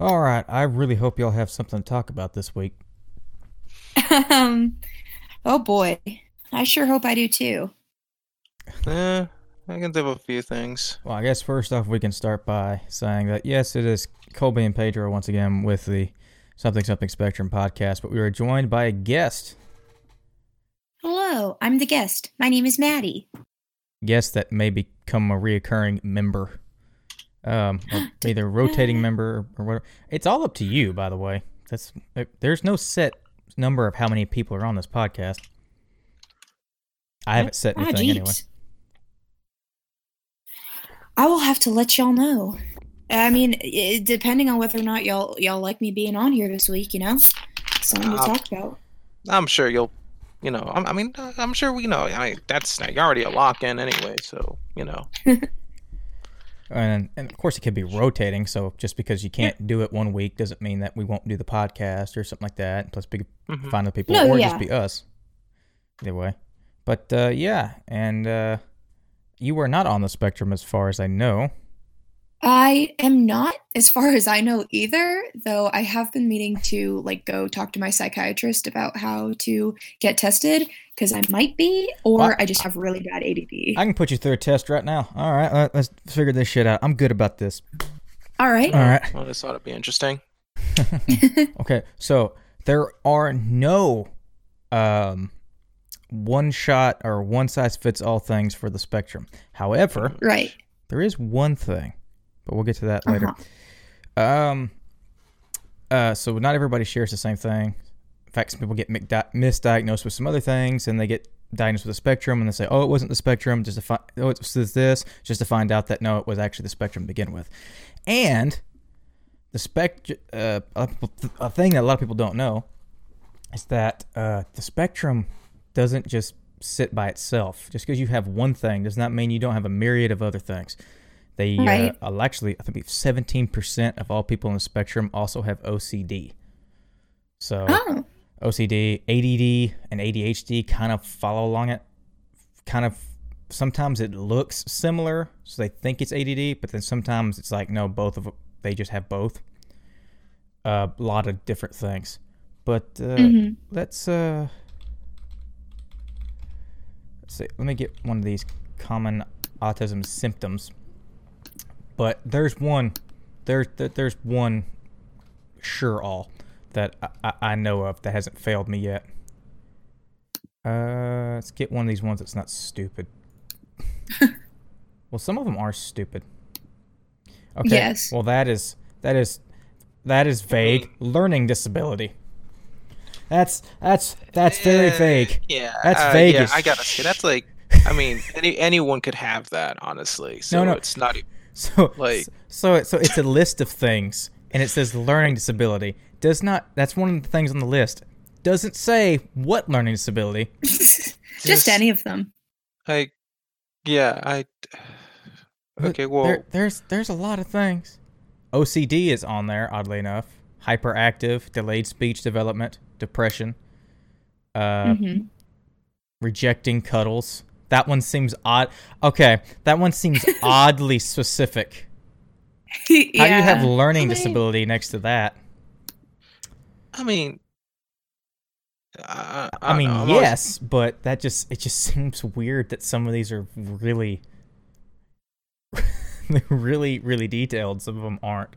All right, I really hope y'all have something to talk about this week. um, oh boy, I sure hope I do too. Yeah, I can think of a few things. Well, I guess first off, we can start by saying that yes, it is Colby and Pedro once again with the Something Something Spectrum podcast, but we are joined by a guest. Hello, I'm the guest. My name is Maddie. Guest that may become a reoccurring member, um, either rotating member or whatever. It's all up to you, by the way. That's there's no set number of how many people are on this podcast. I haven't set Ah, anything anyway. I will have to let y'all know. I mean, i depending on whether or not y'all y'all like me being on here this week, you know, something to Uh, talk about. I'm sure you'll, you know, I'm, I mean, uh, I'm sure we know. I mean, that's you're already a lock in anyway, so you know. And, and of course, it could be rotating. So just because you can't do it one week doesn't mean that we won't do the podcast or something like that. Plus, we could Mhm. find other people No, or yeah. just be us. Either way. But uh, yeah, and uh, you were not on the spectrum as far as I know. I am not, as far as I know, either. Though I have been meaning to like go talk to my psychiatrist about how to get tested because I might be, or Well, I just have really bad ADD. I can put you through a test right now. All right, let- let's figure this shit out. I'm good about this. All right. All right. I just thought it'd be interesting. Okay, so there are no um, one shot or one size fits all things for the spectrum. However, right. there is one thing, but we'll get to that later. Uh-huh. Um, uh, so not everybody shares the same thing. In fact, some people get misdiagnosed with some other things, and they get diagnosed with a spectrum, and they say, "Oh, it wasn't the spectrum," just to find, "Oh, it was this," just to find out that no, it was actually the spectrum to begin with. And the spect, uh, a, thing that a lot of people don't know is that uh, the spectrum doesn't just sit by itself. Just because you have one thing does not mean you don't have a myriad of other things. They Right. uh, actually, I think, seventeen percent of all people on the spectrum also have OCD. So Oh. OCD, ADD, and ADHD kind of follow along it. Kind of sometimes it looks similar, so they think it's ADD, but then sometimes it's like no, both of them, they just have both. A lot of different things, but uh, Mhm. let's uh, let's see. Let me get one of these common autism symptoms. But there's one, there's there's one sure all that I, I, know of that hasn't failed me yet. Uh, let's get one of these ones that's not stupid. well, some of them are stupid. Okay. Yes. Well, that is that is that is vague. Learning disability. That's that's that's very Eh, vague. Yeah, That's uh, vague Yeah, I gotta say that's like. I mean, any anyone could have that, honestly. So no. it's not. So Like- so so it's a list of things, and it says learning disability. Does not. That's one of the things on the list. Doesn't say what learning disability. just, Just- any of them. Like, yeah, I. Okay, well, There, there's there's a lot of things. OCD is on there, oddly enough. Hyperactive, delayed speech development, depression, uh, Mhm. rejecting cuddles. That one seems odd. Okay, that one seems oddly specific. How do you have learning I mean- disability next to that? I mean, I, I mean, know, I'm always- yes, but that just it just seems weird that some of these are really, really, really detailed. Some of them aren't.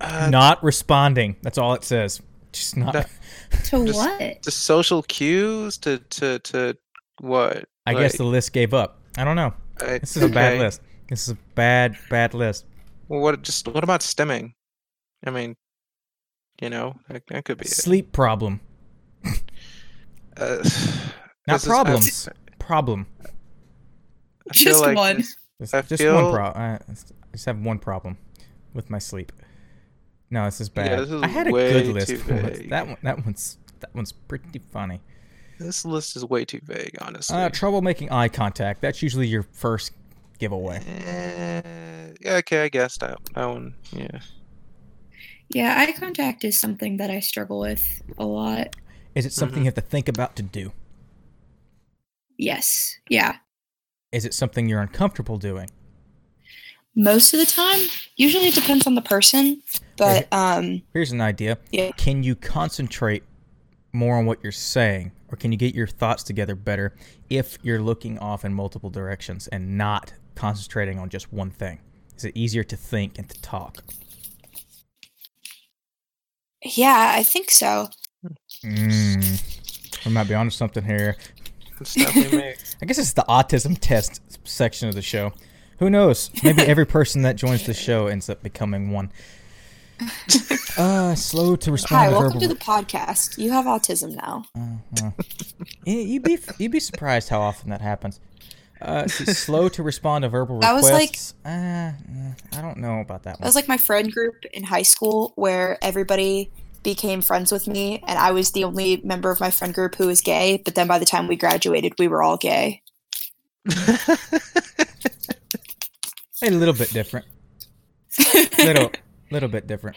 uh, not responding. That's all it says. Just not. That- To Just- what? to social cues to to to what? I guess the list gave up. I don't know. I- This is a bad list. This is a bad, bad list. Well, what just what about stimming? I mean, you know, that, that could be it. Sleep problem, Uh, not this is- I- problems. Problem. I Just like one. this- Just, I just feel- one problem. I just have one problem with my sleep. No, this is bad. Yeah, this is I had a good list. for this. That one. That one's. That one's pretty funny. This list is way too vague, honestly. Uh, trouble making eye contact. That's usually your first giveaway. Eh, yeah, okay, I guess that that one. Yeah. Yeah, eye contact is something that I struggle with a lot. Is it something Mhm. you have to think about to do? Yes. Yeah. Is it something you're uncomfortable doing? most of the time. Usually it depends on the person, but um, Here's an idea. Yeah. Can you concentrate more on what you're saying, or can you get your thoughts together better if you're looking off in multiple directions and not concentrating on just one thing? Is it easier to think and to talk? Yeah, I think so. Mm. We might be onto something here. It's definitely me. I guess it's the autism test section of the show. Who knows? Maybe every person that joins the show ends up becoming one. Uh, slow to respond Hi, to welcome verbal. to the podcast. You have autism now. Yeah, you'd be you'd be surprised how often that happens. Uh, s- slow to respond to verbal That was like- requests. uh, I don't know about that That one. was like my friend group in high school where everybody became friends with me, and I was the only member of my friend group who was gay. But then by the time we graduated, we were all gay. A little bit different. little little bit different.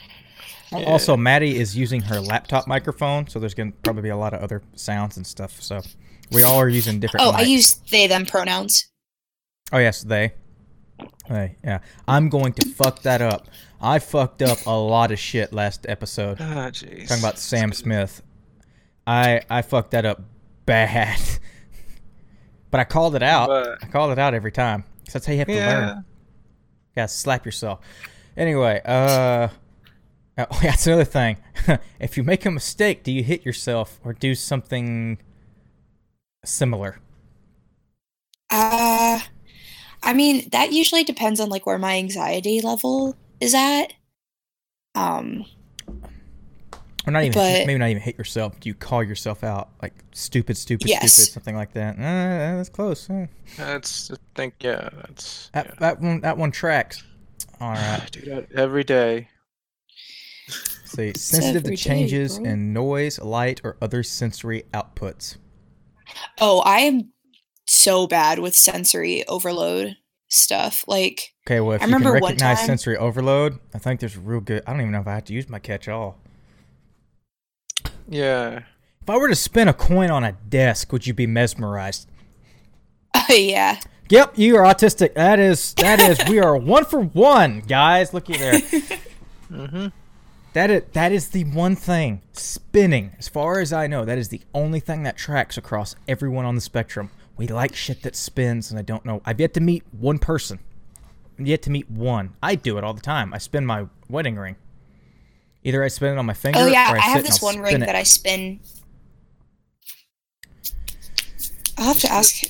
Al- Also, Maddie is using her laptop microphone, so there's gonna probably be a lot of other sounds and stuff. So we all are using different. Oh, I use they them pronouns. Oh yes, they. They, yeah. I'm going to fuck that up. I fucked up a lot of shit last episode. Ah, jeez. Talking about Sam Smith. I I fucked that up bad. but I called it out. But- I called it out every time. 'Cause that's how you have to Yeah. learn. You gotta slap yourself. Anyway, uh oh, yeah, that's another thing. if you make a mistake, do you hit yourself or do something similar? Uh, I mean that usually depends on like where my anxiety level is at. Um, Or not even But- maybe not even hit yourself. Do you call yourself out like stupid, stupid, Yes. stupid, something like that? Uh, that's close. Uh, That's I think yeah. That's that, yeah. that one that one tracks. All right. I do that every day. See, sensitive to changes bro. in noise, light, or other sensory outputs. Oh, I am so bad with sensory overload stuff. Like, Okay, well, if I you can remember one recognize time- sensory overload, I think there's real good. I don't even know if I have to use my catch-all. Yeah. If I were to spin a coin on a desk, would you be mesmerized? yeah, Yep, you are autistic. That is that is. we are one for one, guys. Looky there. Mm-hmm. That is that is the one thing spinning. As far as I know, that is the only thing that tracks across everyone on the spectrum. We like shit that spins, and I don't know. I've yet to meet one person. I've yet to meet one. I do it all the time. I spin my wedding ring. Either I spin it on my finger. Oh yeah, I, I, have this one ring it. that I spin. I'll have to ask.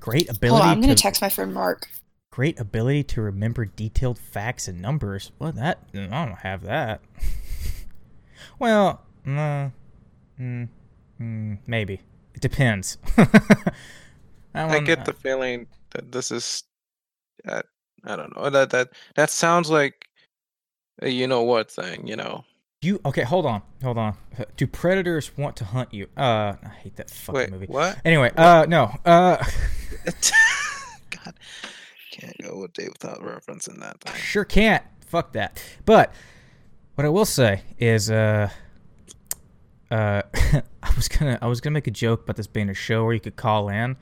Great Hold ability on, I'm gonna to text my friend Mark. Great ability to remember detailed facts and numbers. Well, that I don't have that. well, mm, mm, mm, maybe it depends. That I get the feeling that this is, uh, I don't know that that that sounds like, a you know what thing, you know. you okay? Hold on, hold on. Do predators want to hunt you? Uh, I hate that fucking Wait, movie. what? Anyway, uh, no, uh, God, can't go a day without referencing that thing. sure can't. Fuck that. But what I will say is, uh, uh, I was gonna, I was gonna make a joke about this being a show where you could call in.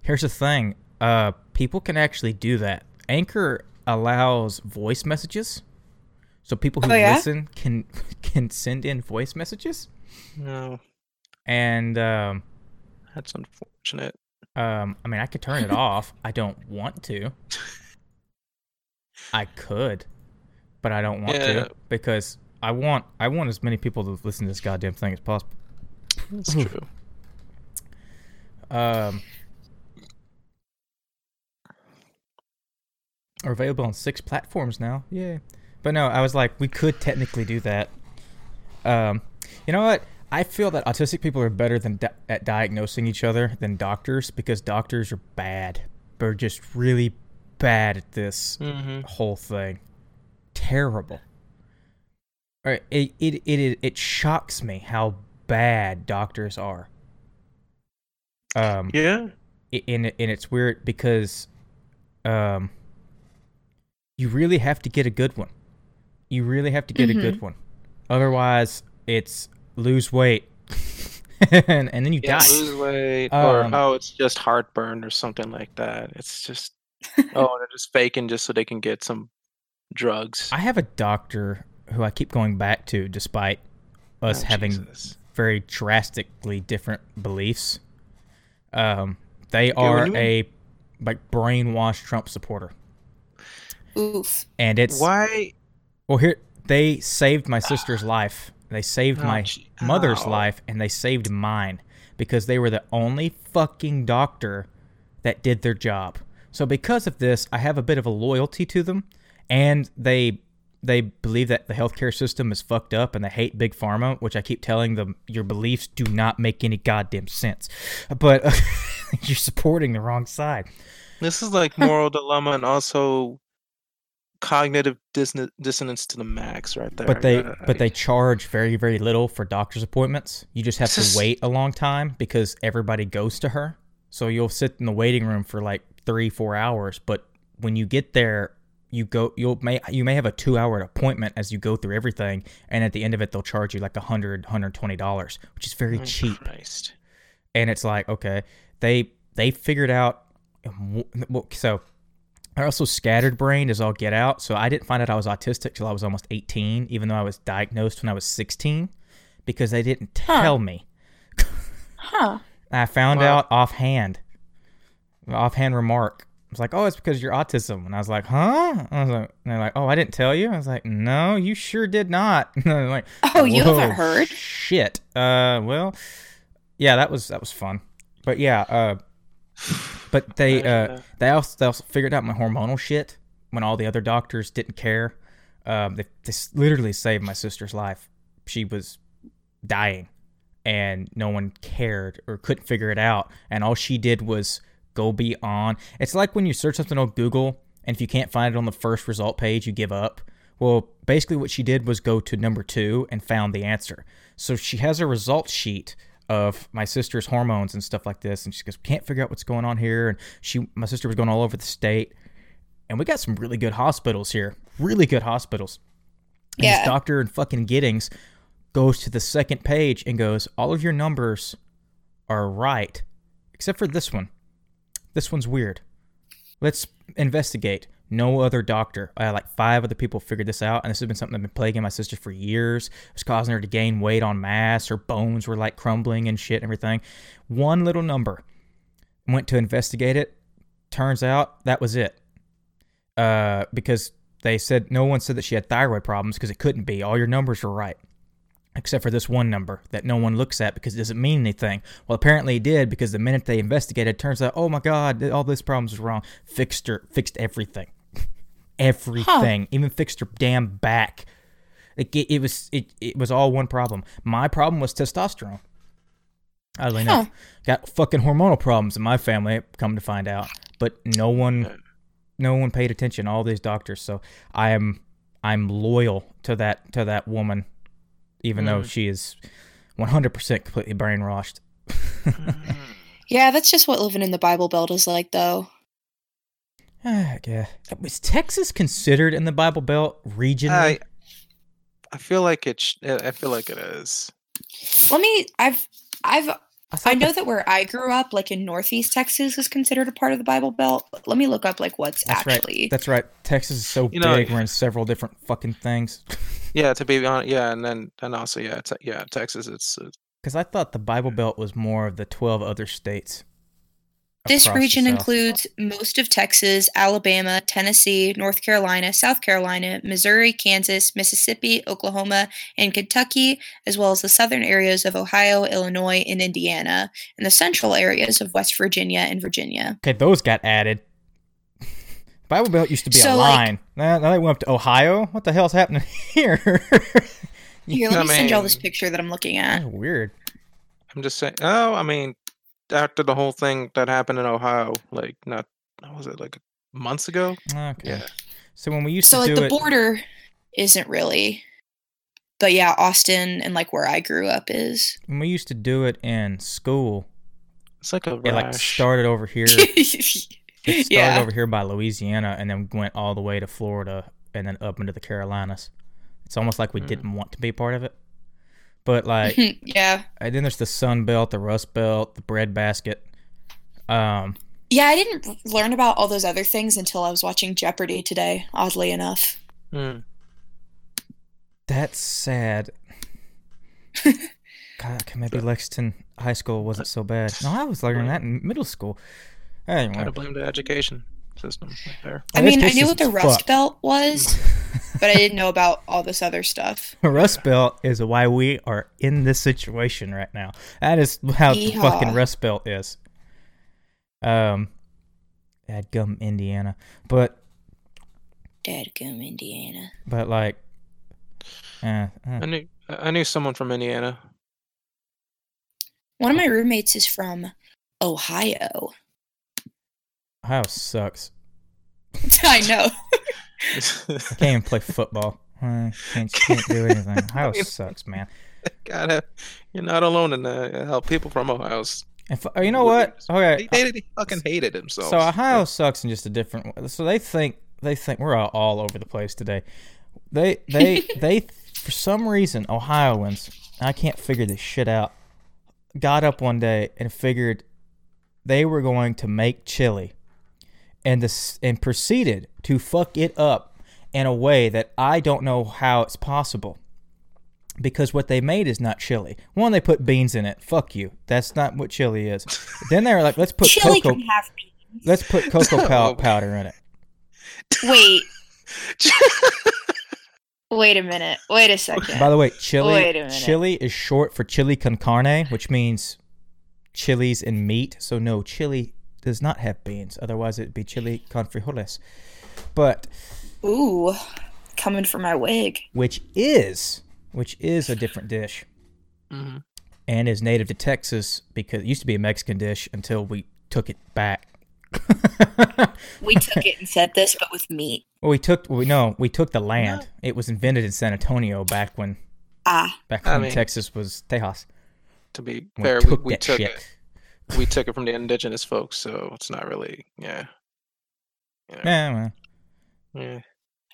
Here's the thing: uh, people can actually do that. Anchor allows voice messages, so people who Oh, yeah? listen can can send in voice messages, No, and um, that's unfortunate. Um, I mean, I could turn it off. I don't want to. I could, but I don't want Yeah. to because I want I want as many people to listen to this goddamn thing as possible. That's Ooh. true. Um, are available on six platforms now. Yeah, but no, I was like, we could technically do that. Um, you know what? I feel that autistic people are better than di- at diagnosing each other than doctors because doctors are bad. They're just really bad at this Mm-hmm. whole thing. Terrible. All right, it, it it it shocks me how bad doctors are. Um, Yeah. i- and and it's weird because um you really have to get a good one. You really have to get a good one. Otherwise, it's lose weight. and and then you Yeah, die. lose weight, Um, or oh, it's just heartburn or something like that. It's just oh, they're just faking just so they can get some drugs. I have a doctor who I keep going back to despite us Oh, having Jesus. very drastically different beliefs. Um, they when are you- a like brainwashed Trump supporter, Oof. and it's Why? well here they saved my sister's life. They saved Oh, my gee- mother's ow. life, and they saved mine because they were the only fucking doctor that did their job. So because of this, I have a bit of a loyalty to them, and they they believe that the healthcare system is fucked up and they hate big pharma, which I keep telling them your beliefs do not make any goddamn sense. But you're supporting the wrong side. This is like moral dilemma and also cognitive disson- dissonance to the max, right there. But they but they charge very very little for doctor's appointments. You just have to wait a long time because everybody goes to her. So you'll sit in the waiting room for like 3 4 hours, but when you get there you go you'll may you may have a 2 hour appointment as you go through everything and at the end of it they'll charge you like a hundred hundred twenty dollars, which is very Oh, cheap. Christ. and it's like okay they they figured out um, so they're also scattered brained as all get out so i didn't find out i was autistic till i was almost 18 even though i was diagnosed when i was 16 because they didn't Huh. tell me Huh. i found Wow. out offhand offhand remark I was like, "Oh, it's because you're autism," and I was like, "Huh?" I was like, and "They're like, oh, I didn't tell you." I was like, "No, you sure did not." And like, Oh, you haven't heard? Shit. Uh, well, yeah, that was that was fun, but yeah, uh, but they uh they also, they also figured out my hormonal shit when all the other doctors didn't care. Um, they, they literally saved my sister's life. She was dying, and no one cared or couldn't figure it out. And all she did was go be on. It's like when you search something on Google, and if you can't find it on the first result page, you give up. Well, basically, what she did was go to number two and found the answer. So she has a result sheet of my sister's hormones and stuff like this, and she goes, "Can't figure out what's going on here." And she, my sister, was going all over the state, and we got some really good hospitals here, really good hospitals. And Yeah. this doctor in fucking Giddings goes to the second page and goes, "All of your numbers are right, except for this one. This one's weird. Let's investigate." No other doctor, uh, like five other people, figured this out, and this has been something that's been plaguing my sister for years. It was causing her to gain weight on mass. Her bones were like crumbling and shit and everything. One little number. Went to investigate it. Turns out that was it. Uh, because they said no one said that she had thyroid problems because it couldn't be. All your numbers were right except for this one number that no one looks at because it doesn't mean anything. Well, apparently it did because the minute they investigated, it turns out, oh my god, all this problems is wrong. Fixed her, fixed everything, everything, even fixed her damn back. It, it, it was it, it was all one problem. My problem was testosterone. Oddly enough, Huh. got fucking hormonal problems in my family. Come to find out, but no one, no one paid attention. All these doctors. So I am I'm loyal to that to that woman, even though Mm. she is 100% completely brainwashed. Yeah, that's just what living in the Bible Belt is like, though. Yeah. Was Texas considered in the Bible Belt region? I I feel like it. Sh- I feel like it is. Let me. I've. I've. thought I know the- that where I grew up, like in Northeast Texas, is considered a part of the Bible Belt. Let me look up like what's That's actually. right. That's right. Texas is so You know- big. We're in several different fucking things. Yeah, to be honest. Yeah, and then and also yeah, te- yeah, Texas. It's uh, Because I thought the Bible Belt was more of the 12 other states. This region includes most of Texas, Alabama, Tennessee, North Carolina, South Carolina, Missouri, Kansas, Mississippi, Oklahoma, and Kentucky, as well as the southern areas of Ohio, Illinois, and Indiana, and the central areas of West Virginia and Virginia. Okay, those got added. Bible Belt used to be a So, like- line. now, now they went up to Ohio. What the hell's happening here? Here, let I me send y'all this picture that I'm looking at. Weird. I'm just saying. Oh, I mean, after the whole thing that happened in Ohio, like not what was it like months ago? Okay. Yeah. So when we used So, to like, do the it, border isn't really. But yeah, Austin and like where I grew up is. when we used to do it in school, It's like a it like started over here. It started yeah. over here by Louisiana and then went all the way to Florida and then up into the Carolinas. It's almost like we Mm. didn't want to be part of it. But like yeah. and then there's the Sun Belt, the Rust Belt, the bread basket. Um Yeah, I didn't learn about all those other things until I was watching Jeopardy today, oddly enough. Hmm. That's sad. God, okay, maybe Lexington High School wasn't so bad. No, I was learning that in middle school. Anyway, Gotta blame the education system right there. I mean, I knew what the Rust fucked. Belt was, but I didn't know about all this other stuff. Rust Belt is why we are in this situation right now. That is how the fucking Rust Belt is. Um, gum Indiana, but Dadgum, Indiana. but like, uh, uh, I knew I knew someone from Indiana. One of my roommates is from Ohio. Ohio sucks. I know. I can't even play football. I can't, can't do anything. Ohio sucks, man. Gotta, you're not alone in that. How people from Ohio. And f- oh, you know what? Okay, they, they, they fucking hated themselves. So Ohio sucks in just a different way. So they think they think we're all, all over the place today. They they they for some reason Ohioans I can't figure this shit out. Got up one day and figured they were going to make chili, and this and proceeded to fuck it up in a way that I don't know how it's possible. Because what they made is not chili. One, they put beans in it. Fuck you. That's not what chili is. then they were like, let's put Chili cocoa. can have beans. Let's put cocoa pow- powder in it. Wait, wait a minute. Wait a second. By the way, chili Wait a minute. chili is short for chili con carne, which means chilies and meat. So no, chili does not have beans. Otherwise, it'd be chili con frijoles. But Ooh, coming for my wig. which is which is a different dish Mhm. and is native to Texas because it used to be a Mexican dish until we took it back. We took it and said this, but with meat. Well, we took we no, we took the land. It was invented in San Antonio back when Ah, back I when mean- Texas was Tejas. To be We fair, we, took we took shit. it. We took it from the indigenous folks, so it's not really. Yeah. Yeah. Yeah, well. yeah.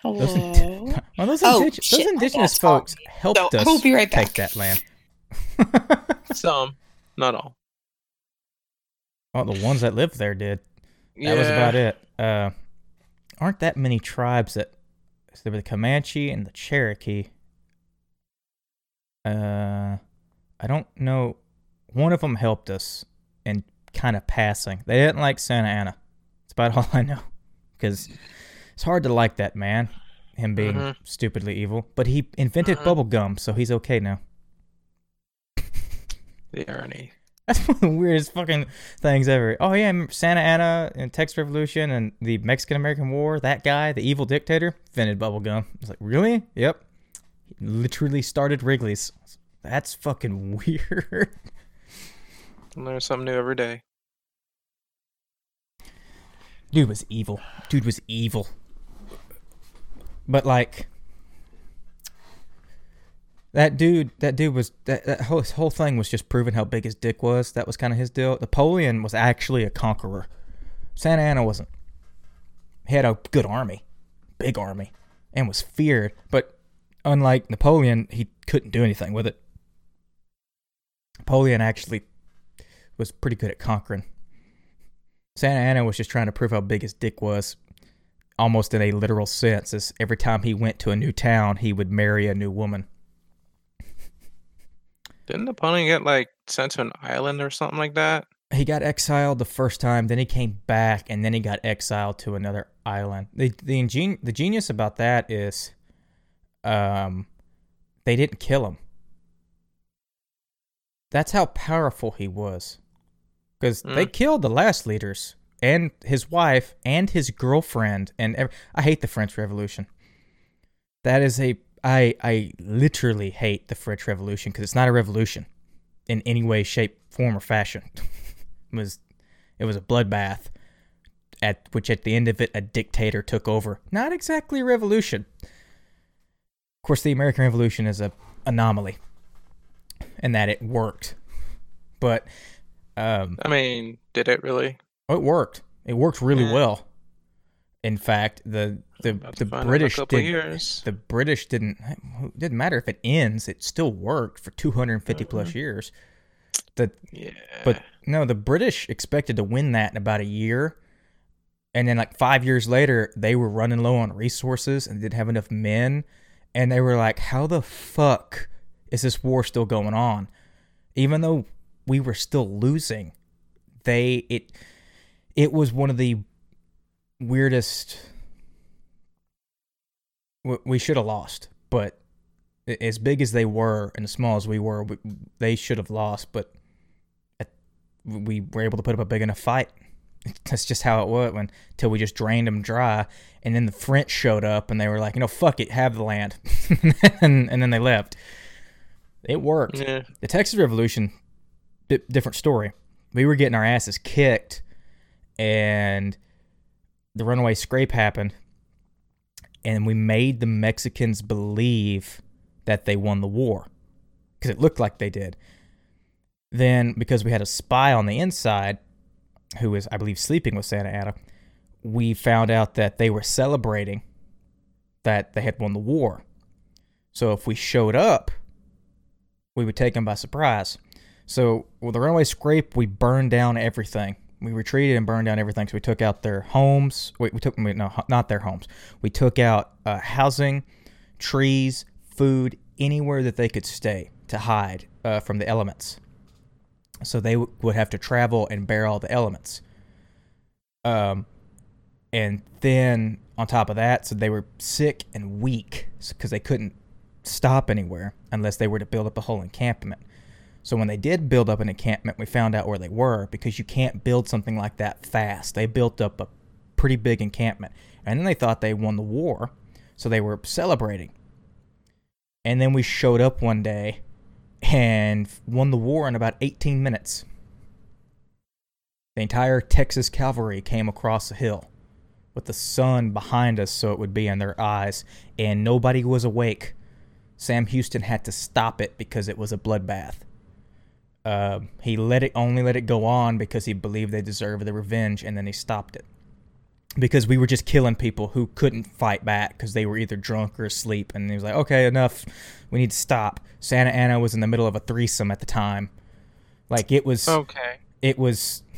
Those, hello. well, those, Oh, indig- those indigenous folks me. helped So, us I'll be right back. take that land. Some, not all. well, the ones that lived there did. That yeah. was about it. Uh, aren't that many tribes that so there were the Comanche and the Cherokee. Uh, I don't know. One of them helped us in kind of passing. They didn't like Santa Anna. That's about all I know. Because it's hard to like that man, him being Mhm. stupidly evil. But he invented Mhm. bubble gum, so he's okay now. The irony. That's one of the weirdest fucking things ever. Oh yeah, Santa Anna and Texas Revolution and the Mexican American War. That guy, the evil dictator, invented bubblegum. I was like, really? Yep. He literally started Wrigley's. That's fucking weird. Learn something new every day. Dude was evil. Dude was evil. But like that dude, that dude was that, that whole whole thing was just proving how big his dick was. That was kind of his deal. Napoleon was actually a conqueror. Santa Anna wasn't. He had a good army, big army, and was feared. But unlike Napoleon, he couldn't do anything with it. Napoleon actually was pretty good at conquering. Santa Anna was just trying to prove how big his dick was, almost in a literal sense. As every time he went to a new town, he would marry a new woman. Didn't Napoleon get like sent to an island or something like that? He got exiled the first time, then he came back, and then he got exiled to another island. The the ingen- the genius about that is, um, they didn't kill him. That's how powerful he was, because they Mm. killed the last leaders and his wife and his girlfriend and I hate the French Revolution. That is a I I literally hate the French Revolution because it's not a revolution in any way, shape, form, or fashion. it was it was a bloodbath at which at the end of it a dictator took over. Not exactly a revolution. Of course, the American Revolution is a anomaly, in that it worked, but um, I mean, did it really? Oh, it worked. It worked really Yeah. well. In fact, the the the to find out in a British did the British didn't it didn't matter if it ends. It still worked for 250 plus Mm-hmm. years. The Yeah. but no, the British expected to win that in about a year. And then like 5 years later, they were running low on resources and didn't have enough men and they were like, "How the fuck is this war still going on?" Even though we were still losing, they it it was one of the weirdest we should have lost, but as big as they were and as small as we were, we, they should have lost. But we were able to put up a big enough fight. That's just how it was when until we just drained them dry, and then the French showed up and they were like, you know, fuck it, have the land, and, and then they left. It worked. yeah. The Texas Revolution, di- different story. We were getting our asses kicked, and the runaway scrape happened, and we made the Mexicans believe that they won the war because it looked like they did. Then, because we had a spy on the inside who was, I believe, sleeping with Santa Anna, we found out that they were celebrating that they had won the war. So if we showed up, we would take them by surprise. So with the runaway scrape, we burned down everything. We retreated and burned down everything. So we took out their homes. Wait, we took no, not their homes. We took out uh, housing, trees, food, anywhere that they could stay to hide uh, from the elements. So they w- would have to travel and bear all the elements. Um, and then on top of that, so they were sick and weak because they couldn't stop anywhere unless they were to build up a whole encampment. So when they did build up an encampment, we found out where they were because you can't build something like that fast. They built up a pretty big encampment. And then they thought they won the war, so they were celebrating. And then we showed up one day and won the war in about 18 minutes. The entire Texas cavalry came across the hill with the sun behind us so it would be in their eyes, and nobody was awake. Sam Houston had to stop it because it was a bloodbath. Uh, he let it only let it go on because he believed they deserved the revenge, and then he stopped it because we were just killing people who couldn't fight back because they were either drunk or asleep. And he was like, "Okay, enough. We need to stop." Santa Anna was in the middle of a threesome at the time. Like it was, Okay. it was.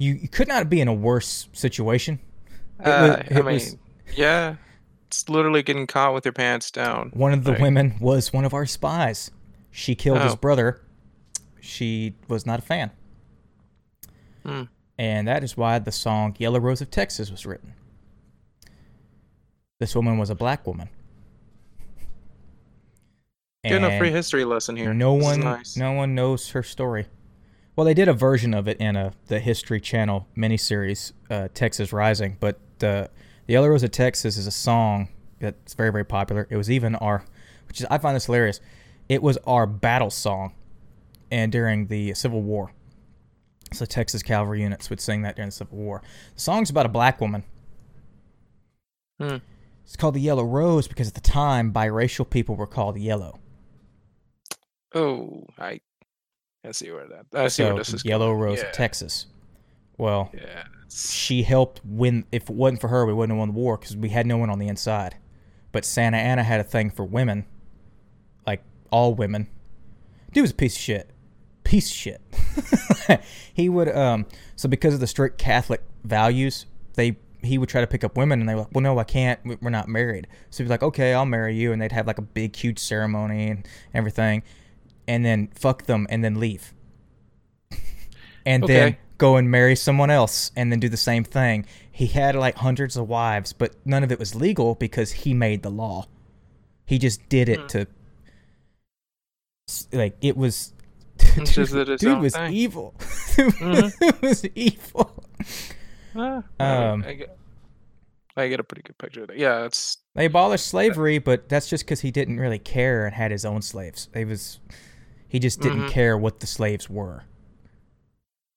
You, you could not be in a worse situation. It Uh, was- I mean, was- yeah. It's literally getting caught with your pants down. One of the Right. women was one of our spies. She killed his Oh. brother. She was not a fan. Hmm. And that is why the song Yellow Rose of Texas was written. This woman was a black woman. Getting a free history lesson here. No This one nice. no one knows her story. Well, they did a version of it in a the History Channel miniseries, uh, Texas Rising, but uh, the Yellow Rose of Texas is a song that's very very popular. It was even our, which is I find this hilarious. It was our battle song, and during the Civil War, so Texas cavalry units would sing that during the Civil War. The song's about a black woman. Hmm. It's called the Yellow Rose because at the time biracial people were called yellow. Oh, I, I see where that. I see so where this is. Yellow going. Rose yeah. of Texas. Well, Yeah. she helped win. If it wasn't for her, we wouldn't have won the war because we had no one on the inside. But Santa Anna had a thing for women, like all women. Dude was a piece of shit. Piece of shit. he would um. So because of the strict Catholic values, they he would try to pick up women, and they were like, "Well, no, I can't. We- We're not married." So he'd be like, "Okay, I'll marry you," and they'd have like a big, huge ceremony and everything, and then fuck them, and then leave, and then go and marry someone else, and then do the same thing. He had like hundreds of wives, but none of it was legal because he made the law. He just did it Hmm. to, like, it was. It's just dude was thing. evil. Mhm. it was evil. Ah, Um, I, get, I get a pretty good picture of that. Yeah, it's They abolished slavery, but that's just because he didn't really care and had his own slaves. He was, he just didn't Mhm. care what the slaves were.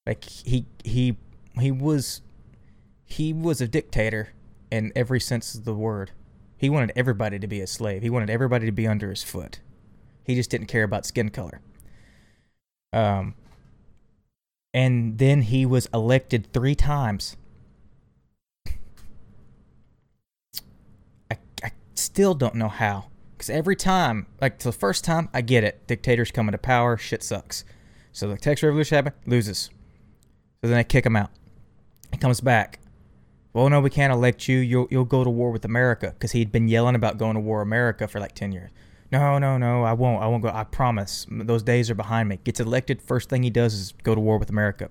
Like he he he was, he was a dictator in every sense of the word. He wanted everybody to be a slave. He wanted everybody to be under his foot. He just didn't care about skin color. Um. And then he was elected three times. I, I still don't know how. Because every time, like the first time, I get it. Dictators come into power, shit sucks. So the Texas Revolution happened, loses. So then they kick him out. He comes back. Well, no, we can't elect you. You'll you'll go to war with America because he'd been yelling about going to war America for like ten years. No, no, no, I won't. I won't go. I promise. Those days are behind me. Gets elected. First thing he does is go to war with America.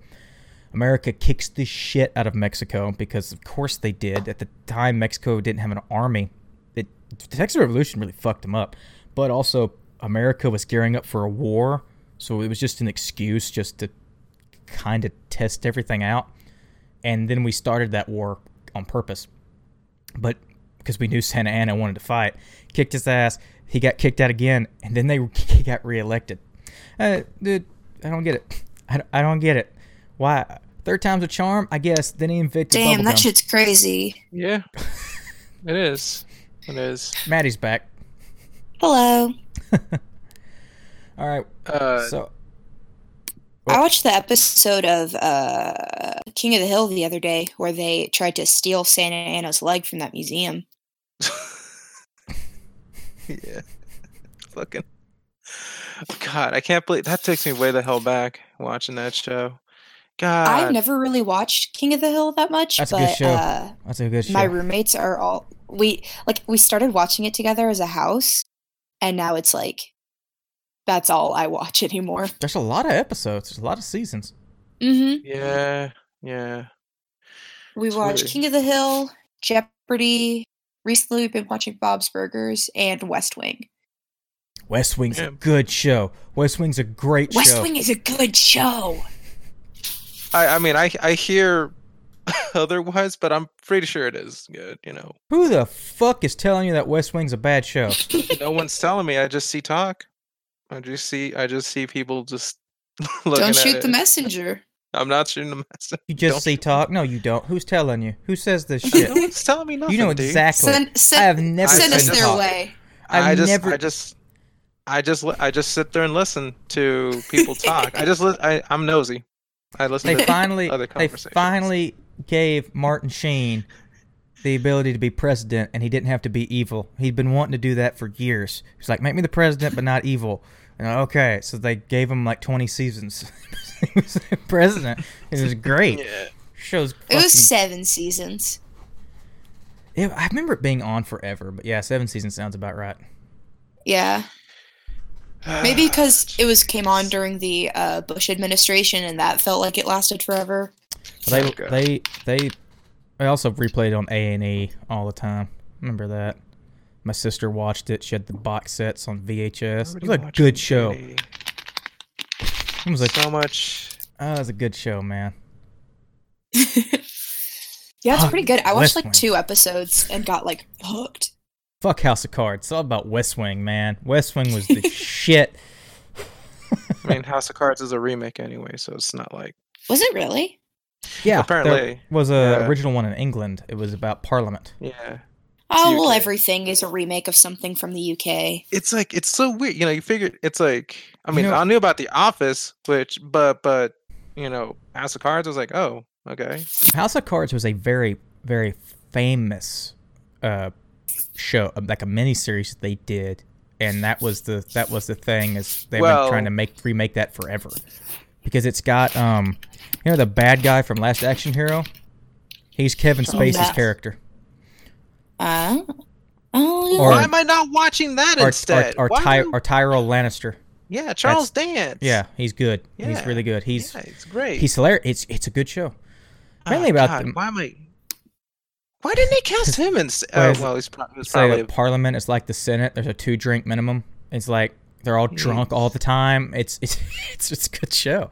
America kicks the shit out of Mexico because, of course, they did. At the time, Mexico didn't have an army. It, the Texas Revolution really fucked them up. But also, America was gearing up for a war, so it was just an excuse just to kind of test everything out. And then we started that war on purpose. But because we knew Santa Anna wanted to fight, kicked his ass. He got kicked out again, and then they he got reelected. Uh, dude, I don't get it. I, I don't get it. Why? Third time's a charm, I guess. Then he invented Damn, that shit's crazy. Yeah, it is. It is. Maddie's back. Hello. All right. Uh, so I watched the episode of uh, King of the Hill the other day where they tried to steal Santa Anna's leg from that museum. yeah. Fucking. God, I can't believe that takes me way the hell back watching that show. God. I've never really watched King of the Hill that much, That's a but good show. Uh, that's a good show. my roommates are all we like we started watching it together as a house, and now it's like that's all I watch anymore. There's a lot of episodes. There's a lot of seasons. Mm-hmm. Yeah, yeah. We It's watched King of the Hill, Jeopardy. Recently, we've been watching Bob's Burgers and West Wing. West Wing's Yeah. a good show. West Wing's a great West show. Wing is a good show. I, I mean, I, I hear otherwise, but I'm pretty sure it is good. You know, Who the fuck is telling you that West Wing's a bad show? no one's telling me. I just see talk. I just see, I just see people just looking Don't at shoot it. the messenger. I'm not shooting the message. You just Don't see shoot the talk? No, you don't. Who's telling you? Who says this shit? No one's telling me nothing. you know exactly. Send, send, I have never send us their talk. way. I've I just, never- I just, I just, I just sit there and listen to people talk. I just, li- I, I'm nosy. I listen They to finally, other they finally gave Martin Sheen the ability to be president, and he didn't have to be evil. He'd been wanting to do that for years. He's like, make me the president, but not evil. And okay, so they gave him like 20 seasons. he was president. It was great. Yeah. Shows. It was seven seasons. It- I remember it being on forever, but yeah, seven seasons sounds about right. Yeah, maybe because it was came on during the uh, Bush administration, and that felt like it lasted forever. They they they they also replayed on A and E all the time. Remember that? My sister watched it. She had the box sets on VHS. It was a good watching show. It was like, so much. oh, it was a good show, man. Yeah, it's Fuck, pretty good. I West watched like Wing. two episodes and got like hooked. Fuck House of Cards. It's all about West Wing, man. West Wing was the shit. I mean, House of Cards is a remake anyway, so it's not like Was it really? Yeah, there Apparently, was a yeah. original one in England. It was about Parliament. yeah. Oh well, everything is a remake of something from the UK. It's like it's so weird. You know, you figure it's like I You mean, know- I knew about The Office, which but but you know, House of Cards was like, oh, okay. House of Cards was a very very famous uh, show, like a mini series they did, and that was the that was the thing is they've Well- been trying to make remake that forever because it's got um you know the bad guy from Last Action Hero. He's Kevin Oh, Spacey's yeah. character. Uh, oh, Or- Why am I not watching that Or, or, instead? or, Why Ty, am- or Tyrell Lannister. yeah, Charles Dance. Yeah, he's good. He's really good. He's yeah, it's great. he's hilarious. It's it's a good show. mainly Oh, about God, them- Why am I? Why didn't they cast him instead? Well, Oh, well, he's, pro- he was say probably. Parliament is like the Senate. There's a two drink minimum. It's like they're all drunk all the time. It's it's it's it's a good show.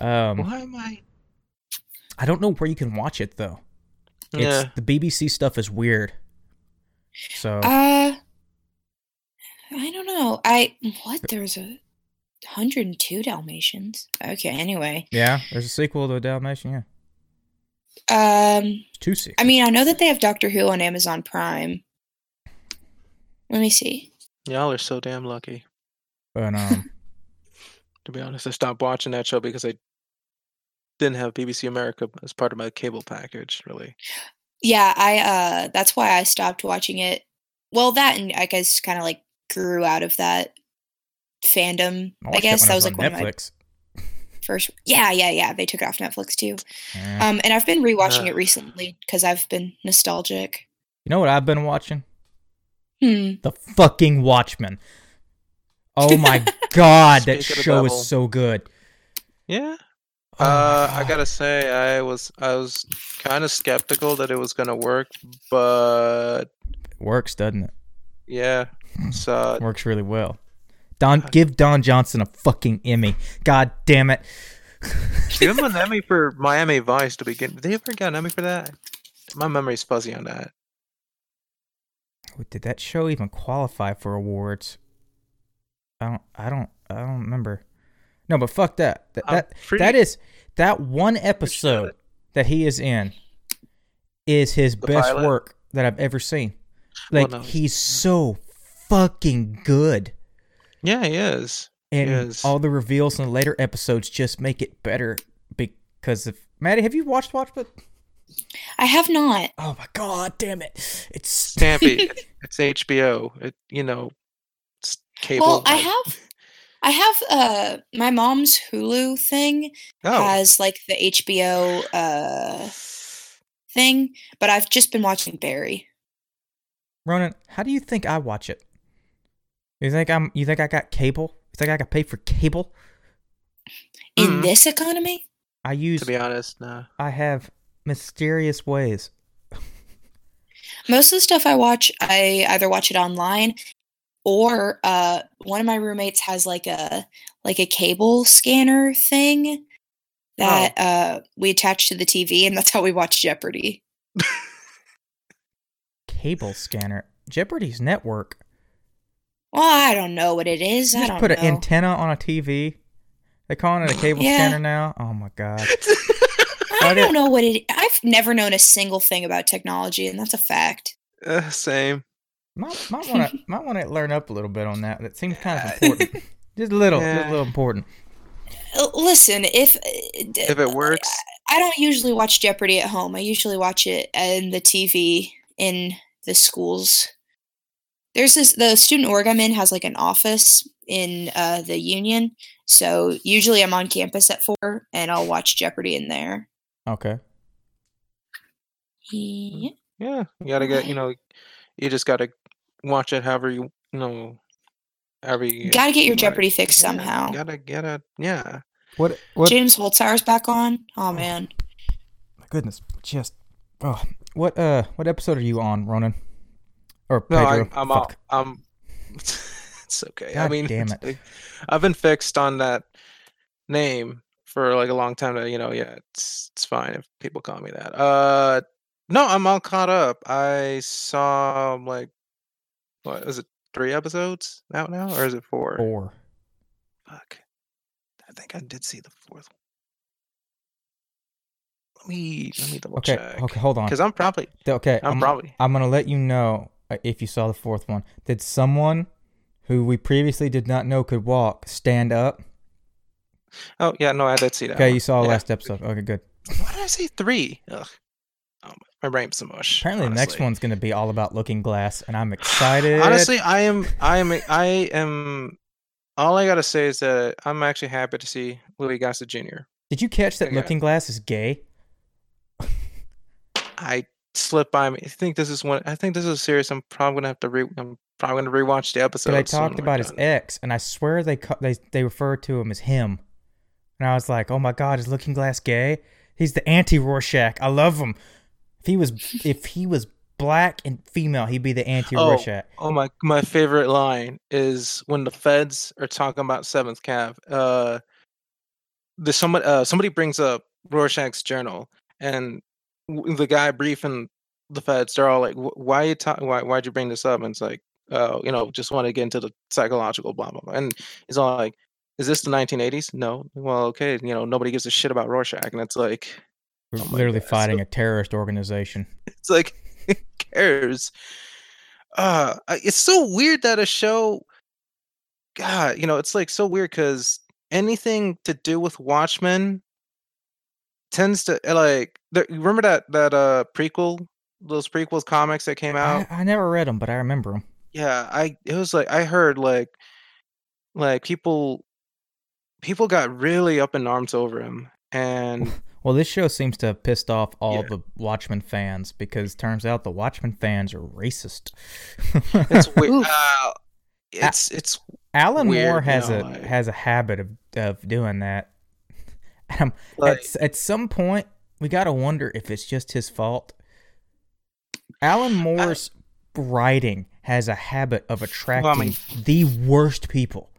Um, why am I? I don't know where you can watch it though. It's Yeah. the BBC stuff is weird. So Uh, I don't know. I what? There's a hundred and two Dalmatians. Okay. Anyway, yeah, there's a sequel to Dalmatian. Yeah, um, It's two sequels. I mean, I know that they have Doctor Who on Amazon Prime. Let me see. Y'all are so damn lucky. But um, To be honest, I stopped watching that show because I didn't have BBC America as part of my cable package. Really. Yeah, I uh that's why I stopped watching it. Well, that and I guess kind of like grew out of that fandom. I, watched it guess that it was on like one of my Netflix. first. Yeah, yeah, yeah. They took it off Netflix too. Um, and I've been rewatching Uh. it recently because I've been nostalgic. you know what I've been watching? Hmm. The fucking Watchmen. Oh my god, that Speak of show is so good. Yeah. Oh Uh, I gotta say, I was I was kind of skeptical that it was gonna work, but it works, doesn't it? yeah, so Works really well. Don, give Don Johnson a fucking Emmy. God damn it. give him an Emmy for Miami Vice to begin. Did they ever get an Emmy for that? My memory's fuzzy on that. Did that show even qualify for awards? I don't. I don't. I don't remember. No, but fuck that. That I'm that, pretty- that is that one episode that he is in is his best pilot? work that I've ever seen. Well, Like no, he's so fucking good. Yeah, he is. and Yes. all the reveals in the later episodes just make it better because of Maddie. Have you watched Watchmen? I have not. Oh my god, damn it! It's Stampy. it's HBO. It you know, it's cable. Well, I have. I have uh my mom's Hulu thing Oh, has like the HBO uh thing, but I've just been watching Barry. Ronan. How do you think I watch it? You think I'm? You think I got cable? You think I got paid for cable? In Mhm. this economy? I use. to be honest, no. I have mysterious ways. Most of the stuff I watch, I either watch it online or uh one of my roommates has like a like a cable scanner thing that uh we attach to the TV and that's how we watch Jeopardy. Cable scanner. Jeopardy's network. Well, I don't know what it is. You I just don't put know. an antenna on a TV. They calling it a cable Yeah. scanner now. Oh my god. I I don't know what it I've never known a single thing about technology and that's a fact. Uh, same. Might might want to might want to learn up a little bit on that. That seems kind of uh, important. Just a little, just a little important. Uh, listen, if uh, If it works, I don't usually watch Jeopardy at home. I usually watch it in the TV in the schools. There's this the student org I'm in has like an office in uh, the union, so usually I'm on campus at four and I'll watch Jeopardy in there. Okay. Yeah. yeah, you gotta get. You know, you just gotta watch it however you, you know, however you. Gotta get your like. Jeopardy fix Yeah, somehow. Gotta get it. Yeah. What? What? James Holzhauer's back on. Oh man, my goodness. Just. Oh. What? Uh. What episode are you on, Ronan? Or No, Pedro? I, I'm all, Fuck. I'm. it's okay. I God mean, damn it. I've been fixed on that name for like a long time. That you know, yeah, it's it's fine if people call me that. Uh, no, I'm all caught up. I saw like, what is it? Three episodes out now, or is it four? Four. Fuck. I think I did see the fourth one. Let me let me double Okay. check. Okay. Hold on. Because I'm probably Okay. I'm probably I'm gonna let you know uh, if you saw the fourth one. Did someone who we previously did not know could walk stand up? oh yeah no I did see that. Okay, one. you saw Yeah. last episode. Okay, good. Why did I say three? Ugh. My brain's a mush. Apparently, the next one's gonna be all about Looking Glass, and I'm excited. Honestly, I am. I am. I am. All I gotta say is that I'm actually happy to see Louis Gossett Jr. did you catch that Okay. Uh, looking Glass is gay? I slipped by me. I think this is one. I think this is a series. I'm probably gonna have to re. I'm probably gonna rewatch the episode. But I talked about his ex, and I swear they cu- they they refer to him as him, and I was like, "Oh my God, is Looking Glass gay? He's the anti Rorschach. I love him. If he was if he was black and female, he'd be the anti Oh, Rorschach." oh my! My favorite line is when the feds are talking about Seventh Cav. Uh, there's somebody. Uh, somebody brings up Rorschach's journal, and the guy briefing the feds, they're all like, "Wh- "Why you ta- Why why'd you bring this up?" And it's like, "Oh, you know, just want to get into the psychological blah blah blah." And he's all like, "Is this the 1980s?" No. Well, okay, you know, nobody gives a shit about Rorschach, and it's like, We're Oh literally God, fighting so- a terrorist organization. it's like who cares uh it's so weird that a show god you know it's like so weird because anything to do with watchmen tends to uh, like the, you remember that that uh prequel those prequels comics that came out I, I never read them, but I remember them. yeah i it was like i heard like like people people got really up in arms over him, and Well, this show seems to have pissed off all Yeah. the Watchmen fans because turns out the Watchmen fans are racist. it's weird. Uh, it's it's Alan weird, Moore you has know, a like- has a habit of of doing that. Um, like at at some point, we got to wonder if it's just his fault. Alan Moore's writing has a habit of attracting mean- the worst people.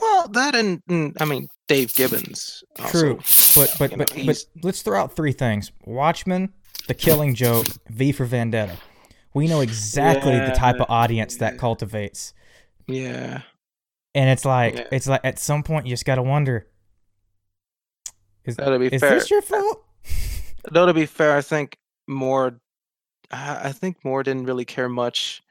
Well that and, and I mean Dave Gibbons. Also. True, but but you know, but, but let's throw out three things: Watchmen, The Killing Joke, V for Vendetta. We know exactly the type of Yeah. audience that cultivates, Yeah. and it's like Yeah. it's like at some point you just got to wonder: is That'll be is fair. this your fault? Though to be fair, I think Moore, I I think Moore didn't really care much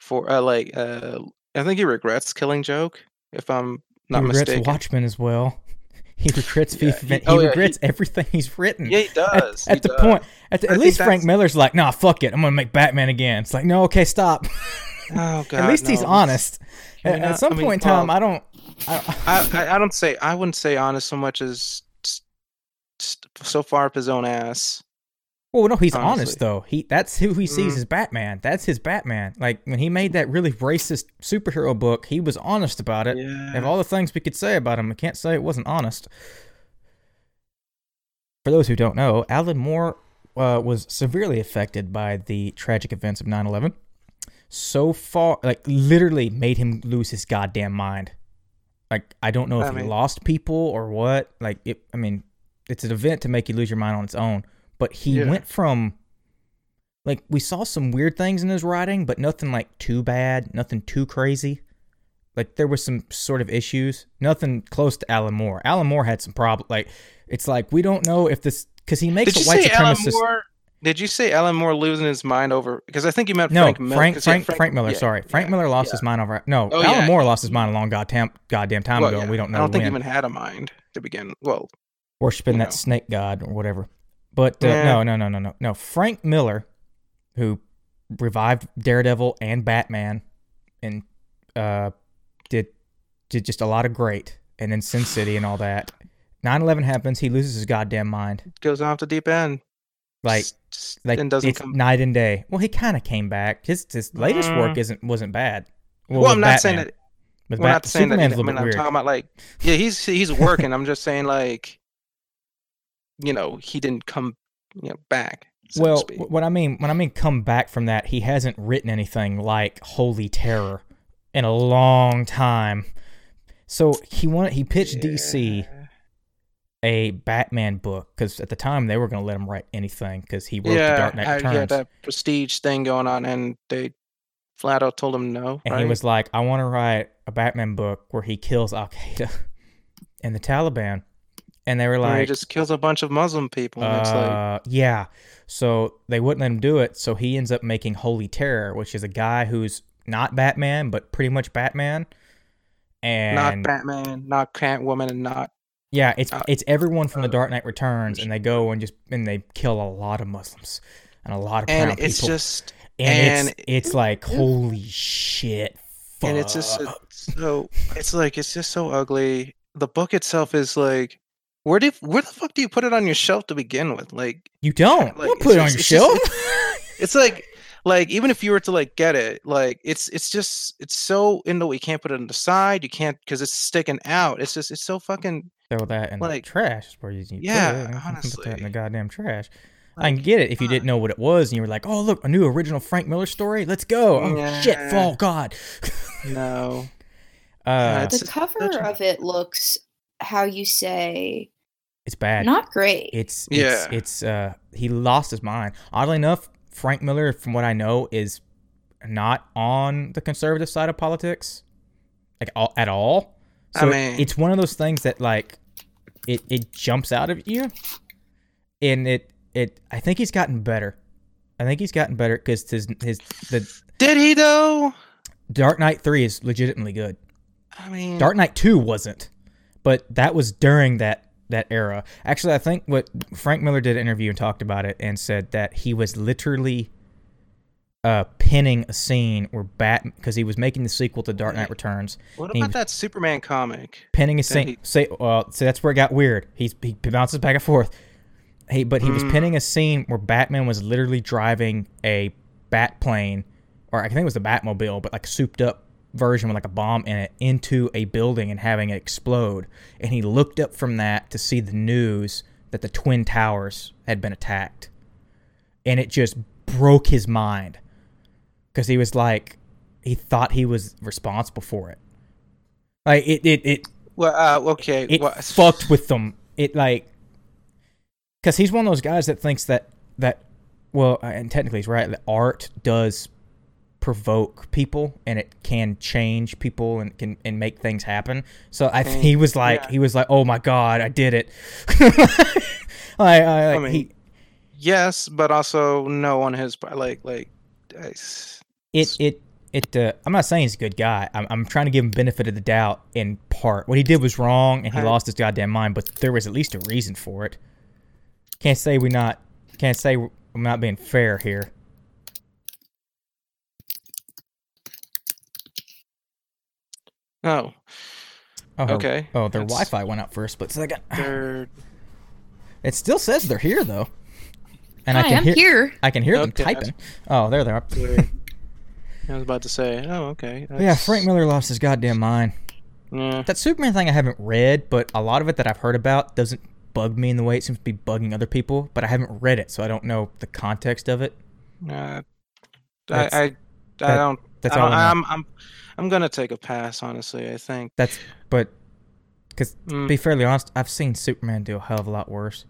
for uh, like uh, I think he regrets Killing Joke, if I'm not he regrets mistaken. Watchmen as well. He regrets Yeah, he- oh, he yeah, regrets he- everything he's written. Yeah, he does. at he the does. point, at, the, at least Frank Miller's like, nah, fuck it, I'm gonna make Batman again. It's like, no, okay, stop. Oh god. at least he's honest. At, know, at some I mean, point in time, well, I don't. I, I, I don't say I wouldn't say honest so much as so far up his own ass. Well, no, he's honest though. He that's who he sees Mm. as Batman. That's his Batman. Like when he made that really racist superhero book, he was honest about it. Yeah. Of all the things we could say about him, we can't say it wasn't honest. For those who don't know, Alan Moore uh, was severely affected by the tragic events of 9/11. So far, like literally made him lose his goddamn mind. Like I don't know if I he mean- lost people or what. Like it, I mean, it's an event to make you lose your mind on its own. But he Yeah. went from like we saw some weird things in his writing, but nothing like too bad, nothing too crazy. Like there was some sort of issues, nothing close to Alan Moore. Alan Moore had some problem. Like it's like we don't know if this because he makes Did a you white say Alan supremacist. Moore? Did you say Alan Moore losing his mind over? Because I think you meant No, Frank Miller. Frank yeah, Frank, Frank, Miller. yeah, sorry, Frank yeah, Miller lost yeah. his mind over. No, Oh, Alan. Moore lost his mind a long goddamn goddamn time Well, ago. and We don't know I don't think he even had a mind to begin. Well, worshiping that know. snake god or whatever. But uh, Yeah. no, no, no, no, no, no. Frank Miller, who revived Daredevil and Batman, and uh, did did just a lot of great, and then Sin City and all that. 9/11 happens. He loses his goddamn mind. goes off the deep end. Like Just- like and doesn't it's come. night and day. Well, he kind of came back. His his latest work Mm. isn't wasn't bad. Well, with I'm not saying Batman. that. With We're Bat- not saying that. Superman's I a little mean, I'm weird. talking about like, yeah, he's he's working. I'm just saying like, you know, he didn't come, you know, back. So well, what I mean when I mean come back from that, he hasn't written anything like Holy Terror in a long time. So he wanted he pitched DC a Batman book because at the time they were going to let him write anything because he wrote yeah, the Dark Knight Returns, had that prestige thing going on, and they flat out told him no. and right? he was like, "I want to write a Batman book where he kills Al Qaeda and the Taliban," and they were And he just kills a bunch of Muslim people. And it's like, Uh, yeah. So they wouldn't let him do it. So he ends up making Holy Terror, which is a guy who's not Batman, but pretty much Batman. And not Batman, not Catwoman, and not yeah, it's uh, it's everyone from the uh, Dark Knight Returns, and they go and just and they kill a lot of Muslims and a lot of and it's people. just and, and- it's it's like holy shit. and it's just so it's like it's just so ugly. The book itself is like, where do where the fuck do you put it on your shelf to begin with? Like, you don't. like, don't it's put it on just- your it's shelf. just- it's like like even if you were to like get it, like it's it's just it's so in the way you can't put it on the side. You can't because it's sticking out. It's just it's so fucking Throw that in the like- trash is where you, you Yeah, put it. You can Put that in the goddamn trash. I can get it if you God. didn't know what it was and you were like, "Oh, look, a new original Frank Miller story. Let's go!" Oh shit! Yeah. Fall God. no. Uh, It's the cover a- of it looks how you say it's bad. not great. It's it's Yeah. it's uh he lost his mind. Oddly enough, Frank Miller, from what I know, is not on the conservative side of politics, like all, at all. I So mean- it's one of those things that like it it jumps out of you, and it it I think he's gotten better. I think he's gotten better because his his the Did he though? Dark Knight Three is legitimately good. I mean, Dark Knight Two wasn't, but that was during that that era. Actually, I think what Frank Miller did an interview and talked about it and said that he was literally uh, pinning a scene where Bat because he was making the sequel to Dark Knight Returns, What about that Superman comic? pinning a scene. he- Say, well, see, that's where it got weird. He's he bounces back and forth. He, but he was Mm. pinning a scene where Batman was literally driving a bat plane, or I think it was the Batmobile, but like souped up version with like a bomb in it into a building and having it explode. And he looked up from that to see the news that the twin towers had been attacked, and it just broke his mind because he was like, he thought he was responsible for it. Like it, it, it Well, uh, okay. it well, fucked with them. It like because he's one of those guys that thinks that that well, uh, and technically he's right. That art does provoke people and it can change people and can and make things happen. So I Mm, he was like yeah. he was like, oh my god, I did it. I, I, I mean, he Yes, but also no on his part. Like, like, I s- it it it uh, I'm not saying he's a good guy. I'm, I'm trying to give him benefit of the doubt in part. What he did was wrong and he I- lost his goddamn mind, but there was at least a reason for it. Can't say we not can't say we're not being fair here. Oh, Oh, her- Okay, Oh, their that's- Wi-Fi went out for a split second. they're It still says they're here though, and I Hi, can I'm hear, here. I can hear them Okay, typing. Oh, there they are. I was about to say, oh, okay. Yeah, Frank Miller lost his goddamn mind. Yeah, That Superman thing I haven't read, but a lot of it that I've heard about doesn't bug me in the way it seems to be bugging other people. But I haven't read it, so I don't know the context of it. uh, I, I, I that- don't. that's I all don't- I know. I'm, I'm, I'm gonna take a pass. Honestly, I think. That's but because to Mm. be fairly honest, I've seen Superman do a hell of a lot worse.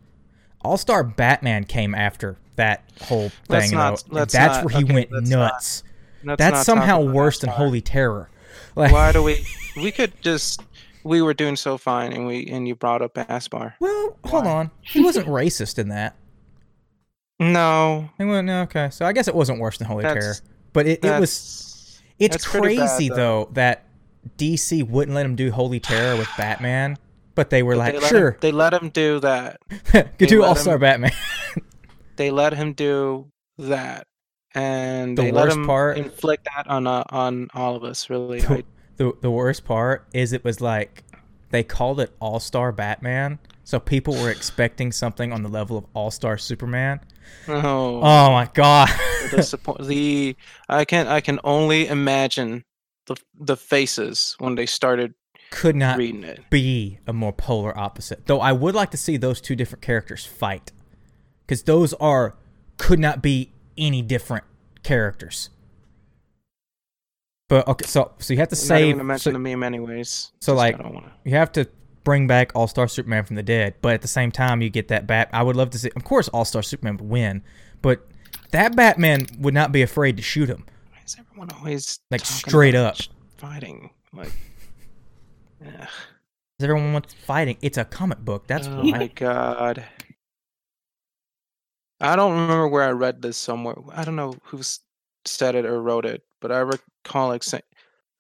All Star Batman came after that whole thing. Let's not- let's that's not- where he okay, went not- nuts. Let's That's not somehow worse than Holy Terror. Like, Why do we? We could just. We were doing so fine, and we and you brought up Aspar. well, hold on. He wasn't racist in that. No, He went, no, okay. So I guess it wasn't worse than Holy Terror. But it, it was that's- It's That's pretty bad, crazy though. though. that DC wouldn't let him do Holy Terror with Batman, but they were but like, they "Sure, Him, they let him do that. could do All Star Batman." They let him do that, and The they let worst him part- inflict that on uh, on all of us. Really, the, I, the the worst part is it was like they called it All Star Batman, so people were expecting something on the level of All Star Superman. Oh, Oh my god! the, I can I can only imagine the the faces when they started Could not reading it. be a more polar opposite. Though I would like to see those two different characters fight, because those are could not be any different characters. But okay, so so you have to I'm not even mention so- the meme anyways. so, Just like, I don't wanna. you have to bring back All Star Superman from the dead, but at the same time, you get that bat. I would love to see. Of course, All Star Superman would win, but that Batman would not be afraid to shoot him. Why is everyone always Like, straight up. fighting? Like, yeah. Everyone wants fighting. It's a comic book. That's oh why. my god. I don't remember where I read this somewhere. I don't know who said it or wrote it, but I recall like saying,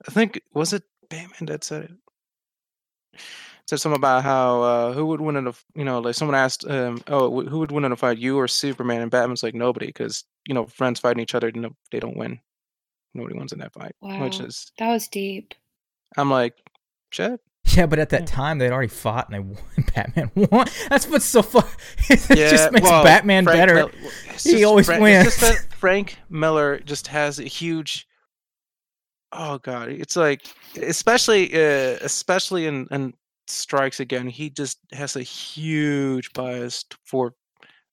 I think was it Batman that said it. Said something about how uh, who would win in a f- you know like someone asked um oh wh- who would win in a fight you or Superman and Batman's like nobody because you know friends fighting each other no, they don't win nobody wins in that fight which is That was deep. I'm like shit Yeah, but at that Yeah. time they'd already fought and they won. Batman won. That's what's so fun. it yeah, just makes well, Batman Frank better. Mil- He just always Frank, wins. Just that Frank Miller just has a huge. Oh god, it's like especially uh, especially in in Strikes Again, he just has a huge bias for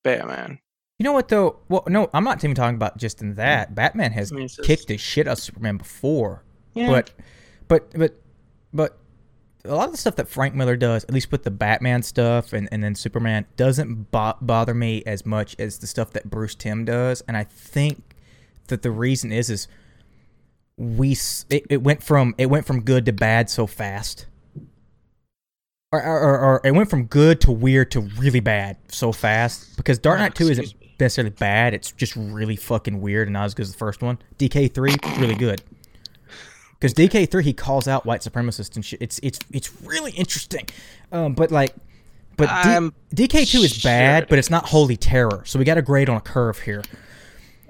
Batman. You know what though? Well, no, I'm not even talking about just in mm. that. Batman has I mean, just- kicked the shit out of Superman before. Yeah. But, but, but, but, a lot of the stuff that Frank Miller does, at least with the Batman stuff and, and then Superman, doesn't bo- bother me as much as the stuff that Bruce Timm does. And I think that the reason is is we it, it went from it went from good to bad so fast. Or, or, or, it went from good to weird to really bad so fast because Dark Oh, Knight 2 isn't me. necessarily bad. It's just really fucking weird and not as good as the first one. DK3 really good. Because DK3 he calls out white supremacists and shit. It's it's it's really interesting. Um, but like, but D- I'm DK2 is sure bad, it but it's not holy terror. So we got to grade on a curve here.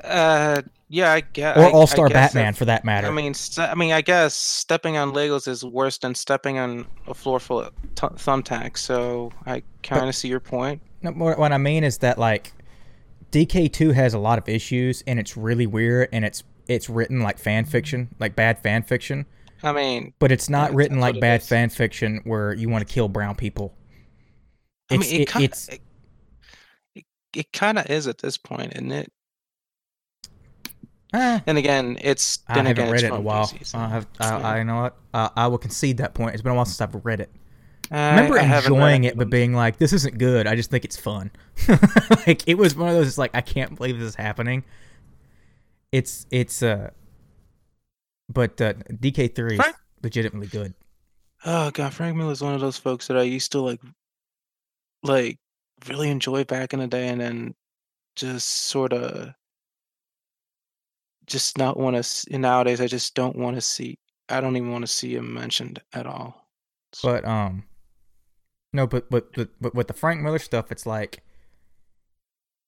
Uh, yeah, I guess. or All Star Batman for that matter. I mean, I mean, I guess stepping on Legos is worse than stepping on a floor full of t- thumbtacks. So I kind of see your point. No, what I mean is that like DK2 has a lot of issues and it's really weird and it's it's written like fan fiction, like bad fan fiction, I mean, but it's not Yeah, written like bad is. fan fiction where you want to kill brown people. I mean, it it, kind it's it, it, it kind of is at this point, isn't it? Eh, And again, it's I haven't again, read it in a while. I have I, I know what uh, I will concede that point. It's been a while since I've read it. I- remember enjoying it, but being like, "This isn't good." I just think it's fun. like it was one of those. It's like I can't believe this is happening. It's it's uh, but uh, DK three is legitimately good. Oh god, Frank Miller is one of those folks that I used to like, like really enjoy back in the day, and then just sort of just not want to. Nowadays, I just don't want to see. I don't even want to see him mentioned at all. So- But um, no, but but but but with the Frank Miller stuff, it's like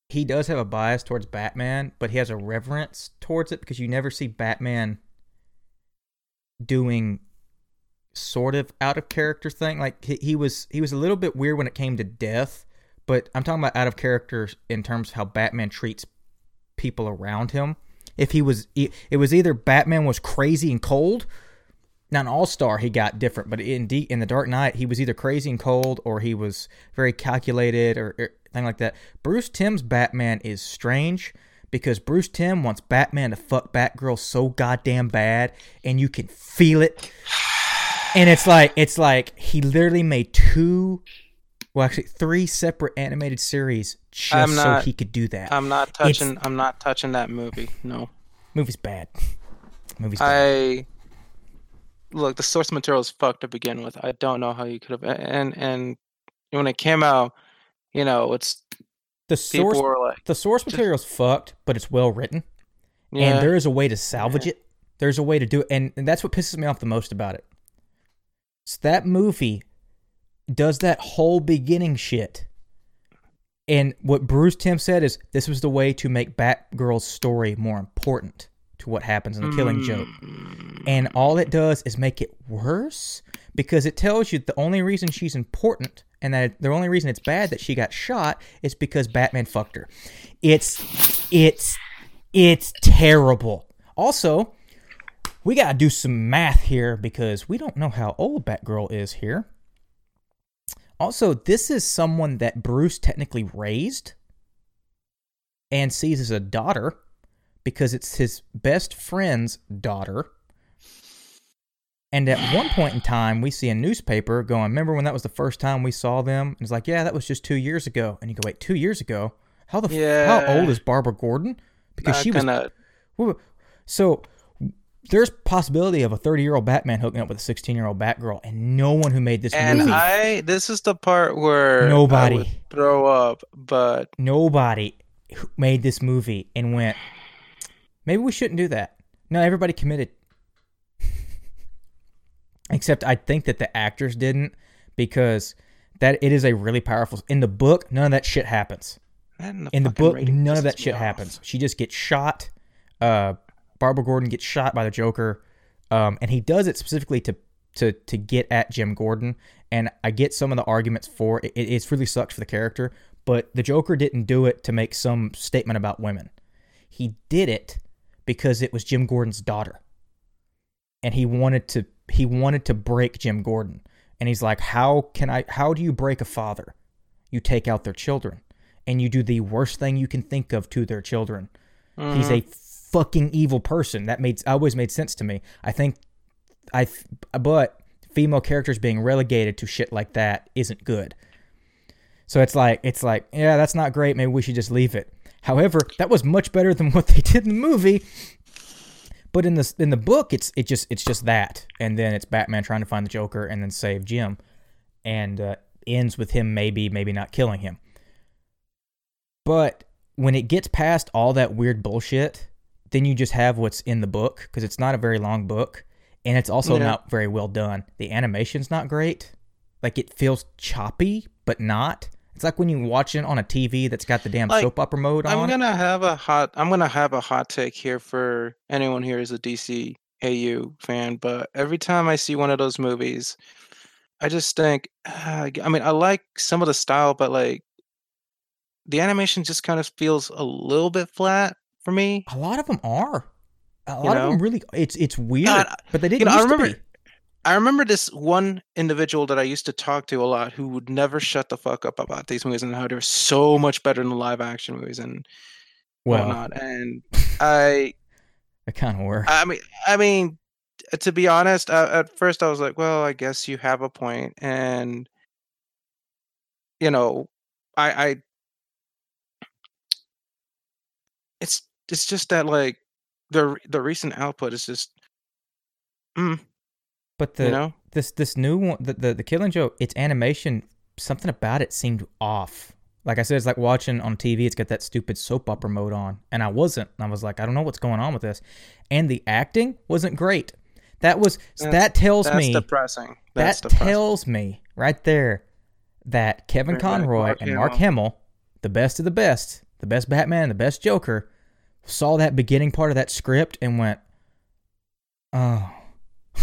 he does have a bias towards Batman, but he has a reverence towards it because you never see Batman doing sort of out of character thing. Like he, he was he was a little bit weird when it came to death, but I'm talking about out of character in terms of how Batman treats people around him. If he was, it was either Batman was crazy and cold. Now in All Star he got different, but in D, in the Dark Knight he was either crazy and cold or he was very calculated or, or thing like that. Bruce Timm's Batman is strange because Bruce Timm wants Batman to fuck Batgirl so goddamn bad, and you can feel it. And it's like it's like he literally made two, well actually three separate animated series just not- so he could do that. I'm not touching. I'm not touching that movie. No, Movie's bad. Movie's bad. I look. The source material is fucked to begin with. I don't know how you could have. And and when it came out, you know, it's the source like, the source material's fucked, but it's well written. yeah, and there is a way to salvage it. There's a way to do it, and, and that's what pisses me off the most about it. So that movie does that whole beginning shit, and what Bruce Timm said is this was the way to make Batgirl's story more important to what happens in the Killing Joke, Mm, and all it does is make it worse because it tells you the only reason she's important and that the only reason it's bad that she got shot is because Batman fucked her. It's it's it's terrible. Also, we got to do some math here because we don't know how old Batgirl is here. Also, this is someone that Bruce technically raised and sees as a daughter because it's his best friend's daughter. And at one point in time, we see a newspaper going, Remember when that was the first time we saw them? And it's like, Yeah, that was just two years ago. And you go, Wait, two years ago? How the f- how old is Barbara Gordon? Because not she was gonna. So there's possibility of a 30 year old Batman hooking up with a 16 year old Batgirl, and no one who made this And movie, I, this is the part where I Nobody. throw up, but nobody made this movie and went, maybe we shouldn't do that. No, everybody committed. Except I think that the actors didn't because that it is a really powerful. In the book, none of that shit happens. man, In the book, none of that shit off. happens. She just gets shot. Uh, Barbara Gordon gets shot by the Joker, um, and he does it specifically to to to get at Jim Gordon. And I get some of the arguments for it. It it's really sucks for the character, but the Joker didn't do it to make some statement about women. He did it because it was Jim Gordon's daughter, and he wanted to he wanted to break Jim Gordon. And he's like, "How can I? How do you break a father? You take out their children." and you do the worst thing you can think of to their children. He's Mm-hmm. a fucking evil person. That made always made sense to me. I think I but female characters being relegated to shit like that isn't good. So it's like it's like, yeah, that's not great. Maybe we should just leave it. However, that was much better than what they did in the movie. But in the in the book, it's it just it's just that, and then it's Batman trying to find the Joker and then save Jim, and uh, ends with him maybe maybe not killing him. But when it gets past all that weird bullshit, then you just have what's in the book because it's not a very long book and it's also Yeah. not very well done. The animation's not great. Like it feels choppy, but not. It's like when you watch it on a TV that's got the damn Like, soap opera mode I'm on. gonna have a hot. I'm gonna have a hot take here for anyone here is a DC AU fan, but every time I see one of those movies, I just think. ah, I mean, I like some of the style, but like the animation just kind of feels a little bit flat for me. A lot of them are. A You lot of them really. It's it's weird, God, but they didn't know, I remember- be. I remember this one individual that I used to talk to a lot who would never shut the fuck up about these movies and how they're so much better than the live action movies and Well, whatnot. And I, they kind of were. I mean, I mean, to be honest, uh, at first I was like, well, I guess you have a point, and you know, I, I, it's just that like the the recent output is just, mm, but the you know, this this new one, the, the the Killing Joke, its animation, something about it seemed off. Like I said, it's like watching on TV. It's got that stupid soap opera mode on, and I wasn't. I was like, I don't know what's going on with this, and the acting wasn't great. That was That's- that tells that's me depressing. That's that depressing. tells me right there that Kevin Conroy Mark and Mark Hamill. Hamill, the best of the best, the best Batman, the best Joker, saw that beginning part of that script and went, oh.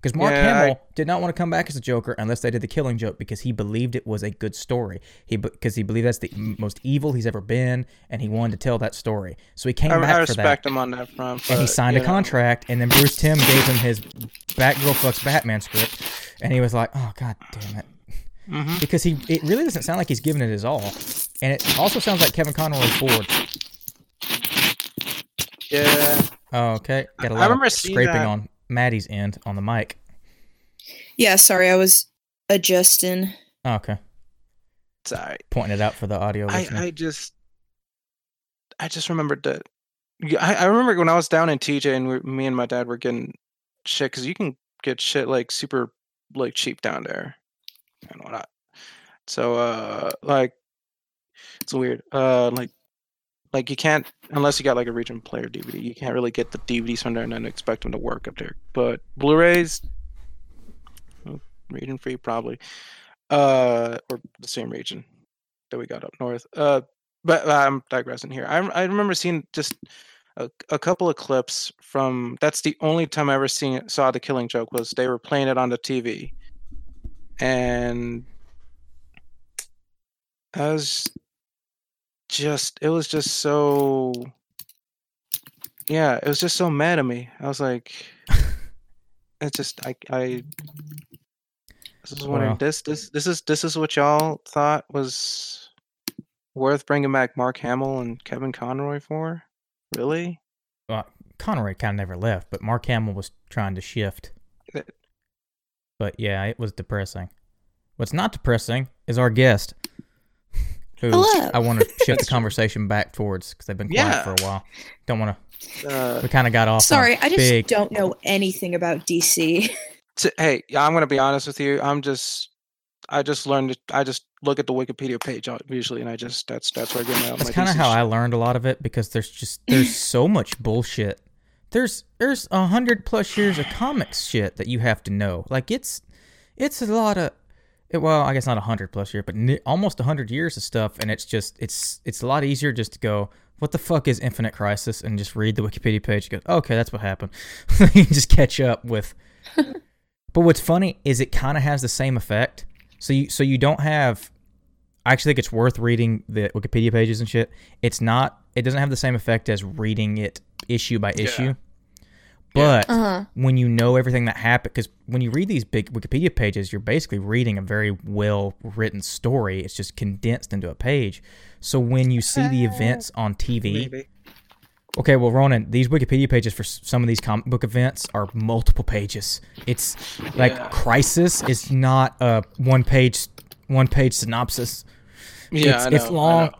Because Mark Yeah, I- Hamill did not want to come back as a Joker unless they did the Killing Joke because he believed it was a good story. He because he believed that's the most evil he's ever been, and he wanted to tell that story. So he came I, back I for that I respect him on that front. and he signed a know, contract and then bruce timm gave him his batgirl fucks batman script and he was like oh god damn it mhm. because he it really doesn't sound like he's giving it his all and it also sounds like kevin conroy's bored Yeah, oh okay got a I lot remember of seeing scraping that- on maddie's end on the mic Yeah, sorry, I was adjusting. oh, okay Sorry. alright. pointing it out for the audio I, listener. I just, I just remembered that. yeah, I, I remember when I was down in TJ and we, me and my dad were getting shit because you can get shit like super like cheap down there and whatnot. So uh, like, it's weird. Uh, like, like you can't unless you got like a region player DVD. You can't really get the DVDs from there and then expect them to work up there. But Blu-rays, region free probably, uh, or the same region that we got up north. Uh, but I'm digressing here. I I remember seeing just a, a couple of clips from. That's the only time I ever seen saw the Killing Joke was they were playing it on the TV, and I was just it was just so. Yeah, it was just so mad at me. I was like, it's just I I. This is wondering this this this is this is what y'all thought was worth bringing back Mark Hamill and Kevin Conroy for? Really? well, conroy kind of never left but mark hamill was trying to shift but yeah it was depressing what's not depressing is our guest who Hello. i want to shift the conversation back towards because they've been quiet Yeah. for a while don't want to Uh, we kind of got off. Sorry, I just big, don't know anything about DC. t- hey, I'm gonna be honest with you. I'm just, I just learned. I just look at the Wikipedia page usually, and I just that's that's where I get my. That's kind of how shit. I learned a lot of it because there's just there's so much bullshit. There's there's a hundred plus years of comics shit that you have to know. Like it's it's a lot of it, well, I guess not a hundred plus year, but ne- almost a hundred years of stuff, and it's just it's it's a lot easier just to go. What the fuck is Infinite Crisis? And just read the Wikipedia page. And go, okay, that's what happened. you just catch up with. but what's funny is it kind of has the same effect. So you so you don't have I actually think it's worth reading the Wikipedia pages and shit. It's not. It doesn't have the same effect as reading it issue by issue. But Uh huh. when you know everything that happened, because when you read these big Wikipedia pages, you're basically reading a very well written story. It's just condensed into a page. So when you see the events on TV, Maybe. okay, well, Ronan, these Wikipedia pages for some of these comic book events are multiple pages. It's like Yeah. Crisis is not a one page one page synopsis Yeah, it's, I know, it's I long know.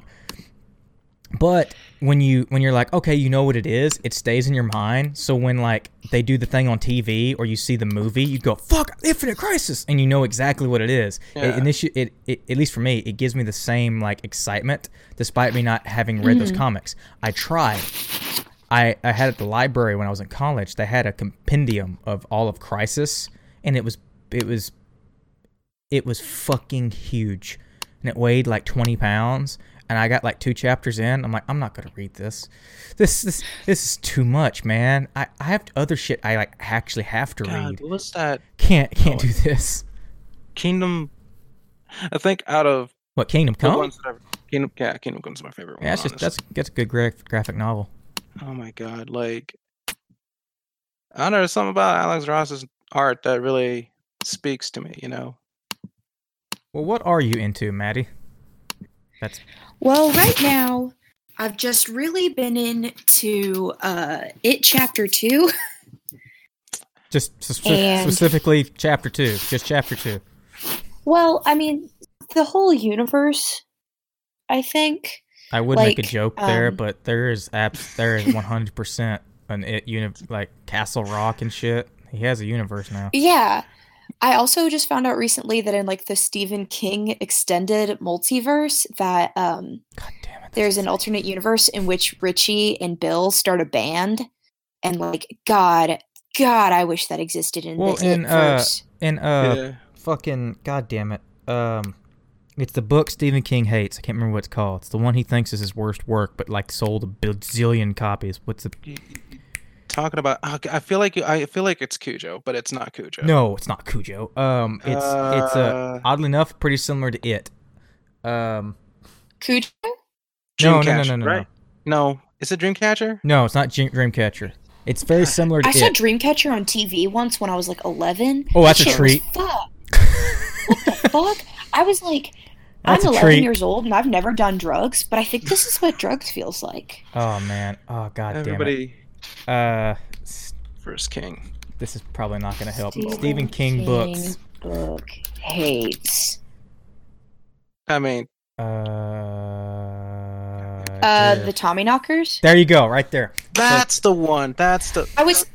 But when you when you're like okay you know what it is it stays in your mind so when like they do the thing on tv or you see the movie you go fuck infinite crisis and you know exactly what it is It- Yeah. and this it, it at least for me it gives me the same like excitement despite me not having read those mm-hmm. comics i tried I, I had at the library when I was in college. They had a compendium of all of Crisis, and it was it was it was fucking huge. and it weighed like 20 pounds. And I got like two chapters in. I'm like, I'm not gonna read this. This this this is too much, man. I, I have other shit I like actually have to God, read. What's that? Can't can't Oh, do this. Kingdom. I think out of What Kingdom Come? Kingdom, yeah, Kingdom Come's my favorite one. Yeah, that's just honestly. that's that's a good gra- graphic novel. Oh my god, like I don't know, there's something about Alex Ross's art that really speaks to me, you know. Well, what are you into, Maddie? That's Well, right now, I've just really been into uh, It Chapter 2. just speci- And- specifically chapter two, just chapter two. Well, I mean, the whole universe, I think. I would make a Like, joke there, um, but there is abs- there is 100 percent an it uni- like Castle Rock and shit. He has a universe now. Yeah. I also just found out recently that in like the Stephen King extended multiverse that um God damn it. that's there's an alternate universe in which Richie and Bill start a band and like god god I wish that existed in Well, the in, It uh, verse. and uh yeah. fucking god damn it. Um it's the book Stephen King hates. I can't remember what it's called. It's the one he thinks is his worst work, but like sold a bazillion copies. What's the Y- y- Talking about oh, I feel like you- I feel like it's Cujo, but it's not Cujo. No, it's not Cujo. Um it's it's uh Uh, oddly enough pretty similar to it. Um Cujo? no, no, no, Dreamcatcher, no, no, right? No, is it Dreamcatcher? No, it's not Dream- Dreamcatcher. It's very similar to I saw it. Dreamcatcher on TV once when I was like 11. Oh, that's a Shit was treat. fucked. what the fuck? I was like, That's a I'm 11 treat. years old and I've never done drugs, but I think this is what drugs feels like. Oh man. Oh god Everybody damn it. Uh first king. this is probably not going to help. Stephen Stephen King, books. book hates. I mean, Uh, Uh, yeah. the Tommyknockers. There you go, right there. that's the one. That's the I was,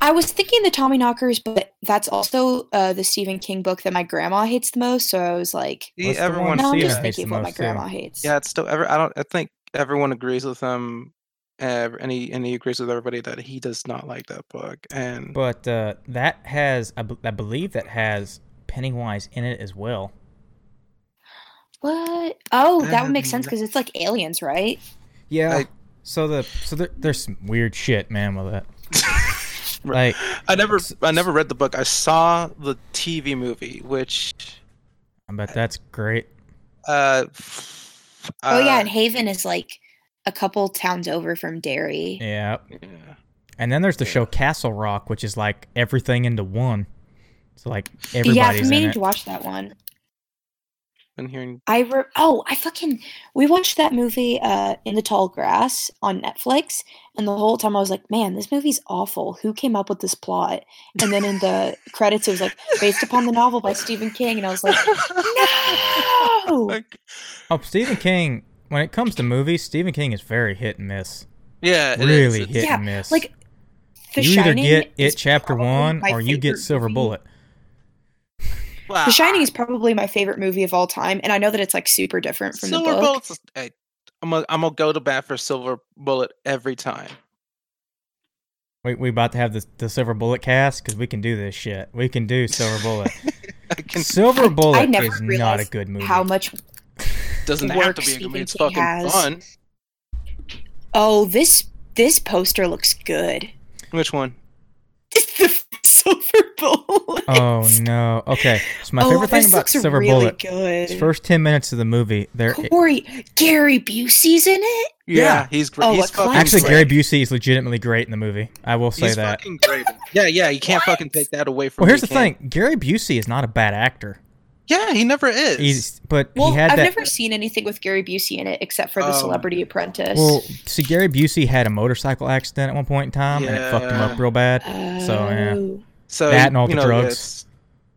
I was thinking the Tommyknockers, but that's also uh, the Stephen King book that my grandma hates the most. So I was like, Yeah, What's everyone no, I'm just hates thinking the of what my most, too? grandma hates. Yeah, it's still ever. I don't. I think everyone agrees with him, uh, and he and he agrees with everybody that he does not like that book. And But uh, that has, I, believe that has Pennywise in it as well. What? Oh, that would make Um, sense because it's like aliens, right? Yeah. I- so the so there, there's some weird shit, man, with that. Like, I never, I never read the book. I saw the TV movie, which, I bet that's great. uh, oh yeah, uh, and Haven is like a couple towns over from Derry. Yeah. yeah. And then there's the Yeah. show Castle Rock, which is like everything into one. So like yeah, I've everybody's been meaning to watch that one. Been hearing. I re- oh, I fucking we watched that movie uh in the tall grass on Netflix and the whole time I was like, man, this movie's awful. Who came up with this plot? And then in the credits it was like based upon the novel by Stephen King and I was like, no. Like, Oh, Stephen King. When it comes to movies, Stephen King is very hit and miss. yeah, it is. really It's- hit Yeah, and miss. Like The you either get it chapter one or you get Silver movie. Bullet. Wow. The Shining is probably my favorite movie of all time and I know that it's like super different from Silver the book. Bullet's. Hey, I'm gonna, I'm gonna go to bat for Silver Bullet every time. We we about to have the the Silver Bullet cast because we can do this shit. We can do Silver Bullet. I can. Silver Bullet never is not a good movie. How much Doesn't have to be a Stephen movie. It's fucking has. fun. Oh, this this poster looks good. Which one? It's the silver bullet. Oh no. Okay. So my Oh, favorite thing this about looks Silver really Bullet, good. first ten minutes of the movie, there. Corey, Gary Busey's in it. Yeah, Yeah. he's great. Oh, he's a classic. Actually, great. Gary Busey is legitimately great in the movie. I will say He's that. fucking great. Yeah, yeah, you can't fucking take that away from. Him. Well, here's me, the can thing: Gary Busey is not a bad actor. You? Yeah, he never is. He's, but Well, he had I've that. never seen anything with Gary Busey in it except for The Oh. Celebrity Apprentice. Well, see, Gary Busey had a motorcycle accident at one point in time, and it fucked him up real bad. so, yeah. Oh, so that and all you the know, drugs.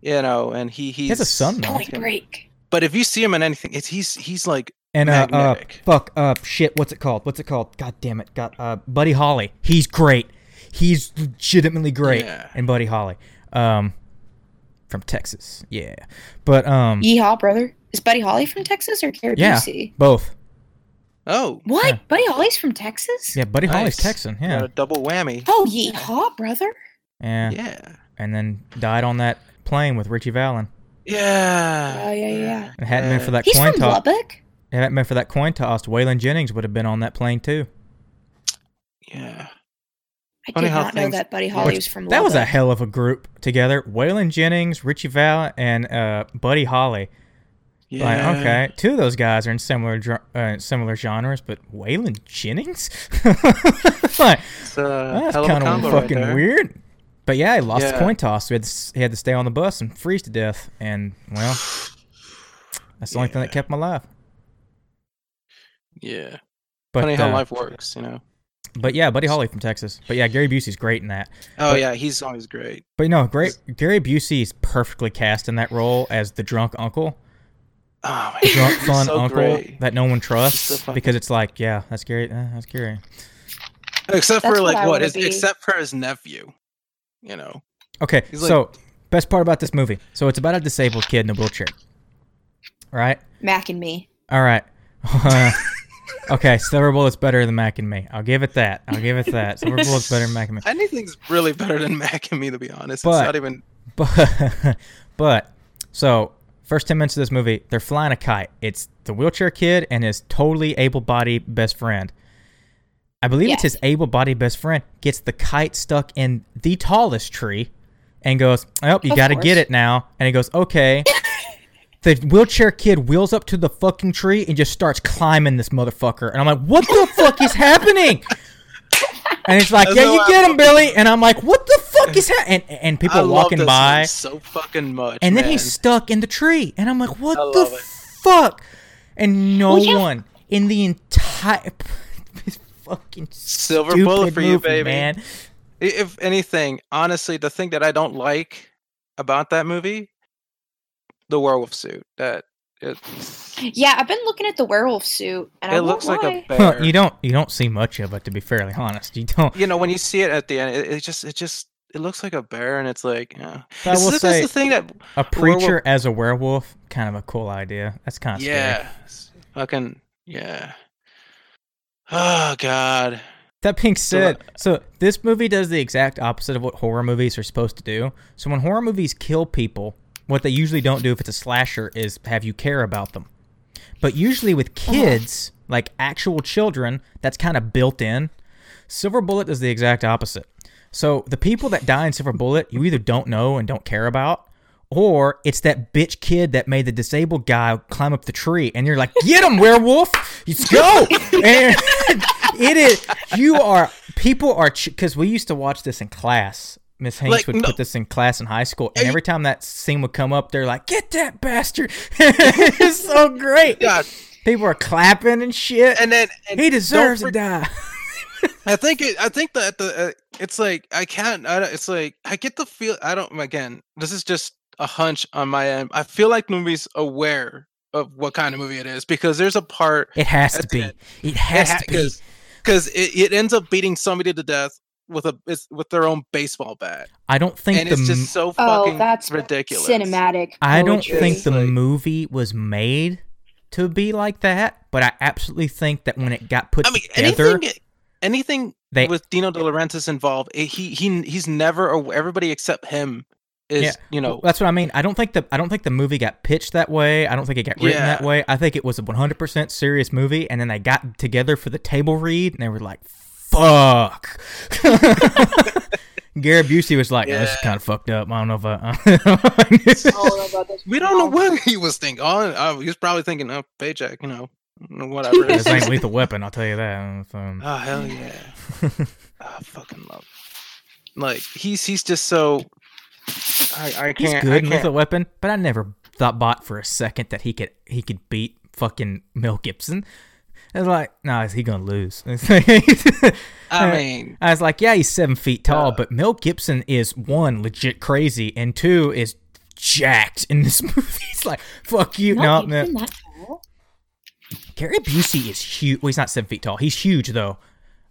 You know, and he he's He has a son though. Point Break. But if you see him in anything, it's he's he's like And uh, uh, Magnetic. fuck, uh, shit, what's it called? What's it called? God damn it, got uh, Buddy Holly. He's great. He's legitimately great. Yeah. And Buddy Holly, um, from Texas, yeah. But um, Yeehaw, brother. Is Buddy Holly from Texas or Gary yeah, Busey? both. oh What? Yeah. Buddy Holly's from Texas? Yeah, Buddy Holly's nice. Texan. got Yeah, a double whammy. Oh, yeehaw, brother. yeah, Yeah, And then died on that plane with Ritchie Valens. Yeah. Oh, yeah, yeah. If it hadn't been for that He's coin from toss, Lubbock. it hadn't been for that coin toss, Waylon Jennings would have been on that plane too. Yeah. I Funny did how not know things- that Buddy Holly Which- was from That was a hell of a group together. Waylon Jennings, Ritchie Val, and uh, Buddy Holly. Yeah. Like, okay, two of those guys are in similar uh, similar genres, but Waylon Jennings, like, It's, that's hell of a kind of combo right fucking weird. But yeah, he lost the coin toss. So he, had to, he had to stay on the bus and freeze to death. And well, that's the only thing that kept him alive. Yeah. But Funny how uh, life works, you know. But yeah, Buddy Holly from Texas. But yeah, Gary Busey's great in that. Oh But- yeah, he's always great. But no, great. Gary Busey is perfectly cast in that role as the drunk uncle. Oh my drunk fun so uncle great. that no one so trusts fucking- because it's like, yeah, that's Gary. Uh, that's Gary. Except That's for what like I what wanna is be. except for his nephew. You know. Okay, like- so best part about this movie. So it's about a disabled kid in a wheelchair. Right. Mac and me. All right. okay, Silver Bullet's better than Mac and Me. I'll give it that. I'll give it that. Silver Bullet's better than Mac and Me. Anything's really better than Mac and me, to be honest. But- it's not even. But but so first ten minutes of this movie, they're flying a kite. It's the wheelchair kid and his totally able-bodied best friend. I believe it's his able-bodied best friend gets the kite stuck in the tallest tree, and goes, "Oh, you got to get it now." And he goes, "Okay." the wheelchair kid wheels up to the fucking tree and just starts climbing this motherfucker, and I'm like, "What the fuck is happening?" And he's like, That's "Yeah, you I get him. Billy." And I'm like, "What the fuck is happening?" And, and people I are love walking this by, so fucking much. and then man. he's stuck in the tree, and I'm like, "What the it. fuck?" And no Well, yeah. one in the entire this fucking Silver bullet for you, baby. man. If anything, honestly, the thing that I don't like about that movie, the werewolf suit. That it, Yeah, I've been looking at the werewolf suit, and it won't looks like lie. a Well, bear. you don't you don't see much of it, to be fairly honest. You don't. you know, when you see it at the end, it, it just it just it looks like a bear, and it's like, yeah. I It's- will this say, is the thing that a werewolf- preacher as a werewolf, kind of a cool idea. That's kind of scary. yeah, s- fucking yeah. Oh God. That being So, said, so this movie does the exact opposite of what horror movies are supposed to do. So when horror movies kill people, what they usually don't do if it's a slasher is have you care about them. But usually with kids, like actual children, that's kind of built in. Silver Bullet is the exact opposite. So the people that die in Silver Bullet, you either don't know and don't care about, or it's that bitch kid that made the disabled guy climb up the tree, and you're like, "Get him, werewolf! Let's go!" and it is. You are. People are because we used to watch this in class. Miss Hanks Like, would no- put this in class in high school, and every time that scene would come up, they're like, "Get that bastard!" it's so great. God. People are clapping and shit. And then and he deserves to die. I think it. I think that the. Uh, it's like I can't. I, don't- it's like I get the feel. I don't. Again, this is just a hunch on my end. I feel like the movie's aware of what kind of movie it is because there's a part It has to be. it. It has to be. because because it, it ends up beating somebody to death with a it's, with their own baseball bat, I don't think and the it's just so Oh, that's ridiculous. cinematic. I don't poetry. think the Like- movie was made to be like that, but I absolutely think that when it got put I mean, together, anything anything they with Dino De Laurentiis involved, eh, he he he's never everybody except him is Yeah. you know that's what I mean. I don't think the I don't think the movie got pitched that way. I don't think it got written that way. I think it was a 100% serious movie, and then they got together for the table read, and they were like, "Fuck." Gary Busey was like, "This is Yeah. kind of fucked up. I don't know if I." I don't know. We don't know what he was thinking. Oh, he was probably thinking, "Oh, paycheck," you know, whatever. this ain't Lethal Weapon. I'll tell you that. Um, oh hell yeah! I ah, fucking love. Like he's he's just so. I I He's can't. He's good I in Lethal can't. Weapon, but I never thought bought for a second that he could he could beat fucking Mel Gibson. I was like, no, is he gonna lose? I mean, I was like, yeah, he's seven feet tall, Uh, but Mel Gibson is one legit crazy, and two is jacked in this movie. It's like, fuck you, no, Mel no. Gibson that tall? Gary Busey is huge. Well, he's not seven feet tall. He's huge though.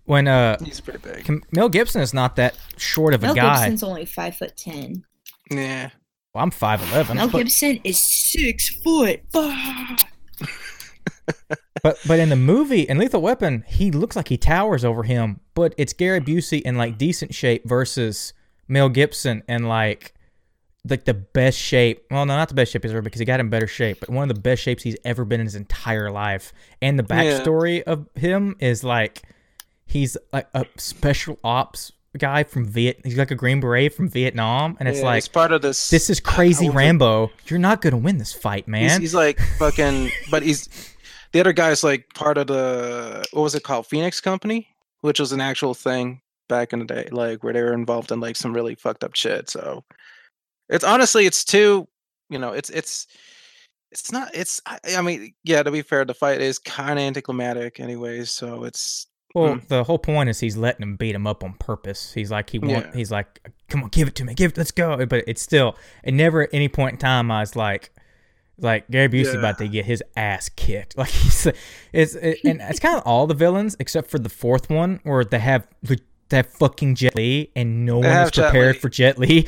When uh, he's pretty big. Kim- Mel Gibson is not that short of a Mel guy. Gibson's only five foot ten. Yeah. Well, I'm five eleven. Mel but, Gibson is six foot. five. But but in the movie in Lethal Weapon, he looks like he towers over him. But it's Gary Busey in like decent shape versus Mel Gibson and like like the best shape. Well, no, not the best shape he's ever because he got in better shape, but one of the best shapes he's ever been in his entire life. And the Yeah. backstory of him is like he's like a special ops guy from Viet. He's like a Green Beret from Vietnam, and it's Yeah, like part of this. this is crazy Rambo. You're not gonna win this fight, He's, man. he's like fucking, but he's the other guy's like part of the what was it called, Phoenix Company, which was an actual thing back in the day, like where they were involved in like some really fucked up shit. So it's honestly, it's too, you know, it's it's it's not. It's I, I mean, yeah. To be fair, the fight is kind of anticlimactic, anyways. So it's Well, Mm. the whole point is he's letting him beat him up on purpose. He's like he want, Yeah. he's like, come on, give it to me, give it, let's go. But it's still, and never at any point in time I was like, like Gary Busey Yeah. about to get his ass kicked. Like he's, it's, it, and it's kind of all the villains except for the fourth one where they have they have fucking Jet Li and no They one is have Jet prepared for Jet Li.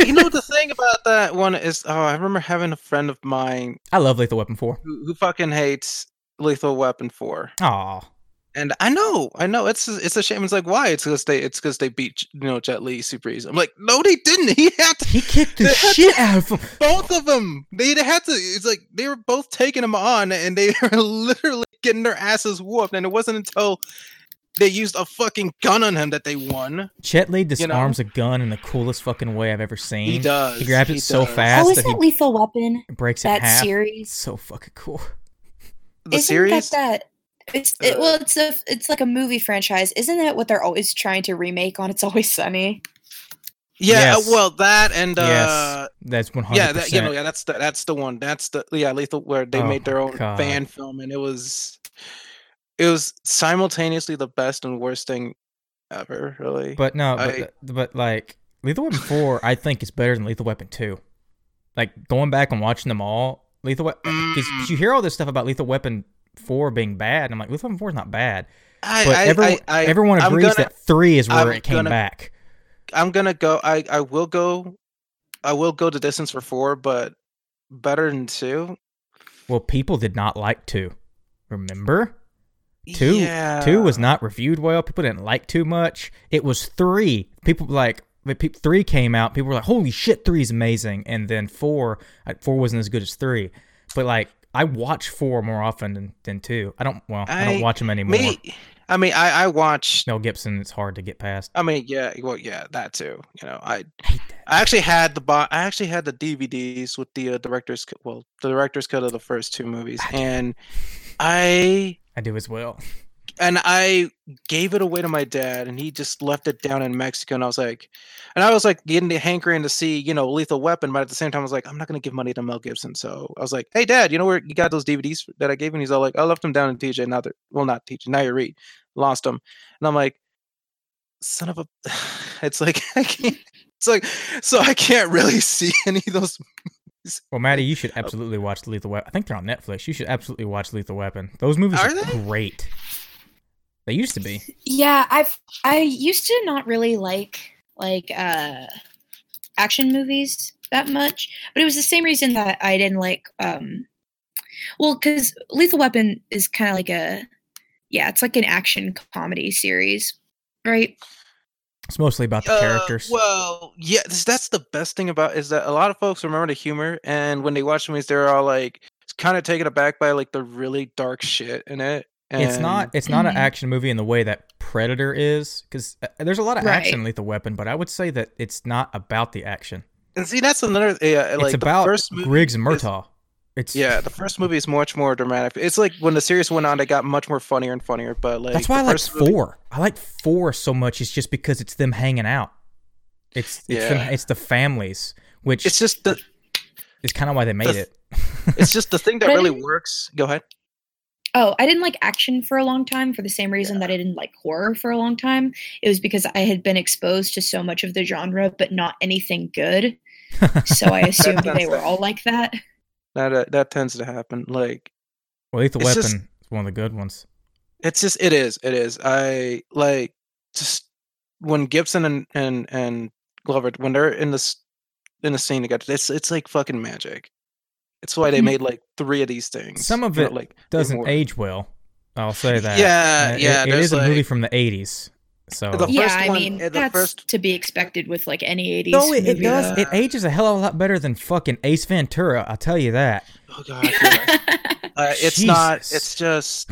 you know the thing about that one is, oh, I remember having a friend of mine I love Lethal Weapon four. who, who fucking hates Lethal Weapon Four. Aw, And I know, I know, it's it's a shame. It's like why? It's because they it's because they beat you know Jet Li super easy. I'm like, no, they didn't. He had to, he kicked the They had shit out of him. both of them. They, they had to. It's like they were both taking him on, and they were literally getting their asses whooped. And it wasn't until they used a fucking gun on him that they won. Jet Li know? disarms a gun in the coolest fucking way I've ever seen. He does. He grabs it he so fast Oh, that isn't he Lethal Weapon breaks it in that half. It's series? so fucking cool. The isn't series. that that? It's it, Uh, well, it's a it's like a movie franchise. Isn't that what they're always trying to remake on It's Always Sunny? yeah, uh, well, that and uh, yes, that's one hundred yeah, that, you know, yeah, that's the that's the one. That's the yeah, Lethal where they Oh made their own God. fan film, and it was it was simultaneously the best and worst thing ever. Really, But no, but, I- th- but like Lethal Weapon four, I think is better than Lethal Weapon two. Like going back and watching them all, Lethal Weapon because Mm. you hear all this stuff about Lethal Weapon four being bad, and I'm like Lethal four is not bad, I, but I, everyone I, I, everyone agrees gonna- that three is where I'm it came gonna- back. I'm gonna go. I I will go. I will go the distance for four, but better than two. Well, people did not like two. Remember? Two yeah. two was not reviewed well. People didn't like too much. It was three. People like three came out. People were like, "Holy shit, three is amazing!" And then four, uh, four wasn't as good as three. But like, I watch four more often than, than two. I don't. Well, I, don't watch them anymore. me. I mean, I I watched. Mel Gibson, it's hard to get past. I mean, yeah, well, yeah, that too. You know, I I. I actually had the bo- I actually had the DVDs with the uh, director's well, the director's cut of the first two movies, and I I do as well. And I gave it away to my dad, and he just left it down in Mexico. And I was like, and I was like getting the hankering to see, you know, Lethal Weapon, but at the same time, I was like, I'm not gonna give money to Mel Gibson. So I was like, Hey, Dad, you know where you got those DVDs that I gave? him? he's all like, I left them down in TJ. Now they're well, not TJ, now you read, lost them. And I'm like, son of a, it's like I can't. It's like so I can't really see any of those. Well, Maddie, you should oh. absolutely watch Lethal Weapon. I think they're on Netflix. You should absolutely watch Lethal Weapon. Those movies Are are, great. They used to be. Yeah, I've I used to not really like like uh action movies that much, but it was the same reason that I didn't like um well cuz Lethal Weapon is kind of like a yeah, it's like an action comedy series, right? It's mostly about the Uh, characters. Well, yeah, that's the best thing about is that a lot of folks remember the humor, and when they watch movies, they're all like it's kind of taken aback by like the really dark shit in it. It's not. It's not an Mhm. action movie in the way that Predator is, because there's a lot of Right. action in Lethal Weapon, but I would say that it's not about the action. And see, that's another. Yeah, like it's about the first movie. Riggs and is- Murtaugh. It's Yeah, the first movie is much more dramatic. It's like when the series went on, it got much more funnier and funnier. But like That's why I like first movie- four. I like four so much. It's just because it's them hanging out. It's it's them, Yeah. it's the families, which It's just the. It's kind of why they made the- it. It's just the thing that really works. Go ahead. Oh, I didn't like action for a long time for the same reason that I didn't like horror for a long time. It was because I had been exposed to so much of the genre, but not anything good. So I assumed That's they were all like that. That uh, that tends to happen. Like well, Lethal it's Weapon just- is one of the good ones. it's just it is it is i like just when gibson and and and glover when they're in this in the scene together it's it's like fucking magic it's why they made like three of these things Some of you know, it like Doesn't more- age well. I'll say that. yeah it- yeah it there's is a movie from the '80s. So The yeah, I one- mean uh, that's first- to be expected with like any '80s. no, it, it does. though. It ages a hell of a lot better than fucking Ace Ventura. I'll tell you that. Oh god, I feel like- uh, it's not. It's just.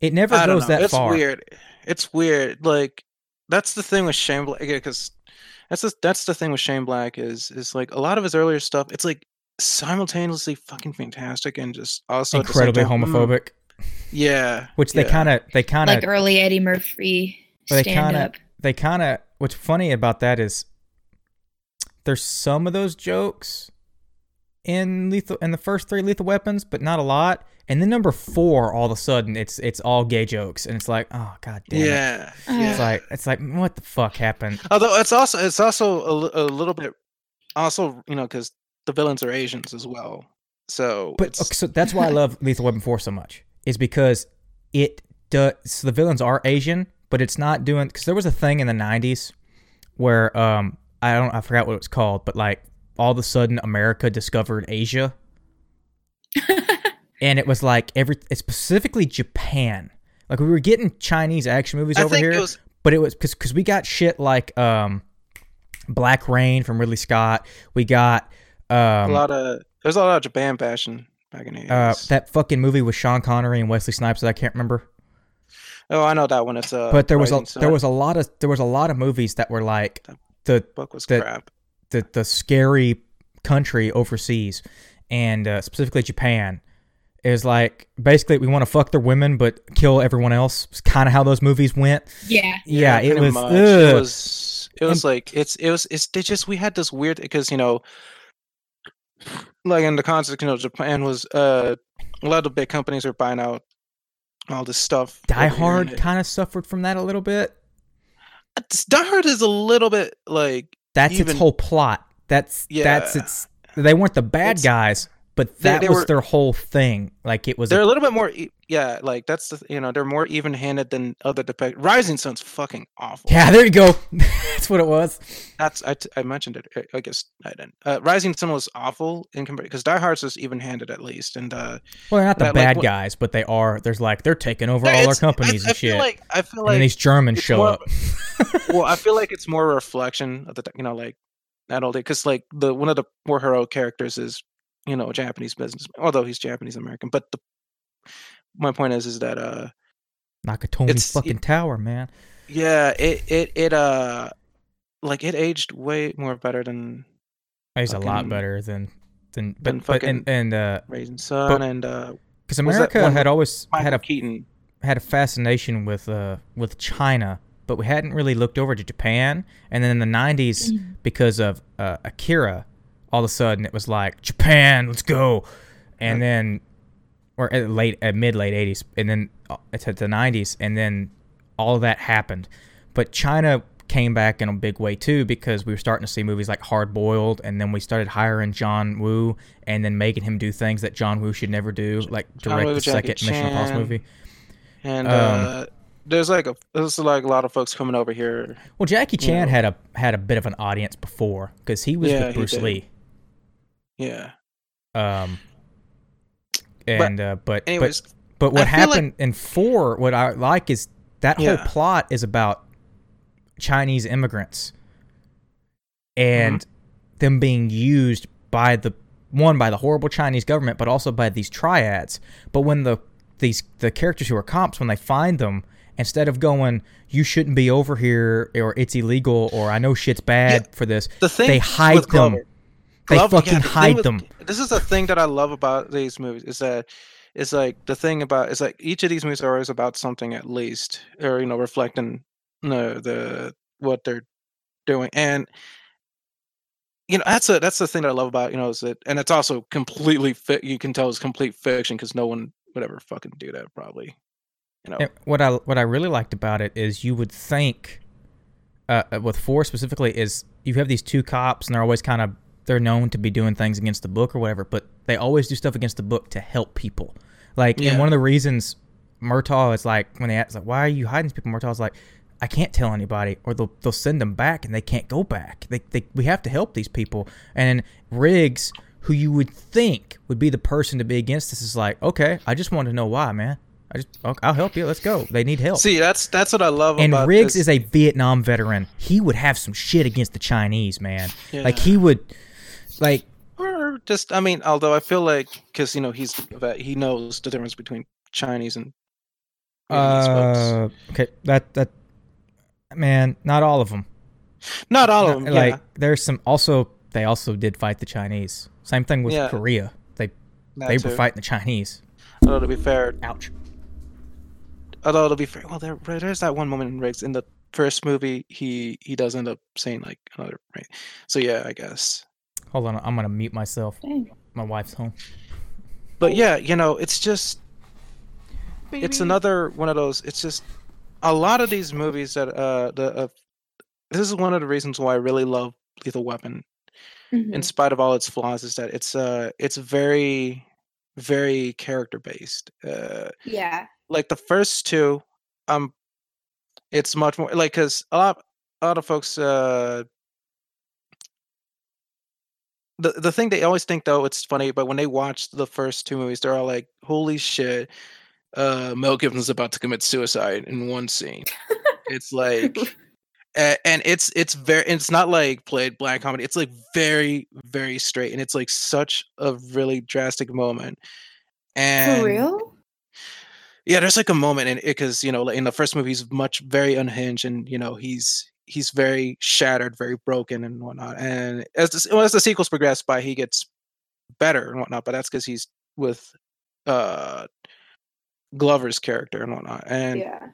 It never I don't goes know. that it's far. weird. It's weird. Like that's the thing with Shane Black because that's the, that's the thing with Shane Black is is like a lot of his earlier stuff. It's like simultaneously fucking fantastic and just also at the same Incredibly time, mm, homophobic, Yeah, which they yeah. kind of they kind of like early Eddie Murphy Well, they kinda- they kind of what's funny about that is there's some of those jokes in lethal in the first three lethal weapons but not a lot. And then number four all of a sudden it's it's all gay jokes. And it's like oh god damn it. Yeah, Uh, yeah. it's like it's like what the fuck happened? Although it's also it's also a, a little bit also you know because the villains are Asians as well. So but okay, so that's why i love lethal weapon 4 so much is because it does so the villains are asian but it's not doing because there was a thing in the 90s where um i don't i forgot what it was called but like all of a sudden america discovered asia. And it was like every it's specifically japan. Like we were getting chinese action movies I over here it was but it was because because we got shit like um black rain from ridley scott. We got a um lot of there's a lot of Japan fashion back in the 80s. uh, that fucking movie with Sean Connery and Wesley Snipes that I can't remember. oh, I know that one. It's uh, But there was a Rising there was a lot of there was a lot of movies that were like the book was that- crap. the the scary country overseas, and uh, specifically Japan. Is like basically we want to fuck their women but kill everyone else. It's kind of how those movies went. Yeah. Yeah, it was. It was. It was like it's. It was. It's. They just. We had this weird because you know, like in the context, you know, Japan was. Uh, a lot of big companies are buying out all this stuff. Die over here, and Hard kind of suffered from that a little bit. It's- Die Hard is a little bit like. That's Even- its whole plot. That's that's its. They weren't the bad It's- guys, but that they was were- their whole thing. Like it was. They're A, a little bit more. Yeah, like that's the. You know, they're more even-handed than other depict. Rising Sun's fucking awful. yeah, there you go. that's what it was. That's I, t- I mentioned it. I- guess I didn't. Uh, Rising Sun was awful in comparison because Die Hard's is even-handed at least, and uh, Well, they're not the That, bad what- guys, but they are. There's like they're taking over all our it's- I- companies I, and shit. like I feel and like these Germans show more- up. well, I feel like it's more a reflection of the you know like not only because like the one of the more heroic characters is you know Japanese businessman, although he's Japanese American. But the my point is is that uh Nakatomi it's- fucking tower, man. yeah it it it uh like it aged way more better than He's a lot better than than than but, but and fucking and uh Rising Sun But- and uh because was that America had always Michael had a Keaton. had a fascination with uh with China, but we hadn't really looked over to Japan. And then in the '90s, Mm. because of uh, Akira, all of a sudden it was like Japan, let's go. And Right. then, or at late at mid late '80s, and then uh, it's at the '90s, and then all of that happened. But China came back in a big way too because we were starting to see movies like Hard Boiled, and then we started hiring John Woo and then making him do things that John Woo should never do, like direct Woo, the Jackie second Mission Impossible movie. And Um, uh, there's like a there's like a lot of folks coming over here. Well, Jackie Chan Yeah. had a had a bit of an audience before because he was Yeah, he Bruce. Lee. Yeah. Um, and uh, but Anyways, but but what feel like- happened in four? What I like is that Yeah. whole plot is about Chinese immigrants and Mm-hmm. them being used by the one by the horrible Chinese government, but also by these triads. But when the these the characters who are cops, when they find them, instead of going, "You shouldn't be over here," or "It's illegal," or "I know shit's bad for this," the thing they hide them. Glover- They Glover- fucking yeah, the thing hide with- them. This is the thing that I love about these movies is that it's like the thing about it's like each of these movies are always about something at least, or you know, reflecting the the what they're doing, and you know that's a that's the thing that I love about you know is that, and it's also completely fit. You can tell it's complete fiction because no one would ever fucking do that probably. You know, And what I what I really liked about it is you would think, uh, uh, with four specifically, is you have these two cops and they're always kind of they're known to be doing things against the book or whatever, but they always do stuff against the book to help people. Like, and one of the reasons Murtaugh is like when they ask like, "Why are you hiding these people?" Murtaugh's like, "I can't tell anybody, or they'll they'll send them back and they can't go back. They, they we have to help these people." And Riggs, who you would think would be the person to be against this, is like, "Okay, I just want to know why, man." I just I'll help you. Let's go. They need help. See, that's that's what I love and Riggs this. is a Vietnam veteran. He would have some shit against the Chinese, man. Like he would, like or just I mean, although I feel like because you know he's he knows the difference between Chinese and uh, okay, that that man, not all of them. Not all of them. like yeah, there's some. Also, they also did fight the Chinese. Same thing with Yeah. Korea. They that they too. were fighting the Chinese. Although to be fair, Ouch. although to be fair, well, there there's that one moment in Riggs in the first movie he he does end up saying like another right. So yeah, I guess. Hold on, I'm gonna mute myself. Dang. My wife's home. But yeah, you know, it's just it's another one of those. It's just a lot of these movies that uh the uh, this is one of the reasons why I really love Lethal Weapon, Mhm. in spite of all its flaws, is that it's uh it's very very character based. Uh, Yeah. like the first two, um, it's much more like because a lot a lot of folks uh. The, the thing they always think though it's funny but when they watch the first two movies they're all like holy shit uh mel gibson's about to commit suicide in one scene it's like a- and it's it's very it's not like played black comedy it's like very very straight and it's like such a really drastic moment and For real? yeah there's like a moment in it because you know like in the first movie he's much very unhinged and you know he's he's very shattered very broken and whatnot and as the, well, as the sequels progress by he gets better and whatnot but that's because he's with uh glover's character and whatnot and yeah.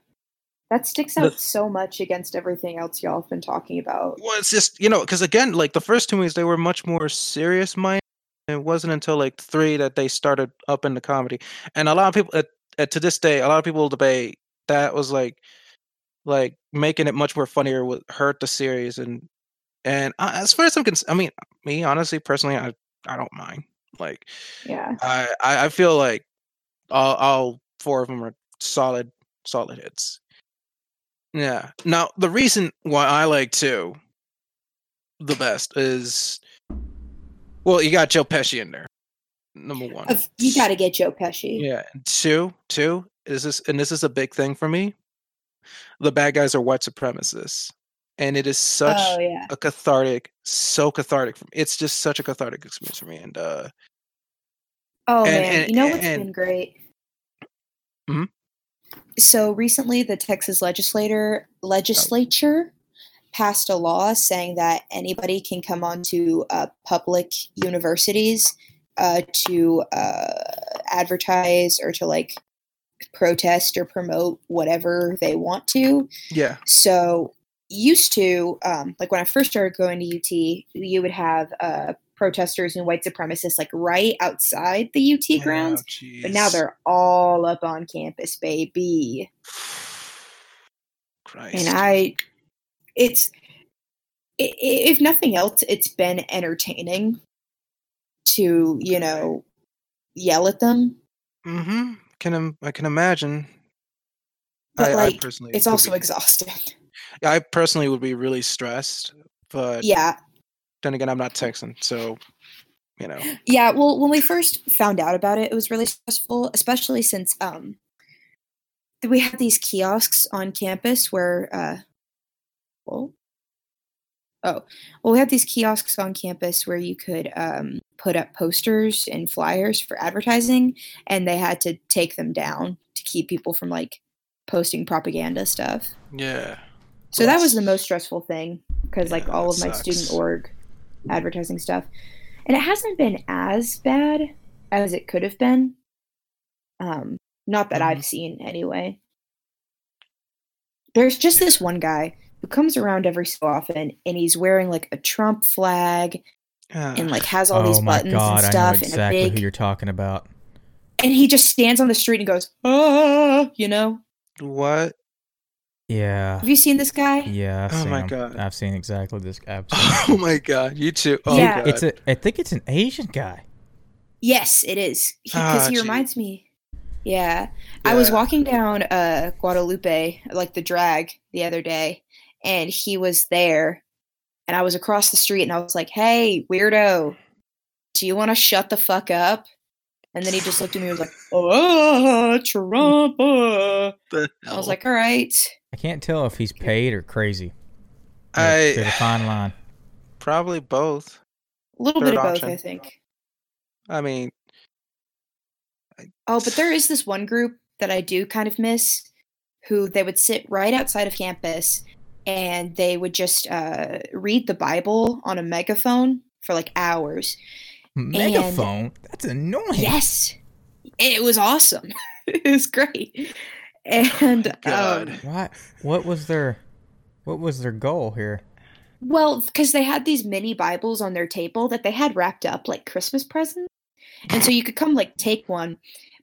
That sticks the- out so much against everything else y'all have been talking about. Well, it's just you know because again, like the first two movies, they were much more serious minded. It wasn't until like three that they started up into comedy, and a lot of people at, at to this day, a lot of people debate that was like like making it much more funnier would hurt the series and and uh, as far as I'm concerned, I mean, me honestly, personally, I I don't mind. Like Yeah. I I, feel like all, all four of them are solid solid hits. Yeah. Now the reason why I like two the best is well, you got Joe Pesci in there. Number one. You got to get Joe Pesci. Yeah. Two, two is this and this is a big thing for me. The bad guys are white supremacists. And it is such oh yeah. a cathartic, so cathartic for me. It's just such a cathartic experience for me. And uh Oh And- man, and- you know what's and- been great? Mhm. So recently, the Texas legislator legislature passed a law saying that anybody can come onto uh, public universities uh, to uh, advertise or to like protest or promote whatever they want to. yeah. So used to, um, like when I first started going to UT, you would have uh, protesters and white supremacists like right outside the UT grounds, Oh, but now they're all up on campus, baby. Christ. And I, it's if nothing else, it's been entertaining to you know yell at them. Mm-hmm. Can I can imagine. But I, I personally, it's also be- exhausting. I personally would be really stressed, but Yeah, then again, I'm not Texan, so you know. Yeah, well, when we first found out about it, it was really stressful, especially since um we had these kiosks on campus where uh well oh well we have these kiosks on campus where you could um put up posters and flyers for advertising and they had to take them down to keep people from like posting propaganda stuff. Yeah. So that was the most stressful thing because like all of my student org advertising stuff, and it hasn't been as bad as it could have been. Um, not that Mhm. I've seen anyway. There's just this one guy who comes around every so often, and he's wearing like a Trump flag Yeah. and like has all oh these my buttons god, and I know stuff, exactly and a who you're talking about. and he just stands on the street and goes, "Ah," you know. what? Yeah. Have you seen this guy? Yeah. I've Oh seen my him. God. I've seen exactly this. I've Oh my god, you too. Oh Yeah. god. It's a. I think it's an Asian guy. Yes, it is. Because Ah, he reminds me. Yeah. I was walking down uh Guadalupe, like the drag, the other day, and he was there. And I was across the street and I was like, hey, weirdo, do you want to shut the fuck up? And then he just looked at me and was like, "Oh, Trump." uh." I was like, "All right." I can't tell if he's paid or crazy. I There's- There's a fine line. probably both. A little Third bit of both. I think. I mean, Oh, but there is this one group that I do kind of miss who they would sit right outside of campus and they would just uh, read the Bible on a megaphone for like hours. Megaphone? That's annoying. Yes. It was awesome. it was great. And God. um, What? What was their what was their goal here? well, because they had these mini Bibles on their table that they had wrapped up like Christmas presents. And so you could come like take one,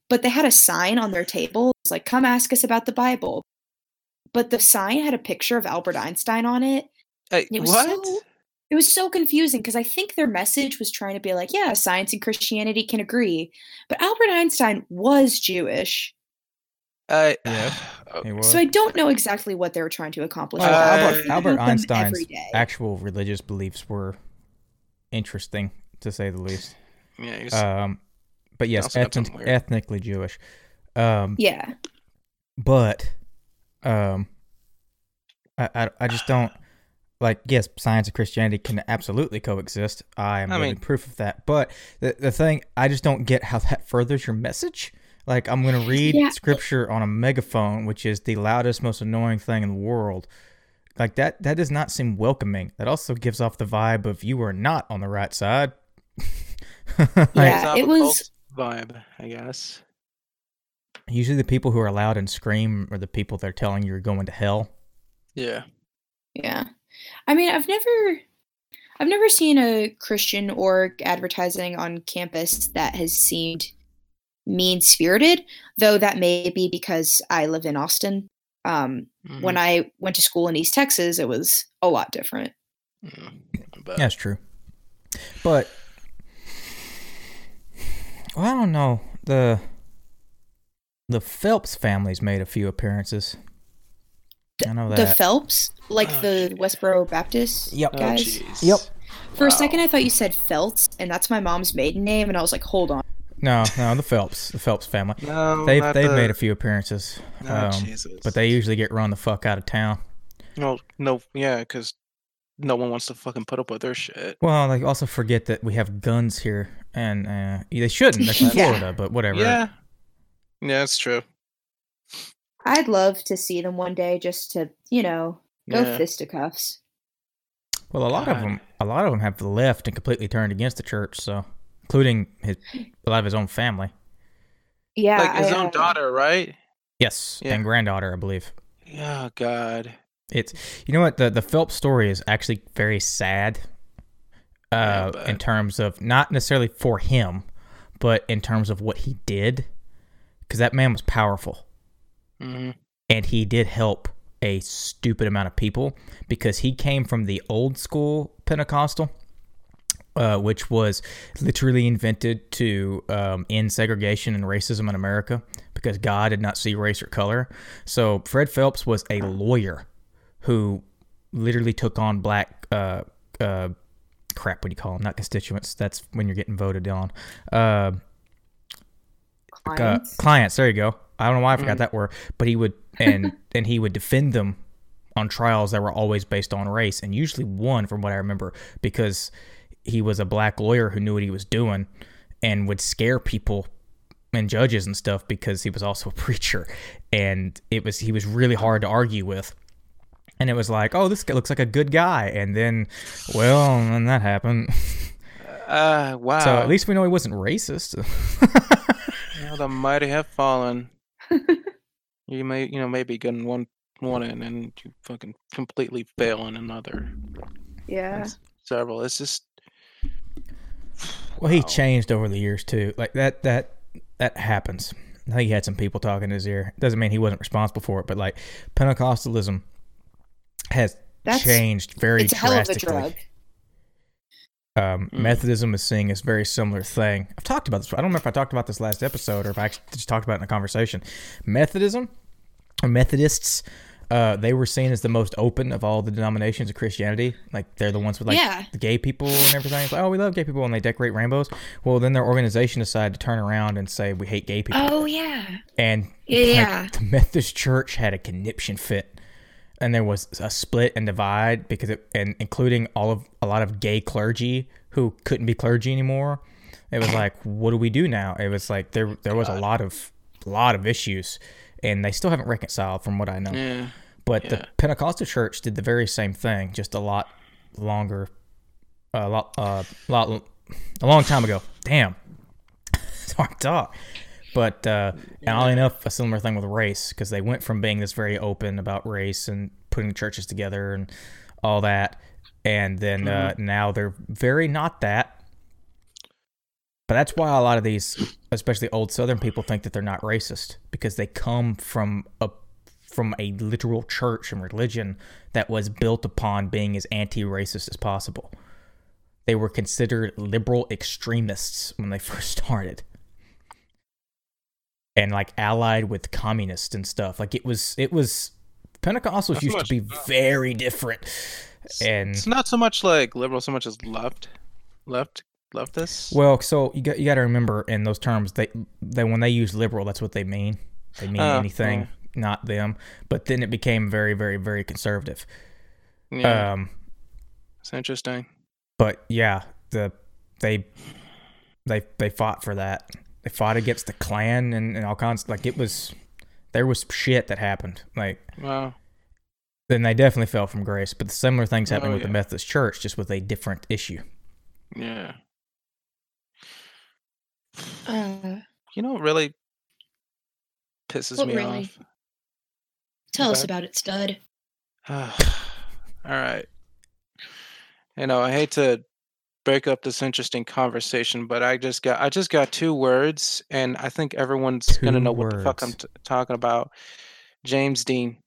but they had a sign on their table. It's like, come ask us about the Bible. But the sign had a picture of Albert Einstein on it. Hey, It was what? so it was so confusing because I think their message was trying to be like, yeah, science and Christianity can agree. But Albert Einstein was Jewish. I, Yes, Oh, He was. So I don't know exactly what they were trying to accomplish. Well, with that, Uh, Albert, Albert Einstein's actual religious beliefs were interesting, to say the least. yeah, he's, Um, but yes, ethnic, ethnically Jewish. Um, Yeah. but um, I, I I just don't like. Yes, science and Christianity can absolutely coexist. I am I living mean- proof of that. But the the thing, I just don't get how that furthers your message. Like I'm gonna read Yeah. scripture on a megaphone, which is the loudest, most annoying thing in the world. Like that, that does not seem welcoming. That also gives off the vibe of you are not on the right side. Like, Yeah, it was- vibe, I guess. Usually, the people who are loud and scream are the people that are telling you you're going to hell. Yeah. Yeah. I mean, I've never I've never seen a Christian org advertising on campus that has seemed mean-spirited, though that may be because I live in Austin. Um, Mhm. when I went to school in East Texas, it was a lot different. Mm, That's true. But well, I don't know. The the Phelps family's made a few appearances. I know that. The. Phelps, like Oh, the shit. Westboro Baptist Yep. Oh, guys. jeez. Yep. For a second, I thought you said Feltz, and that's my mom's maiden name, and I was like, hold on. no, no, the Phelps, the Phelps family. No, They've they've the- made a few appearances, Oh, um, Jesus. but they usually get run the fuck out of town. No, no, yeah, because no one wants to fucking put up with their shit. Well, they also forget that we have guns here, and uh, they shouldn't. That's in Yeah. Florida, but whatever. Yeah. Yeah, it's true. I'd love to see them one day just to, you know, go Yeah. fisticuffs. Well, a lot of them, a lot of them have left and completely turned against the church. So, including his, a lot of his own family. Yeah. like his I, own uh, daughter, right? Yes, Yeah. and granddaughter, I believe. Yeah, God. It's you know what the the Phelps story is actually very sad. Uh, but- in terms of not necessarily for him, but in terms of what he did, because that man was powerful hmm and he did help a stupid amount of people because he came from the old school Pentecostal, uh, which was literally invented to um, end segregation and racism in America because God did not see race or color. So Fred Phelps was a lawyer who literally took on black. Uh, uh, crap, what do you call them? Not constituents. That's when you're getting voted on. Uh, uh, clients. clients. There you go. I don't know why I forgot Mm. that word, but he would and and he would defend them on trials that were always based on race, and usually won, from what I remember, because he was a black lawyer who knew what he was doing and would scare people and judges and stuff because he was also a preacher, and it was he was really hard to argue with. And it was like, oh, this guy looks like a good guy, and then, well, and then that happened. Uh, wow. So at least we know he wasn't racist. Yeah, the mighty have fallen. you may, you know, maybe good in one one end and you fucking completely fail in another. yeah. That's several. It's just. Well, he Wow. changed over the years too. Like that that that happens. I think he had some people talking in his ear. Doesn't mean he wasn't responsible for it, but like Pentecostalism has That's changed very it's a hell of a drastically. Um, Mm. Methodism is seeing a very similar thing. I've talked about this. I don't remember if I talked about this last episode or if I actually just talked about it in a conversation. Methodism, or Methodists, uh, they were seen as the most open of all the denominations of Christianity. Like they're the ones with like Yeah. the gay people and everything. It's like, oh, we love gay people and they decorate rainbows. Well, then their organization decided to turn around and say we hate gay people. Oh yeah. and Yeah, like, yeah. the Methodist Church had a conniption fit, and there was a split and divide because it, and including all of a lot of gay clergy who couldn't be clergy anymore. It was like, what do we do now? It was like there there was a lot of lot of issues, and they still haven't reconciled, from what I know. Yeah. But Yeah. the Pentecostal church did the very same thing, just a lot longer, a lot, uh, lot, a long time ago. Damn, it's hard talk. But uh, and oddly enough, a similar thing with race because they went from being this very open about race and putting churches together and all that, and then uh, now they're very not that. But that's why a lot of these, especially old Southern people, think that they're not racist because they come from a from a literal church and religion that was built upon being as anti-racist as possible. They were considered liberal extremists when they first started. And like allied with communists and stuff. Like it was it was Pentecostals used to be very different. And It's not so much like liberal, so much as left, left, leftists. Well, so you got you got to remember in those terms they they when they use liberal, that's what they mean. They mean Oh, anything, yeah. not them. But then it became very, very, very conservative. yeah, Um, it's interesting. but yeah, the they they they fought for that. They fought against the Klan and, and all kinds. Like it was, there was shit that happened. Like Wow. then they definitely fell from grace. But the similar things happening Oh, with the. Methodist Church, just with a different issue. Yeah. Uh, You know what really pisses What me really? off? tell us Okay. about it, stud. All right. You know, I hate to break up this interesting conversation, but I just got I just got two words, and I think everyone's gonna Two know what the fuck I'm t- talking about. James Dean.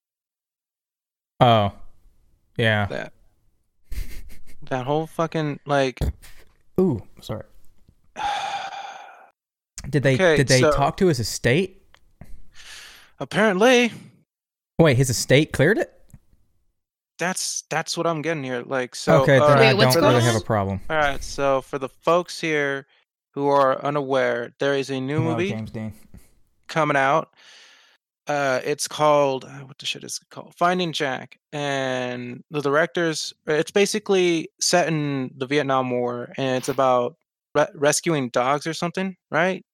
Oh, yeah. That that whole fucking like. Ooh, sorry. Did they Okay, did they so- talk to his estate? Apparently, Wait, his estate cleared it. That's that's what I'm getting here. Like, so okay, then Wait, I don't going really have a problem. all right. So for the folks here who are unaware, there is a new No, movie James Dean. coming out. Uh, it's called uh, what the shit is it called? Finding Jack, and the directors. It's basically set in the Vietnam War, and it's about re- rescuing dogs or something, right?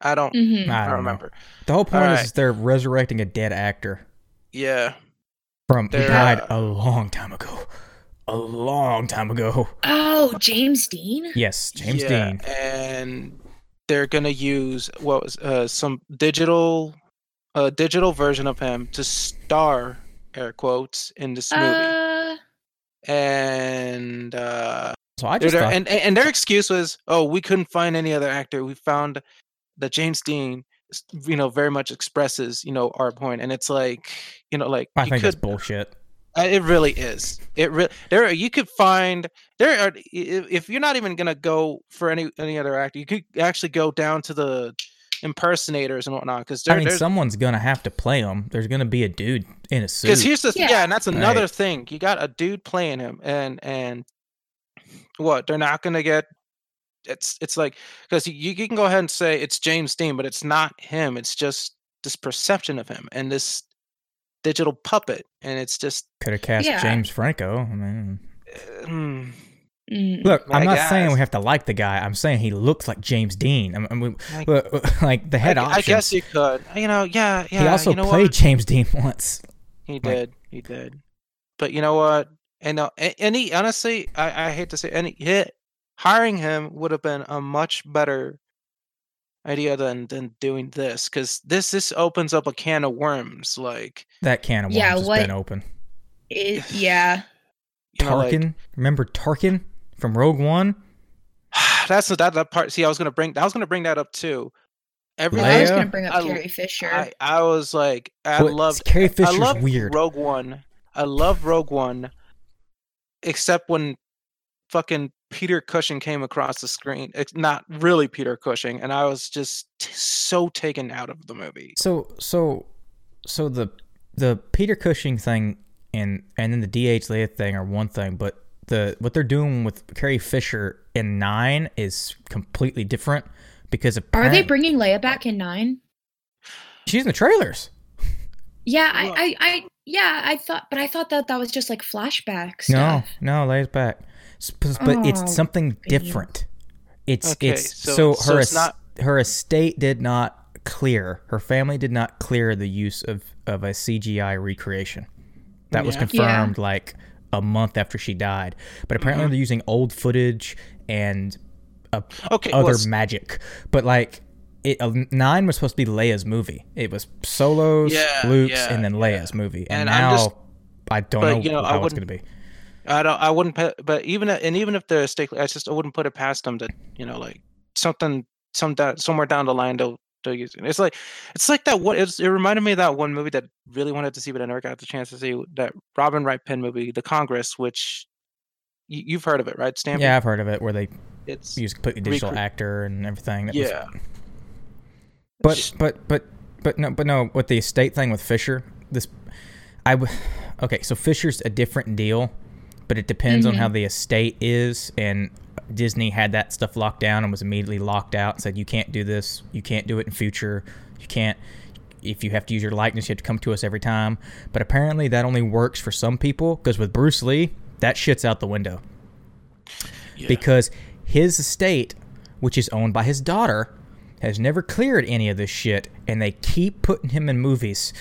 I don't, Mm-hmm. I I don't don't know. remember. The whole point is, Alright. is they're resurrecting a dead actor Yeah, from who They're, died uh, a long time ago. A long time ago. Oh, James Dean. Yes, James yeah, Dean. and they're gonna use what was uh, some digital, a digital version of him to star air quotes in this movie, Uh, and. uh So I just they're- thought, and and and their excuse was, "Oh, we couldn't find any other actor. We found the James Dean, s- you know, very much expresses, you know, our. And it's like, you know, like I you think that's could, bullshit. uh, it really is. It really there. You could find there are i- i- if you're not even gonna go for any any other actor, you could actually go down to the impersonators and whatnot because I mean, someone's gonna have to play him. There's gonna be a dude in a suit. because here's the yeah. Yeah. and that's another Right. thing. You got a dude playing him, and and what they're not gonna get. It's it's like because you, you can go ahead and say it's James Dean, but it's not him. It's just this perception of him and this digital puppet, and it's just Could have cast Yeah. James Franco. I mean, mm, look, I'm My not saying we have to like the guy. I'm saying he looks like James Dean. I mean, I- like the head I, I guess you could. You know, yeah, yeah. he also you know played what? James Dean once. He Like- did. He did. But you know what? And uh, any honestly, I, I hate to say any hit hiring him would have been a much better idea than than doing this because this this opens up a can of worms. Like That can of worms Yeah, has what- been open. it, yeah. you know, like, Tarkin, remember Tarkin from Rogue One? that's that that part. See, I was gonna bring I was gonna bring that up too. Every Well, I was gonna bring up I- Carrie Fisher. I, I was like I What- loved Carrie I Fisher's weird. Rogue One. I love Rogue One, except when fucking Peter Cushing came across the screen. It's not really Peter Cushing, and I was just t- so taken out of the movie. So so so the the Peter Cushing thing and and then the DH Leia thing are one thing, but the what they're doing with Carrie Fisher in nine is completely different because of. Are they bringing Leia back in nine? she's in the trailers. Yeah, I, I, I, yeah, I thought, but I thought that that was just like flashback No, no, Leia's back, S- but but Oh, it's something different. It's Okay, it's so, so- her so it's es- not- her estate did not clear. Her family did not clear the use of of a CGI recreation. That was Yeah. confirmed like a month after she died. But apparently Mm-hmm. they're using old footage and uh, Okay, other well, magic. But like it, uh, nine was supposed to be Leia's movie. It was Solo's, Yeah, Luke's, yeah, and then yeah. Leia's movie. And, And now just- I don't but, know, you know, I how it's going to be. I don't. I wouldn't. Put, but even and even if they're stake, I just I wouldn't put it past them that you know like something some down, somewhere down the line they'll they'll use it. It's like it's like that one. It's, it reminded me of that one movie that really wanted to see, but I never got the chance to see that Robin Wright Penn movie, The Congress, which you, you've heard of it, right? Stamp. Yeah, I've heard of it where they It's use completely digital actor and everything. That was- yeah. but but but but no, but no. With the estate thing with Fisher, this I okay. So Fisher's a different deal, but it depends on Mhm. how the estate is. And Disney had that stuff locked down and was immediately locked out and said you can't do this. You can't do it in future. You can't. If you have to use your likeness, you have to come to us every time. But apparently, that only works for some people because with Bruce Lee, that shit's out the window yeah. because his estate, which is owned by his daughter, has never cleared any of this shit, and they keep putting him in movies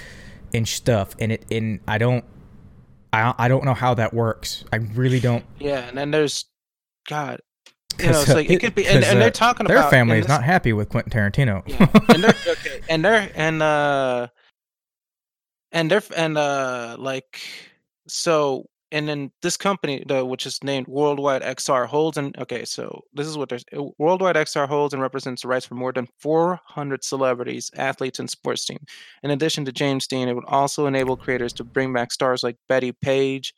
and stuff. And it, and I don't, I, I don't know how that works. I really don't. yeah, and then there's God. You know, it's uh, like it could be, and, and uh, they're talking Their about their family is this- not happy with Quentin Tarantino. Yeah, and they're okay, and they're and uh, and they're and uh, like so, and then this company, the which is named Worldwide XR, holds and okay, so this is what there's Worldwide XR holds and represents the rights for more than 400 celebrities, athletes, and sports teams. In addition to James Dean, it would also enable creators to bring back stars like Bettie Page.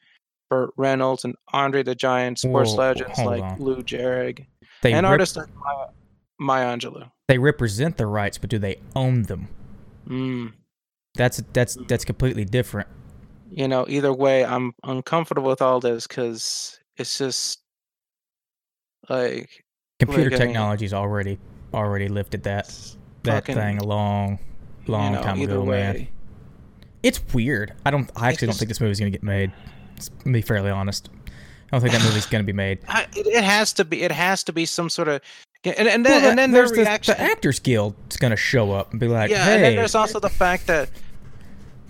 Burt Reynolds and Andre the Giant, sports Whoa, legends like on. Lou Gehrig, they and rep- artists like Maya, Maya Angelou. they represent the rights, but do they own them? Mm. That's that's that's completely different. You know either way i'm uncomfortable with all this because it's just like Computer Like, I mean- technology's already already lifted that that fucking, thing a long long you know, time ago, way man. It's weird. I don't. I actually don't think this movie's gonna get made. Let's be fairly honest. I don't think that movie's gonna be made. I, it, has to be it has to be some sort of and, and then Well, and then there's the, the Actors Guild's gonna show up and be like, yeah and then there's also the fact that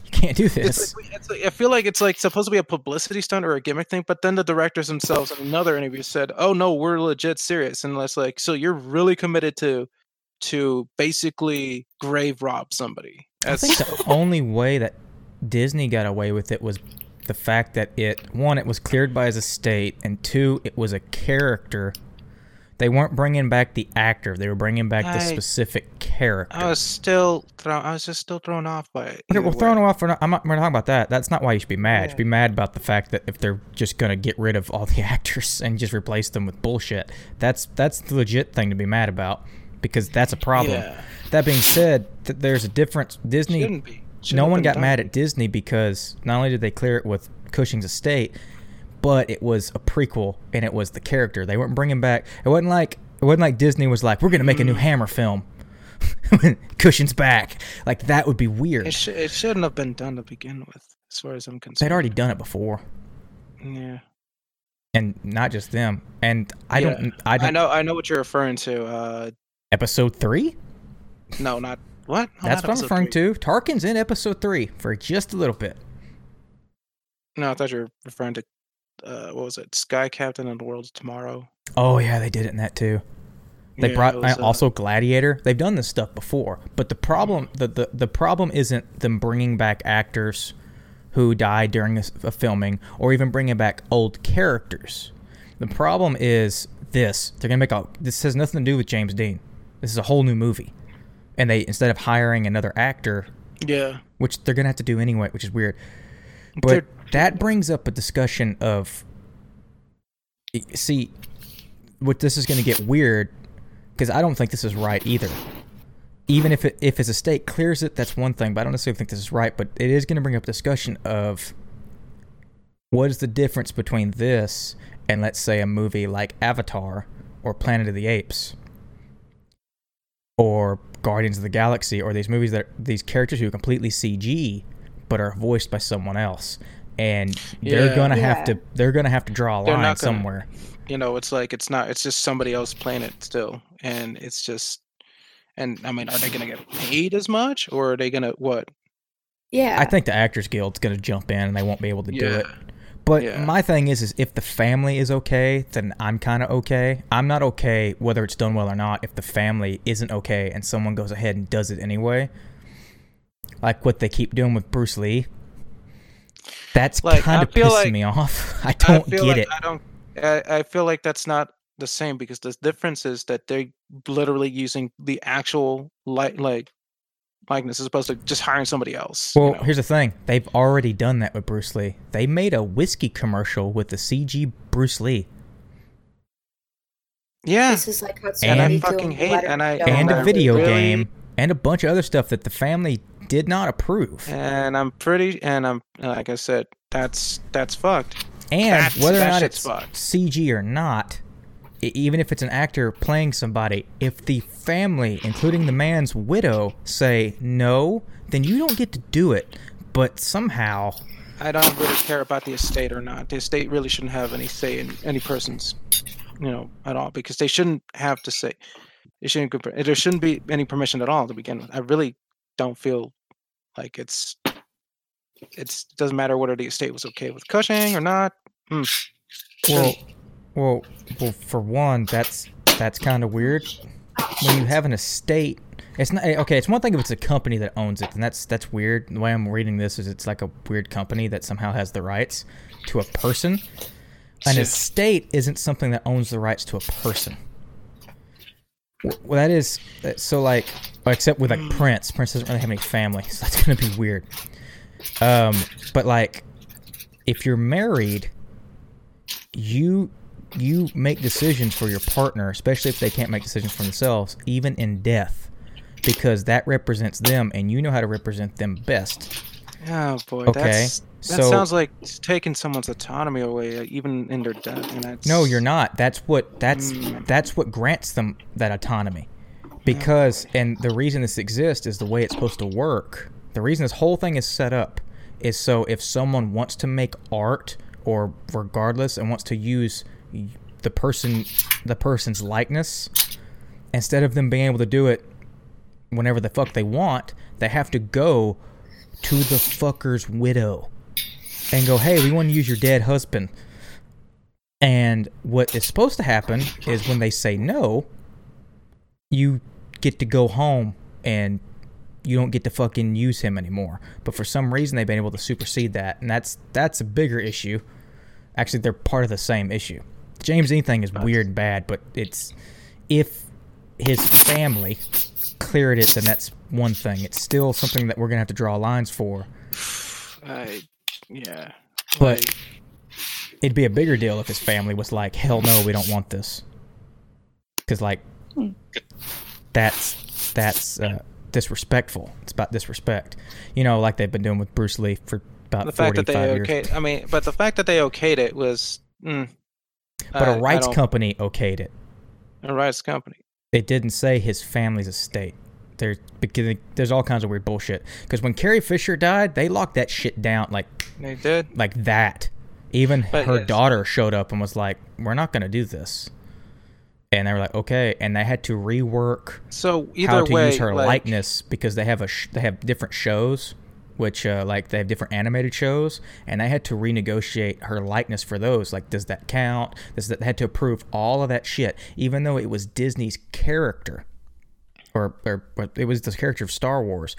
you can't do it's this." like, it's like I feel like it's like supposed to be a publicity stunt or a gimmick thing, but then the directors themselves in another interview said, "Oh no, we're legit serious," and it's like, so you're really committed to to basically grave rob somebody. I think the only way that Disney got away with it was the fact that it one, it was cleared by his estate, and two, it was a character. They weren't bringing back the actor; they were bringing back the specific character. I was still thrown. I was just still thrown off by it. Well, throwing way. off. We're not, I'm not. We're not talking about that. That's not why you should be mad. You should be mad about the fact that if they're just gonna get rid of all the actors and just replace them with bullshit, that's that's the legit thing to be mad about because that's a problem. Yeah. That being said, th- there's a difference. Disney. Shouldn't be. no Shouldn't one got been mad at Disney because not only did they clear it with Cushing's estate, but it was a prequel and it was the character. They weren't bringing back. It wasn't like it wasn't like Disney was like, "We're gonna make a new Mm. Hammer film." Cushing's back. Like that would be weird. It, sh- it shouldn't have been done to begin with, as far as I'm concerned. They'd already done it before, Yeah. and not just them. And I Yeah. don't. I don't. I know. I know what you're referring to. Uh, Episode three. no, not what. No, That's not what I'm referring three. to. Tarkin's in episode three for just a little bit. No, I thought you were referring to. Uh, what was it? Sky Captain and the World's Tomorrow. Oh yeah, they did it in that too. They Yeah, brought was, uh, also Gladiator. They've done this stuff before, but the problem the, the the problem isn't them bringing back actors who died during this, uh, filming, or even bringing back old characters. The problem is this: they're gonna make a. This has nothing to do with James Dean. This is a whole new movie, and they instead of hiring another actor, Yeah. which they're gonna have to do anyway, which is weird. But They're- that brings up a discussion of see what this is going to get weird because I don't think this is right either. even if it, if his estate clears it, that's one thing. But I don't necessarily think this is right. But it is going to bring up a discussion of what is the difference between this and let's say a movie like Avatar or Planet of the Apes or Guardians of the Galaxy or these movies that these characters who are completely CG but are voiced by someone else and they're Yeah. gonna Yeah. have to they're gonna have to draw a They're line gonna- somewhere. You know, it's like it's not. It's just somebody else playing it still, and it's just. And I mean, are they gonna get paid as much, or are they gonna what? Yeah. I think the Actors Guild's gonna jump in and they won't be able to do it. But Yeah. my thing is, is if the family is okay, then I'm kind of okay. I'm not okay whether it's done well or not. If the family isn't okay and someone goes ahead and does it anyway, like what they keep doing with Bruce Lee, that's Like, kind of pissing like- me off. I don't I feel get like it. I don't. I, I feel like that's not the same because the difference is that they're literally using the actual like like likeness as opposed to just hiring somebody else. you Well, know? here's the thing. They've already done that with Bruce Lee. They made a whiskey commercial with the CG Bruce Lee yeah, this is like how it's And gonna I fucking doing hate- and I- Go. and I a video really- game and a bunch of other stuff that the family did not approve. and I'm pretty, and I'm like I said, that's that's fucked. And That's- whether or not it's fucked. CG or not, even if it's an actor playing somebody, if the family, including the man's widow, say no, then you don't get to do it. But somehow, I don't really care about the estate or not. The estate really shouldn't have any say in any person's, you know, at all because they shouldn't have to say. They shouldn't. There shouldn't be any permission at all to begin with. I really don't feel like it's. It's doesn't matter whether the estate was okay with Cushing or not. Hmm. well, well, well, for one, that's that's kind of weird. When you have an estate, it's not eh, okay. It's one thing if it's a company that owns it, and that's that's weird. The way I'm reading this is it's like a weird company that somehow has the rights to a person. An estate isn't something that owns the rights to a person. Well, that is uh, so like, except with like Prince. Prince doesn't really have any family, so that's gonna be weird. Um, but like, if you're married, you you make decisions for your partner, especially if they can't make decisions for themselves, even in death, because that represents them, and you know how to represent them best. Oh boy. Okay, That's, that so- sounds like taking someone's autonomy away, uh, even in their death. And that's, No, you're not. That's what that's Mm. that's what grants them that autonomy. Because and the reason this exists is the way it's supposed to work. The reason this whole thing is set up is so if someone wants to make art or regardless and wants to use the person the person's likeness instead of them being able to do it whenever the fuck they want, they have to go to the fucker's widow and go, "Hey, we want to use your dead husband." And what is supposed to happen is when they say no, you get to go home and you don't get to fucking use him anymore. But for some reason they've been able to supersede that, and that's that's a bigger issue. Actually, they're part of the same issue. James anything is weird and bad, but it's if his family cleared it, then that's one thing. It's still something that we're gonna have to draw lines for. I, yeah. But like- it'd be a bigger deal if his family was like, "Hell no, we don't want this," because like that's that's uh, disrespectful. It's about disrespect, you know, like they've been doing with Bruce Lee for about the fact that they forty-five years. okayed, I mean, but the fact that they okayed it was, mm, But I- a I rights company okayed it. a rights company. It didn't say his family's estate. There's all kinds of weird bullshit. Because when Carrie Fisher died, they locked that shit down like They did. like that. Even But her yes. daughter showed up and was like, "We're not going to do this," and they were like, "Okay," and they had to rework So either how to way, use her like, likeness because they have a sh- they have different shows, which uh, like they have different animated shows, and they had to renegotiate her likeness for those. Like, does that count? Does that they had to approve all of that shit, even though it was Disney's character, or or, or it was the character of Star Wars.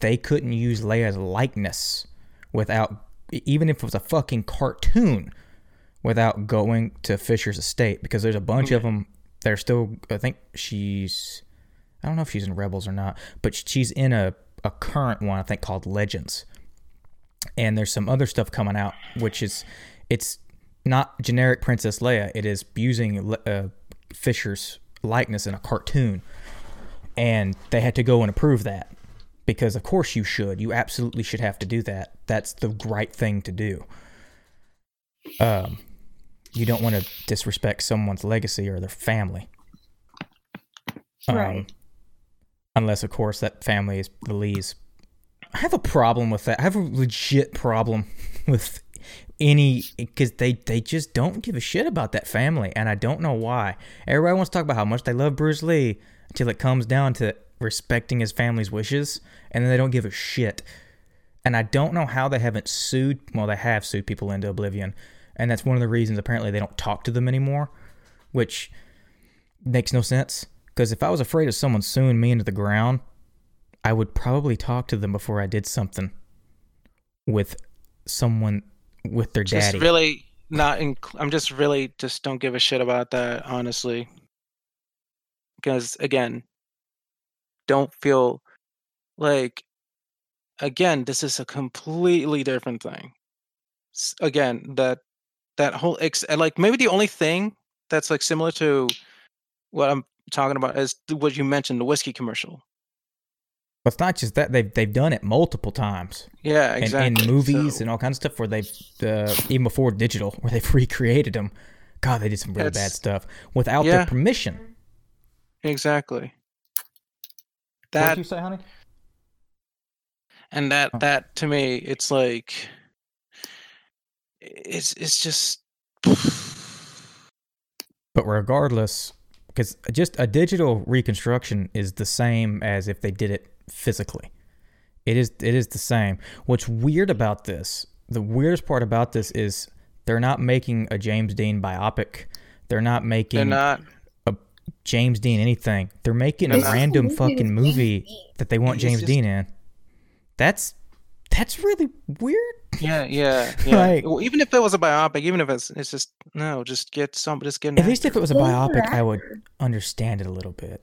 They couldn't use Leia's likeness without even if it was a fucking cartoon without going to Fisher's estate because there's a bunch of them. They're still. I think she's. I don't know if she's in Rebels or not, but she's in a a current one I think called Legends. And there's some other stuff coming out, which is it's not generic Princess Leia. It is using uh, Fisher's likeness in a cartoon. and they had to go and approve that because of course you should you absolutely should have to do that that's the right thing to do um you don't want to disrespect someone's legacy or their family Um, Right. Unless of course that family is the lee's. I have a problem with that. I have a legit problem with any because they they just don't give a shit about that family and i don't know why. Everybody wants to talk about how much they love bruce lee until it comes down to respecting his family's wishes and then they don't give a shit. And i don't know how they haven't sued well they have sued people into oblivion and that's one of the reasons apparently they don't talk to them anymore which makes no sense because if i was afraid of someone suing me into the ground i would probably talk to them before i did something with someone with their Just daddy really not. Inc- I'm just really just don't give a shit about that, honestly. Because again, don't feel like again this is a completely different thing. Again, that that whole ex- like maybe the only thing that's like similar to what I'm talking about is what you mentioned, the whiskey commercial. But it's not just that they've they've done it multiple times Yeah, in, exactly. in movies So- and all kinds of stuff where they've uh, even before digital where they've recreated them. God, they did some really bad stuff without Yeah. their permission. exactly. what That did you say, honey? and that Oh. that to me it's like it's it's just But regardless, because just a digital reconstruction is the same as if they did it physically. It is it is the same. What's weird about this, the weirdest part about this is they're not making a James Dean biopic. They're not making they're not a James Dean anything. They're making a This is the random movie fucking movie that they want It's James just- Dean in. That's that's really weird. Yeah yeah yeah Like- well, even if it was a biopic even if it's it's just no just get some just get an At least if it was a biopic, I would understand it a little bit.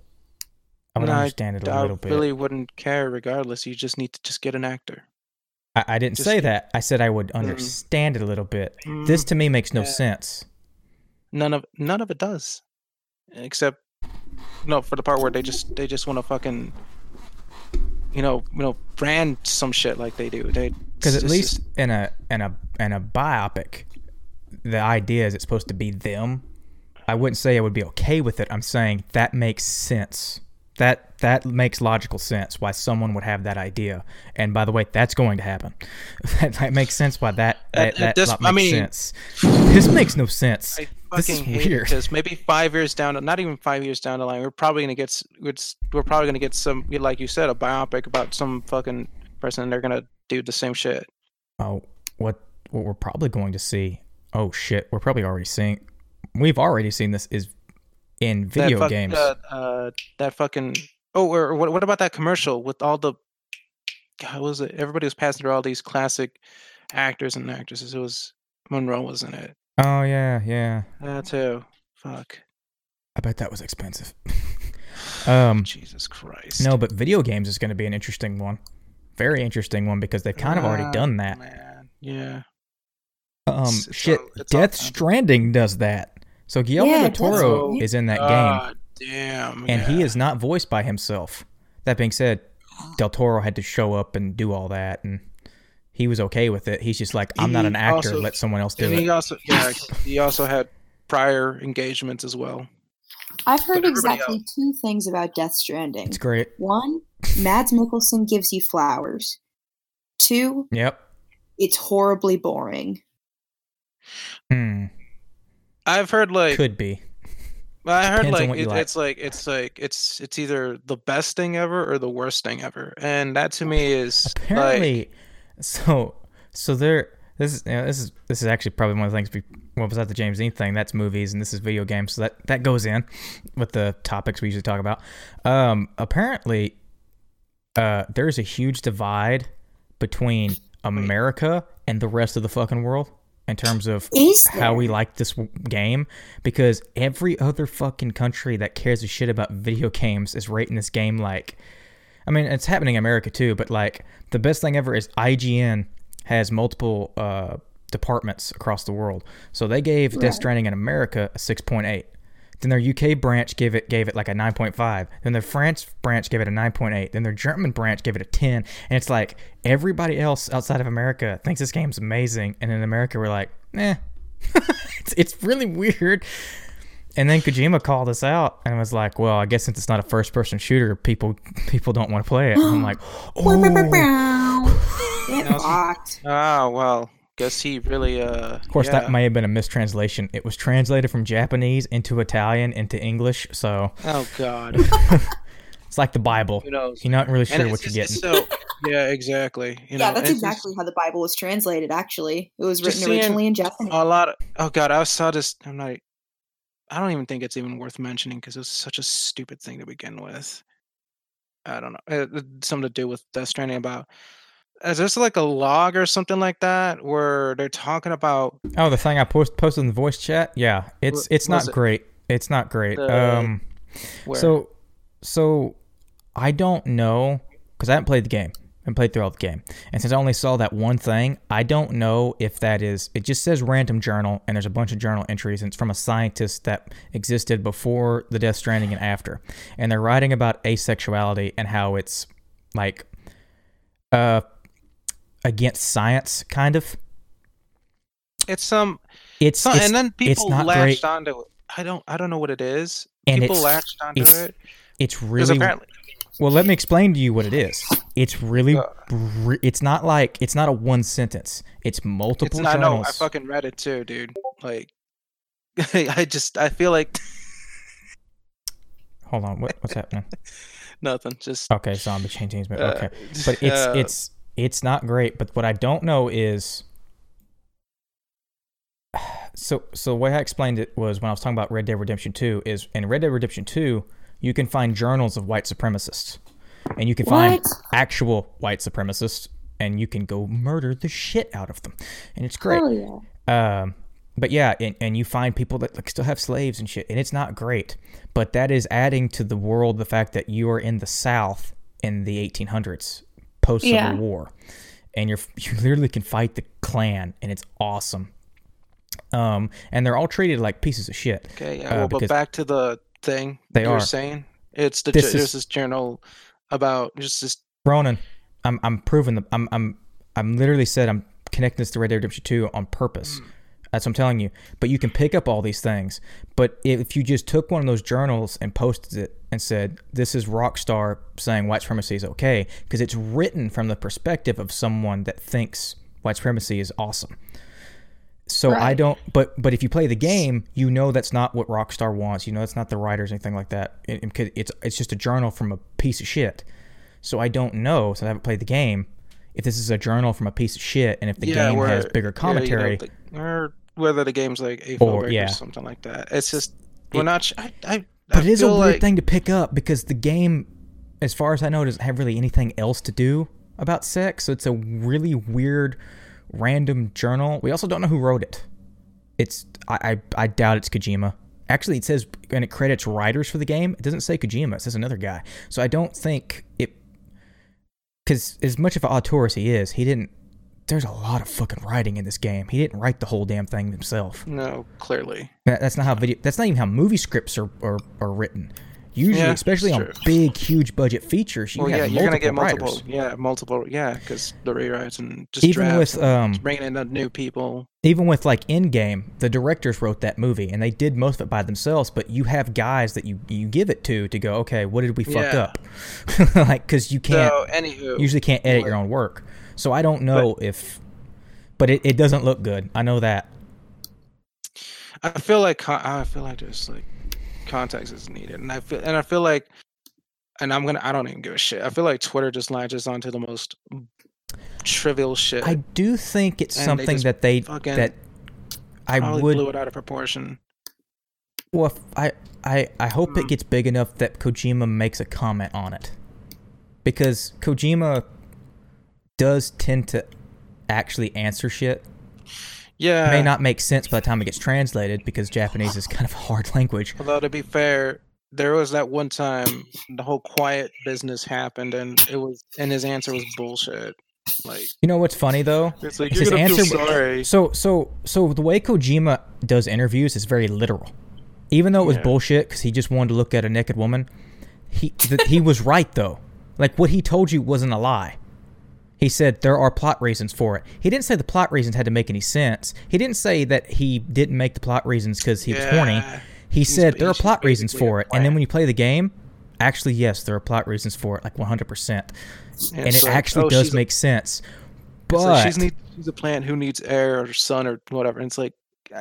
I would No, understand it a I little bit. I really wouldn't care regardless you just need to just get an actor I, I didn't just- say that. I said I would understand it a little bit. This Mm, to me makes no yeah. sense. none of none of it does except no for the part where they just they just want to fucking you know you know brand some shit like they do they Because at least just- in a in a in a biopic, the idea is it's supposed to be them. I wouldn't say I would be okay with it. I'm saying that makes sense. That that makes logical sense why someone would have that idea. And by the way, that's going to happen. that, that makes sense why that uh, that, At- at that this- lot I makes mean- sense. This makes no sense. I This is fucking hate weird. because maybe five years down, not even five years down the line, we're probably gonna get we're we're probably gonna get some, like you said, a biopic about some fucking person, they're gonna do the same shit. Oh, what what we're probably going to see? Oh shit, we're probably already seeing. We've already seen this is in video that fuck- games. Uh, uh, that fucking. Oh, or what? What about that commercial with all the? What was it? Everybody was passing through all these classic actors and actresses. It was Monroe was in it. oh yeah, yeah. That too. Fuck. I bet that was expensive. um, Jesus Christ. no, but video games is going to be an interesting one. Very interesting one because they've kind of already Ah, done that. Man, yeah. Um, It's- it's shit, all- Death. Stranding does that. So Guillermo Yeah, del Toro Stranding. is in that game, damn. and he is not voiced by himself. That being said, Del Toro had to show up and do all that, and he was okay with it. He's just like, I'm not an actor. also- let someone else do And it. he also, yeah, he also had prior engagements as well. I've heard But everybody exactly two things about Death Stranding. It's great. One, Mads Mikkelsen gives you flowers. Two, Yep. it's horribly boring. Hmm. I've heard like Could be. I heard Depends on like, it, like. it's like it's like it's it's either the best thing ever or the worst thing ever, and that to me is like Apparently, so so there. This is you know, this is this is actually probably one of the things. We, well, besides the James Dean thing, that's movies, and this is video games. So that that goes in with the topics we usually talk about. Um, apparently, uh, there's a huge divide between America and the rest of the fucking world in terms of how we like this game because every other fucking country that cares a shit about video games is rating this game like I mean it's happening in America too but like the best thing ever is IGN has multiple uh, departments across the world. So they gave Death Right. Stranding in America a 6.8 Then their UK branch gave it gave it like a 9.5. Then their France branch gave it a 9.8. Then their German branch gave it a 10. And it's like everybody else outside of America thinks this game's amazing, and in America we're like, eh. it's, it's really weird. And then Kojima called us out and was like, "Well, I guess since it's not a first-person shooter, people people don't want to play it." And I'm like, "Oh." Get Now- fucked. Ah, well, guess he really. Uh, Of course, yeah. that may have been a mistranslation. It was translated from Japanese into Italian into English, so Oh God. it's like the Bible. Who knows? You're not really sure what you're getting. So yeah, exactly. You yeah, know, that's it's just exactly how the Bible was translated. Actually, it was written originally in Japanese. a lot. Of, oh God, I saw this. I'm not. I don't even think it's even worth mentioning because it was such a stupid thing to begin with. I don't know. It, it- something to do with Death Stranding about. Is this like a log or something like that where they're talking about Oh, the thing I post posted in the voice chat. Yeah, it's it's not it? great. It's not great. The- um, where so so I don't know because I haven't played the game. I haven't played through all the game, and since I only saw that one thing, I don't know if that is. It just says random journal, and there's a bunch of journal entries, and it's from a scientist that existed before the Death Stranding and after, and they're writing about asexuality and how it's like uh against science, kind of. it's some It's, So, it's and then people not latched great. onto it. I don't I don't know what it is. And people latched onto it's it it's really apparently Well, let me explain to you what it is. It's really, Uh. it's not like it's not a one sentence. It's multiple it's not. No. I fucking read it too, dude. Like, I just I feel like Hold on, what, what's happening? nothing. Just Okay, zombie chain teams. uh, Okay, but it's uh, it's it's not great. But what I don't know is, so so the way I explained it was when I was talking about Red Dead Redemption Two is in Red Dead Redemption Two you can find journals of white supremacists, and you can find What? actual white supremacists, and you can go murder the shit out of them, and it's great. Hell yeah. Um, but yeah, and, and you find people that like still have slaves and shit, and it's not great. But that is adding to the world the fact that you are in the South in the 1800s, post Civil Yeah. War, and you're you literally can fight the Klan, and it's awesome. Um, and they're all treated like pieces of shit. Okay, yeah. uh, well, but back to the thing They you were are. saying. It's the This ju- is- there's this journal about just this. Ronan, I'm I'm proving the I'm I'm I'm literally said I'm connecting this to Red Dead Redemption 2 on purpose. That's what I'm telling you. But you can pick up all these things. But if you just took one of those journals and posted it and said, "This is Rockstar saying white supremacy is okay," because it's written from the perspective of someone that thinks white supremacy is awesome. So I don't. But but if you play the game, you know that's not what Rockstar wants. You know that's not the writers anything like that. It, it- it's it's just a journal from a piece of shit. So I don't know, since I haven't played the game, if this is a journal from a piece of shit and if the yeah, game has bigger yeah, you know, commentary. the- whether the game's like a Or- break yeah. or something like that. It's just we're It- not. sh- I, I, but I it is a weird like, thing to pick up because the game, as far as I know, doesn't have really anything else to do about sex. So it's a really weird, random journal. We also don't know who wrote it. It's I I, I doubt it's Kojima. Actually, it says and it credits writers for the game. It doesn't say Kojima. It says another guy. So I don't think it. Because as much of an auteur as he is, he didn't. There's a lot of fucking writing in this game. He didn't write the whole damn thing himself. No, clearly. That, that's not how video. That's not even how movie scripts are are, are written. Usually, Yeah, especially on true. big, huge budget features, you well, yeah, you're gonna get multiple writers. Yeah, multiple. Yeah, because the rewrites and just Even with um, bringing in new people. even with like in game, the directors wrote that movie and they did most of it by themselves. But you have guys that you you give it to to go, okay, what did we fuck Yeah. up? like, because you can't So, anywho, usually can't edit what- your own work. So I don't know if, but it, it doesn't look good. I know that. I feel like I feel like there's like context is needed, and I feel and I feel like, and I'm gonna I don't even give a shit. I feel like Twitter just latches onto the most trivial shit. I do think it's And they something just that they that I would blew it out of proportion. Well, I, I, I hope Hmm. it gets big enough that Kojima makes a comment on it, because Kojima does tend to actually answer shit. Yeah. It may not make sense by the time it gets translated because Japanese is kind of a hard language. Although to be fair, there was that one time the whole quiet business happened, and it was and his answer was bullshit. Like You know what's funny though? it's like his answer- sorry. So, so, so the way Kojima does interviews is very literal. even though it was Yeah. bullshit because he just wanted to look at a naked woman. He he was right though. Like what he told you wasn't a lie. He said there are plot reasons for it. He didn't say the plot reasons had to make any sense. He didn't say that he didn't make the plot reasons because he was horny. Yeah. He He's- said there are plot reasons for it, and then when you play the game, actually yes, there are plot reasons for it, like 100, percent and it's it like, actually oh, does she's a- make sense. it's like But she's, need, she's a plant who needs air or sun or whatever. And it's like,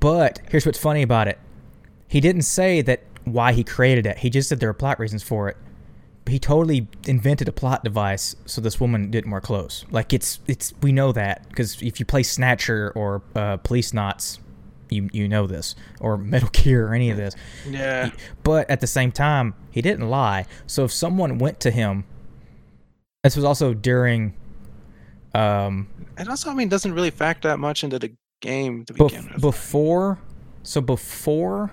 But here's what's funny about it. He didn't say that why he created it. He just said there are plot reasons for it. He totally invented a plot device so this woman didn't wear clothes. Like it's it's we know that because if you play Snatcher or uh, Policenauts, you you know this or Metal Gear or any of this. yeah. But at the same time, he didn't lie. So if someone went to him, this was also during. Um, And also, I mean, doesn't really factor that much into the game to Bef- begin with. before so before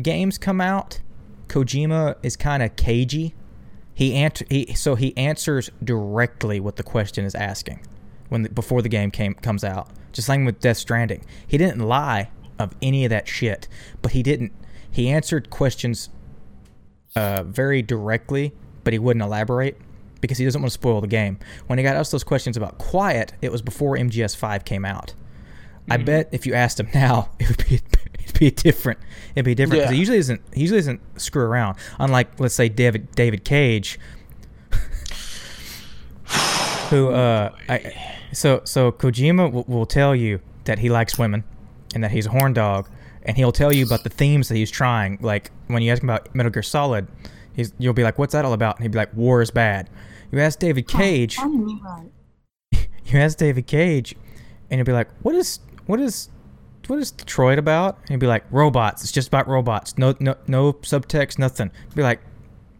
games come out kojima is kind of cagey he answer he so he answers directly what the question is asking when the, before the game came comes out. Just like with death stranding. He didn't lie of any of that shit but he didn't he answered questions uh, very directly but he wouldn't elaborate because he doesn't want to spoil the game. When he got asked those questions about quiet it was before mgs5 came out. I Mm-hmm. bet if you asked him now, it would be it'd be different. It'd be different 'cause he Yeah. usually isn't. He usually isn't screw around. Unlike let's say David David Cage, who uh, I, so so Kojima will, will tell you that he likes women, and that he's a horn dog, and he'll tell you about the themes that he's trying. Like when you ask him about Metal Gear Solid, he's you'll be like, "What's that all about?" And he'd be like, "War is bad." You ask David Cage, Finally right. you ask David Cage, and he'll be like, "What is what is what is Detroit about?" And he'll be like, "Robots. It's just about robots. No no no subtext, nothing." Be like,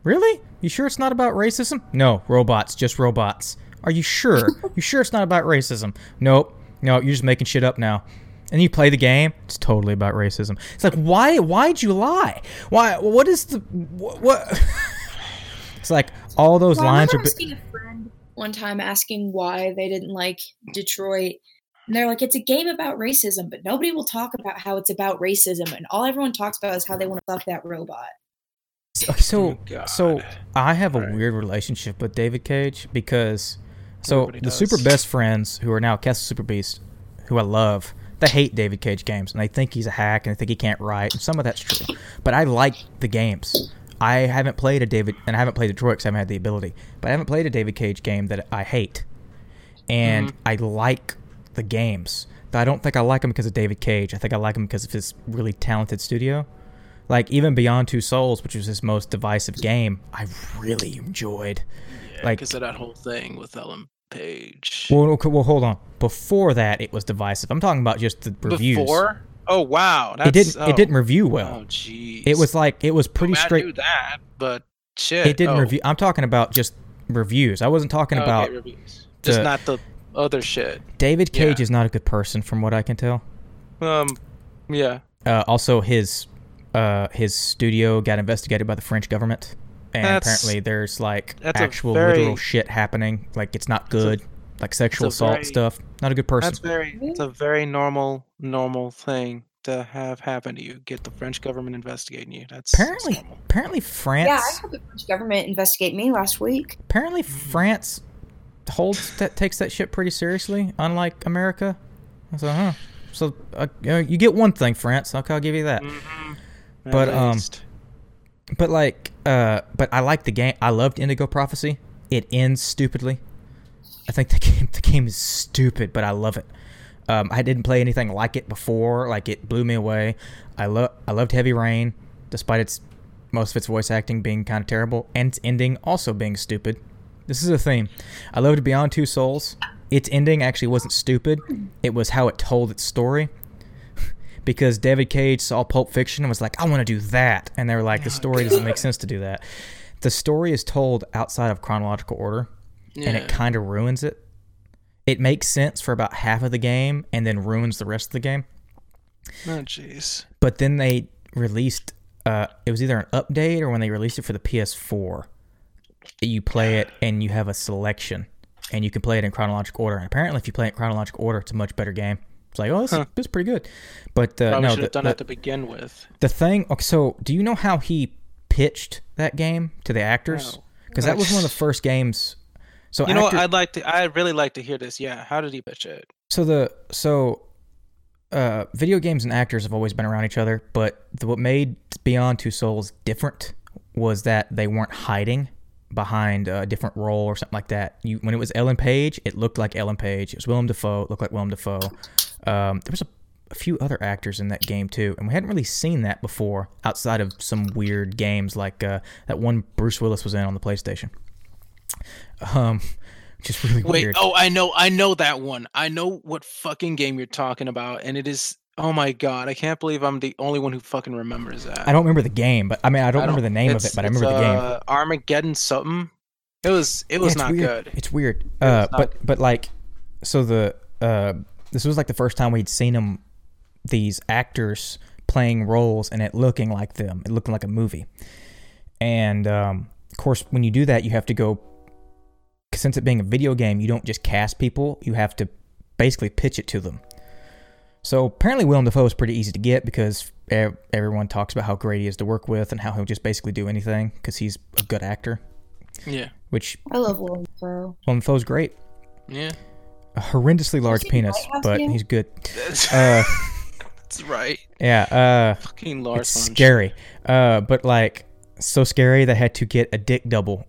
"Really? You sure it's not about racism?" No, robots, just robots. Are you sure? you sure it's not about racism? Nope. No, you're just making shit up now. And you play the game, it's totally about racism. It's like, why? Why'd you lie? Why? What is the what? what? it's like all those Well, I lines are. bi- asking a friend one time asking why they didn't like Detroit. And they're like, it's a game about racism, but nobody will talk about how it's about racism. And all everyone talks about is how they want to fuck that robot. Okay, so Oh, so I have a Alright. weird relationship with David Cage because so Everybody the does. super best friends who are now Castle Super Beast, who I love, they hate David Cage games and they think he's a hack and they think he can't write and some of that's true. But I like the games. I haven't played a David and I haven't played Detroit because I haven't had the ability. But I haven't played a David Cage game that I hate, and Mm-hmm. I like the games. But I don't think I like them because of David Cage. I think I like them because of his really talented studio. Like even Beyond Two Souls, which was his most divisive game, I really enjoyed. like- because of that whole thing with Ellen Page. Well, okay, well, hold on. Before that, it was divisive. I'm talking about just the reviews. Before? Oh wow, that's, it didn't. Oh, It didn't review well. Oh jeez. it was like it was pretty I mean, I straight. knew that, but shit. It didn't oh, review. I'm talking about just reviews. I wasn't talking okay, about reviews. Just not the other shit. David Cage Yeah. is not a good person, from what I can tell. Um, yeah. Uh, also, his uh, his studio got investigated by the French government, and That's- apparently there's like actual very- literal shit happening. Like it's not good, like sexual assault very- stuff. Not a good person. That's very. It's a very normal, normal thing to have happen to you. Get the French government investigating you. That's that's Apparently, normal. apparently France. Yeah, I had the French government investigate me last week. apparently France holds that takes that shit pretty seriously, unlike America. Said, huh. So uh, you, get one thing, France. Okay, I'll give you that. Mhm. But, um. But like, uh, but I like the game. I loved Indigo Prophecy. It ends stupidly. I think the game the game is stupid, but I love it. Um, I didn't play anything like it before. Like it blew me away. I love I loved Heavy Rain, despite its most of its voice acting being kind of terrible and its ending also being stupid. This is a theme. I loved Beyond Two Souls. Its ending actually wasn't stupid. It was how it told its story. because David Cage saw Pulp Fiction and was like, I want to do that. And they were like, the story doesn't make sense to do that. The story is told outside of chronological order, and it kind of ruins it. It makes sense for about half of the game and then ruins the rest of the game. Oh jeez. But then they released, uh, it was either an update or when they released it for the PS4. You play it and you have a selection, and you can play it in chronological order. And apparently, if you play it in chronological order, it's a much better game. It's like, oh, this, Huh. is, this is pretty good. But uh, Probably no, should the, have done the, that to begin with. the thing. Okay, so do you know how he pitched that game to the actors? No. Because that was one of the first games. So You know actor- I'd like to. I'd really like to hear this. Yeah. How did he pitch it? so the so uh, video games and actors have always been around each other, but the, what made Beyond Two Souls different was that they weren't hiding behind a different role or something like that. You when it was Ellen Page, it looked like Ellen Page. It was Willem Dafoe, it looked like Willem Dafoe. Um, there was a, a few other actors in that game too, and we hadn't really seen that before outside of some weird games like uh, that one Bruce Willis was in on the PlayStation. Um, which is really Wait. weird. Oh, I know. I know that one. I know what fucking game you're talking about, and it is. Oh my god! I can't believe I'm the only one who fucking remembers that. I don't remember the game, but I mean I don't, remember the name of it, but I remember the game. uh, Armageddon something. It was. It was it's not weird. good. It's weird. was Uh, but but like, so the uh, this was like the first time we'd seen them, these actors playing roles and it looking like them, it looking like a movie. And um, of course, when you do that, you have to go. Since it being a video game, you don't just cast people; you have to basically pitch it to them. So apparently, Willem Dafoe is pretty easy to get because everyone talks about how great he is to work with and how he'll just basically do anything because he's a good actor. Yeah. Which I love Willem Dafoe. Willem Dafoe's great. Yeah. a horrendously large penis, but yet? he's good. That's, Uh, that's right. yeah, uh, Fucking Lars it's scary. Uh, but like so scary they had to get a dick double.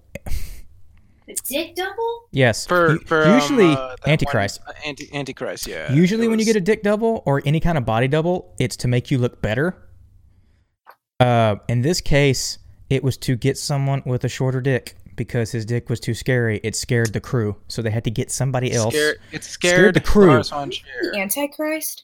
The dick double? Yes, For, u- for um, usually uh, Antichrist. one- uh, anti Antichrist, yeah. usually it when you get a dick double or any kind of body double, it's to make you look better. Uh, in this case, it was to get someone with a shorter dick because his dick was too scary. It scared the crew, so they had to get somebody else. Scared, it's Scared scared, the crew. Lars von Trier. The Antichrist?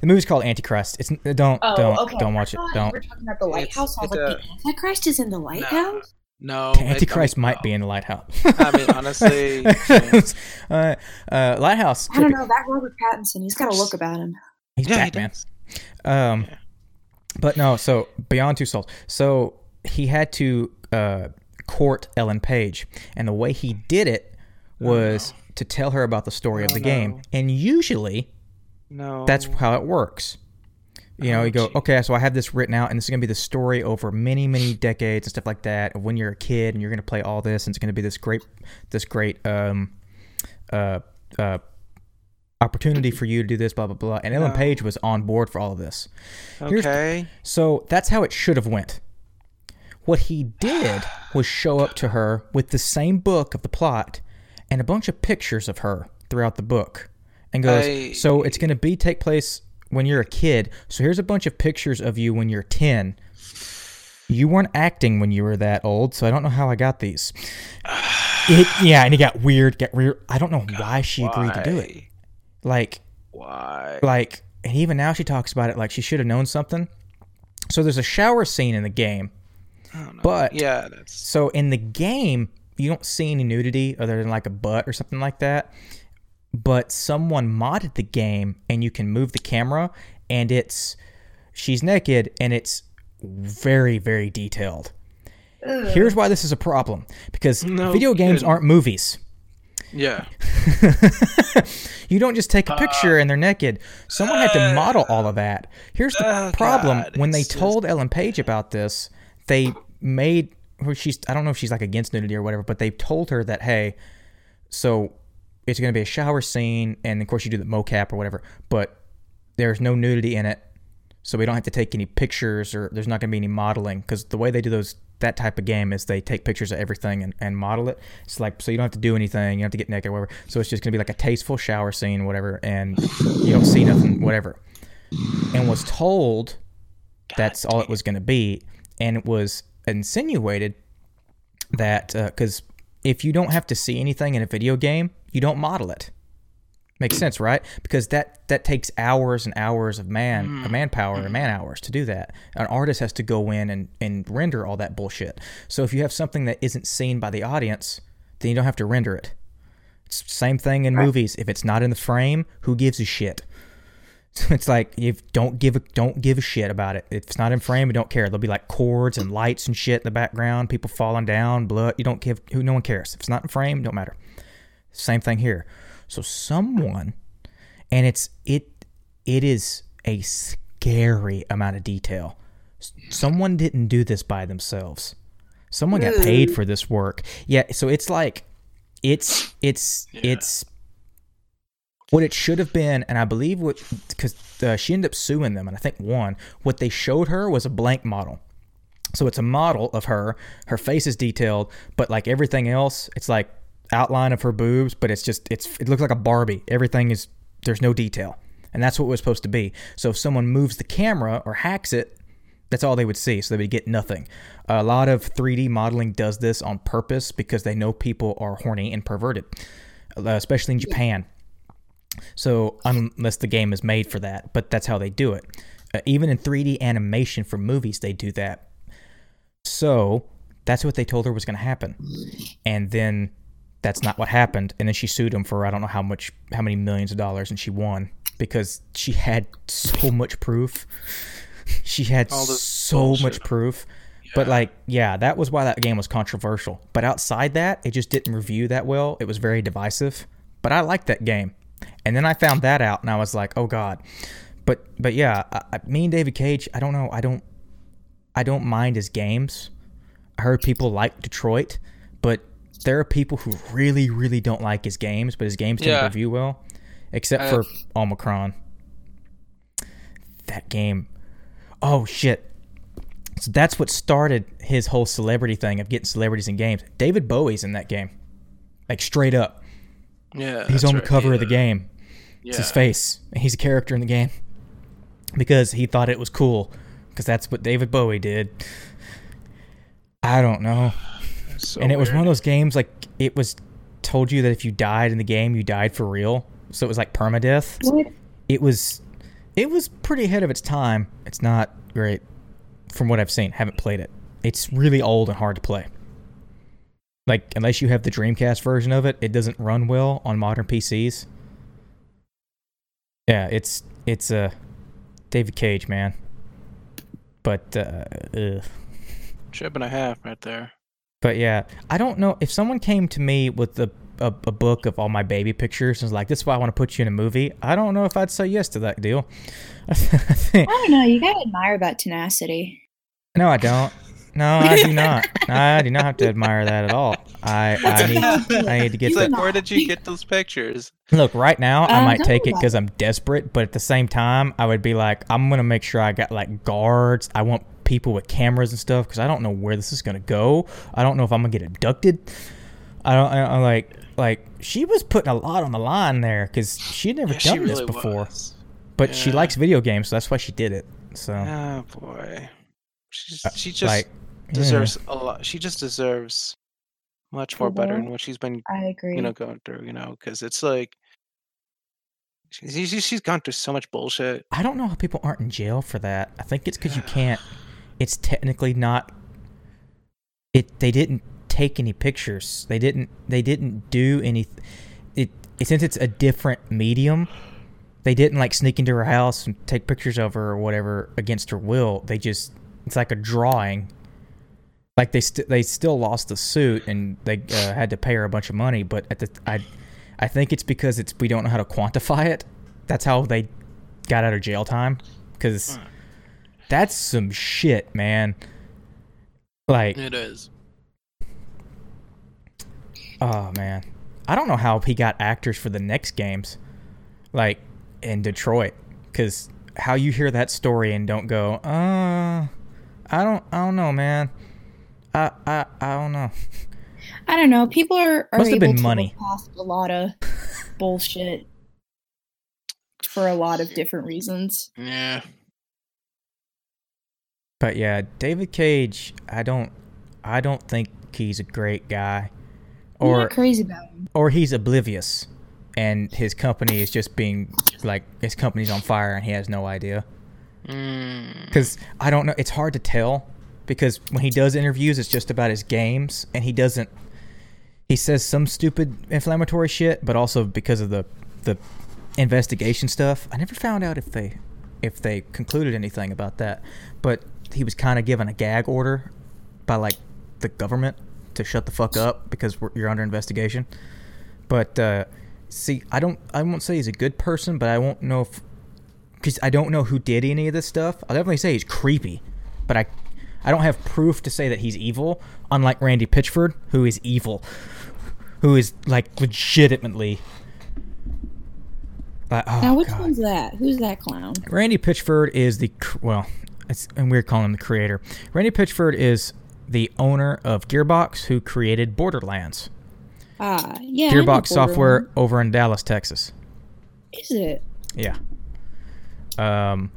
The movie's called Antichrist. It's don't Oh, don't okay. don't watch it. Don't. We were talking about the It's- lighthouse. I was it's like, a- the Antichrist is in the lighthouse? No, it- I Antichrist might no. be in the lighthouse. I mean, honestly, yeah. uh, uh, lighthouse. I don't know. That Robert Pattinson, he's got a look about him. He's Yeah, he Batman. does. Um, Yeah. but no. So beyond two souls. So he had to uh, court Ellen Page, and the way he did it was to tell her about the story of Oh, the game. And usually No. that's how it works. You know, Oh, you go, gee. okay, so I have this written out, and this is going to be the story over many, many decades and stuff like that. Of when you're a kid, and you're going to play all this, and it's going to be this great, this great, um, uh, uh, opportunity for you to do this, blah blah blah. And Ellen No. Page was on board for all of this. here's- okay. So that's how it should have went. What he did was show up to her with the same book of the plot and a bunch of pictures of her throughout the book, and goes, I- "So it's going to be take place when you're a kid. So here's a bunch of pictures of you when you're 10. You weren't acting when you were that old, so I don't know how I got these." It, yeah, and it got weird. Get weird. I don't know why she agreed to do it. Like, Why? like and even now she talks about it like she should have known something so there's a shower scene in the game I don't know. but- yeah, that's so in the game you don't see any nudity other than like a butt or something like that but someone modded the game and you can move the camera and it's she's naked and it's very very detailed here's why this is a problem because No video games kidding. aren't movies yeah. you don't just take a uh, picture and they're naked. Someone had to uh, model all of that. Here's the Oh, problem: God, when they just- told Ellen Page about this, they made well, she's I don't know if she's like against nudity or whatever, but they told her that hey, so it's going to be a shower scene, and of course you do the mocap or whatever, but there's no nudity in it, so we don't have to take any pictures or there's not going to be any modeling because the way they do those that type of game is they take pictures of everything and, and model it. It's like so you don't have to do anything, you don't have to get naked or whatever. So it's just going to be like a tasteful shower scene, whatever, and you don't see nothing, whatever. And was told that's all it was going to be, and it was insinuated that uh, because if you don't have to see anything in a video game, you don't model it. Makes sense, right? Because that that takes hours and hours of man of mm-hmm. manpower and mm-hmm. man hours to do that. An artist has to go in and, and render all that bullshit. So if you have something that isn't seen by the audience, then you don't have to render it. It's same thing in movies. If it's not in the frame, who gives a shit? It's like you don't give a don't give a shit about it. If it's not in frame, you don't care. There'll be like cords and lights and shit in the background, people falling down, blood. You don't give who no one cares. If it's not in frame, don't matter. Same thing here. So someone and it's it it is a scary amount of detail. Someone didn't do this by themselves. Someone got paid for this work. Yeah, so it's like it's it's Yeah. it's what it should have been and i believe what because uh, she ended up suing them and i think won what they showed her was a blank model so it's a model of her her face is detailed but like everything else it's like outline of her boobs but it's just it's it looks like a barbie. Everything is there's no detail. And that's what it was supposed to be. So if someone moves the camera or hacks it that's all they would see. So they would get nothing. A lot of 3d modeling does this on purpose because they know people are horny and perverted uh, especially in japan. So unless the game is made for that, but that's how they do it. Uh, even in 3D animation for movies, they do that. So that's what they told her was going to happen, and then that's not what happened. And then she sued him for I don't know how much, how many millions of dollars, and she won because she had so much proof. She had so bullshit. much proof. But like, yeah, that was why that game was controversial. But outside that, it just didn't review that well. It was very divisive. But I liked that game. And then I found that out, and I was like, oh god. But but yeah, I, I, me and David Cage, I don't know, I don't I don't mind his games. I heard people like Detroit, but there are people who really really don't like his games, but his games didn't Yeah. review well, except Uh, for Omikron. That game. Oh shit. So that's what started his whole celebrity thing of getting celebrities in games. David Bowie's in that game. Like straight up. Yeah, He's on the right, cover of the game. Yeah. It's his face. and He's a character in the game because he thought it was cool because that's what David Bowie did. I don't know. So and it was one of those games like it was told you that if you died in the game, you died for real. So it was like permadeath. What? It was it was pretty ahead of its time. It's not great from what I've seen. Haven't played it. It's really old and hard to play. Like unless you have the Dreamcast version of it, it doesn't run well on modern PCs. Yeah, it's it's a uh, David Cage, man. But uh, ugh. Trip and a half right there. But yeah, I don't know if someone came to me with a, a, a book of all my baby pictures and was like, "This is why I want to put you in a movie." I don't know if I'd say yes to that deal. I think- I don't know. You gotta admire that tenacity. no, I don't. No, I do not. I do not have to admire that at all. I I need I need to get He's that. like, where did you get those pictures? Look, right now I Uh, might take it because I'm desperate, but at the same time, I would be like, I'm gonna make sure I got like guards. I want people with cameras and stuff because I don't know where this is gonna go. I don't know if I'm gonna get abducted. I don't. I, I like like she was putting a lot on the line there because she had never Yeah, done she this really before. was. But she likes video games, so that's why she did it. So Oh boy, She's, Uh, she just like yeah. deserves a lot. She just deserves much more better Mhm. than what she's been, I agree. you know, going through. You know, because it's like she's she's she's gone through so much bullshit. I don't know how people aren't in jail for that. I think it's because you can't. It's technically not. It they didn't take any pictures. They didn't. They didn't do any. It, it since it's a different medium. They didn't like sneak into her house and take pictures of her or whatever against her will. They just it's like a drawing. Like they st- they still lost the suit and they uh, had to pay her a bunch of money. But at the I, I think it's because it's we don't know how to quantify it. That's how they got out of jail time because that's some shit, man. Like, It is. oh man, I don't know how he got actors for the next games, like in Detroit, because how you hear that story and don't go, uh, I don't, I don't know, man. I, I, I don't know. I don't know. People are, are Must have able been to money. look past a lot of bullshit for a lot of different reasons. Yeah. But yeah, David Cage, I don't, I don't think he's a great guy, I'm or crazy about him. or he's oblivious and his company is just being like his company's on fire and he has no idea Mm. because i don't know it's hard to tell because when he does interviews it's just about his games and he doesn't he says some stupid inflammatory shit but also because of the the investigation stuff i never found out if they if they concluded anything about that but he was kind of given a gag order by like the government to shut the fuck up because you're under investigation but uh, see, I don't, I won't say he's a good person, but I won't know if because I don't know who did any of this stuff. I'll definitely say he's creepy, but I I don't have proof to say that he's evil. Unlike Randy Pitchford, who is evil, who is like legitimately. Like, oh, now, which God. one's that? Who's that clown? Randy Pitchford is the well, and we're calling him the creator. Randy Pitchford is the owner of Gearbox, who created Borderlands. Ah, yeah. Gearbox Software over in Dallas, Texas. Is it? Yeah. Um,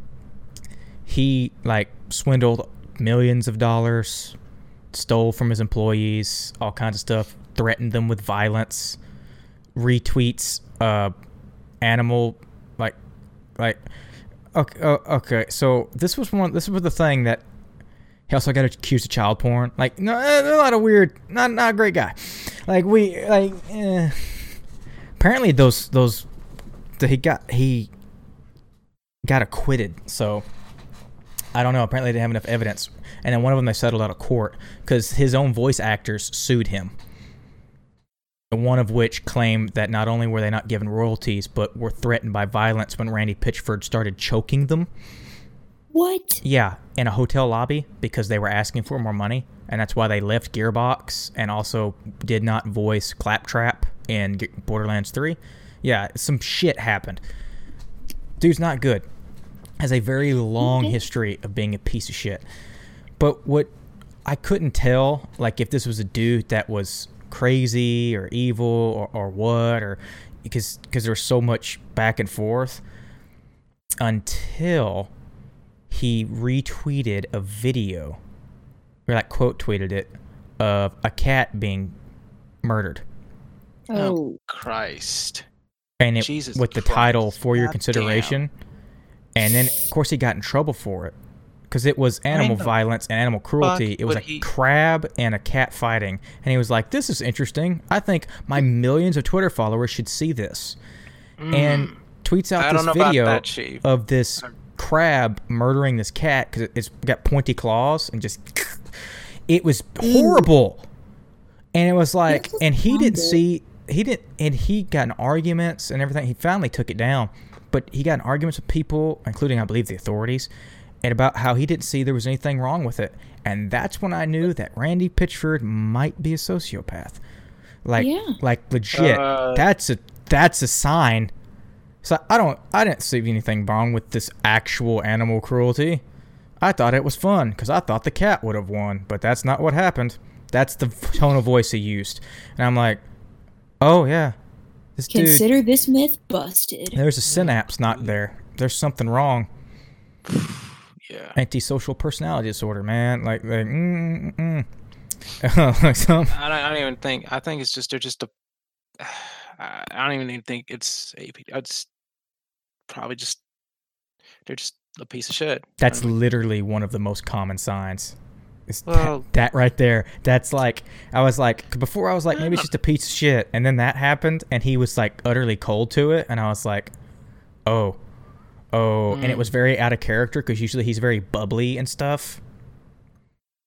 he like swindled millions of dollars, stole from his employees, all kinds of stuff, threatened them with violence, retweets uh animal like like okay okay so this was one this was the thing that he also got accused of child porn like no a lot of weird not not a great guy like we like eh. apparently those those he got he got acquitted. So I don't know. Apparently, they didn't have enough evidence, and then one of them they settled out of court because his own voice actors sued him. One of which claimed that not only were they not given royalties, but were threatened by violence when Randy Pitchford started choking them. What? Yeah, in a hotel lobby because they were asking for more money, and that's why they left Gearbox and also did not voice Claptrap in Borderlands 3. Yeah, some shit happened. Dude's not good. Has a very long Okay. history of being a piece of shit. But what I couldn't tell, like if this was a dude that was crazy or evil or, or what, or because because there was so much back and forth until he retweeted a video, or like quote tweeted it, of a cat being murdered, Oh, oh. Christ. and it Jesus with the Christ. title for your God consideration, and then of course he got in trouble for it because it was animal violence and animal cruelty. It was a he- crab and a cat fighting, and he was like, "This is interesting. I think my millions of Twitter followers should see this." and tweets out Mm. I this don't know about video that, of this crab murdering this cat because it's got pointy claws and just it was horrible and it was like doesn't and he sound didn't see he didn't and he got in arguments and everything he finally took it down but he got in arguments with people including i believe the authorities and about how he didn't see there was anything wrong with it and that's when i knew that randy pitchford might be a sociopath like Yeah. like legit Uh, that's a that's a sign so I don't I didn't see anything wrong with this actual animal cruelty. I thought it was fun because I thought the cat would have won, but that's not what happened. That's the tone of voice he used, and I'm like, oh yeah, this dude. consider this myth busted. There's a synapse not there. There's something wrong. Yeah. Antisocial personality disorder, man. Like like mm, mm, mm. like some. I don't, I don't even think. I think it's just they're just a. I don't even think it's AP. It's probably just they're just a piece of shit. That's I mean, literally one of the most common signs. Is Well- that, that right there. That's like I was like before I was like maybe it's just a piece of shit, and then that happened, and he was like utterly cold to it, and I was like, oh, oh, and it was very out of character because usually he's very bubbly and stuff.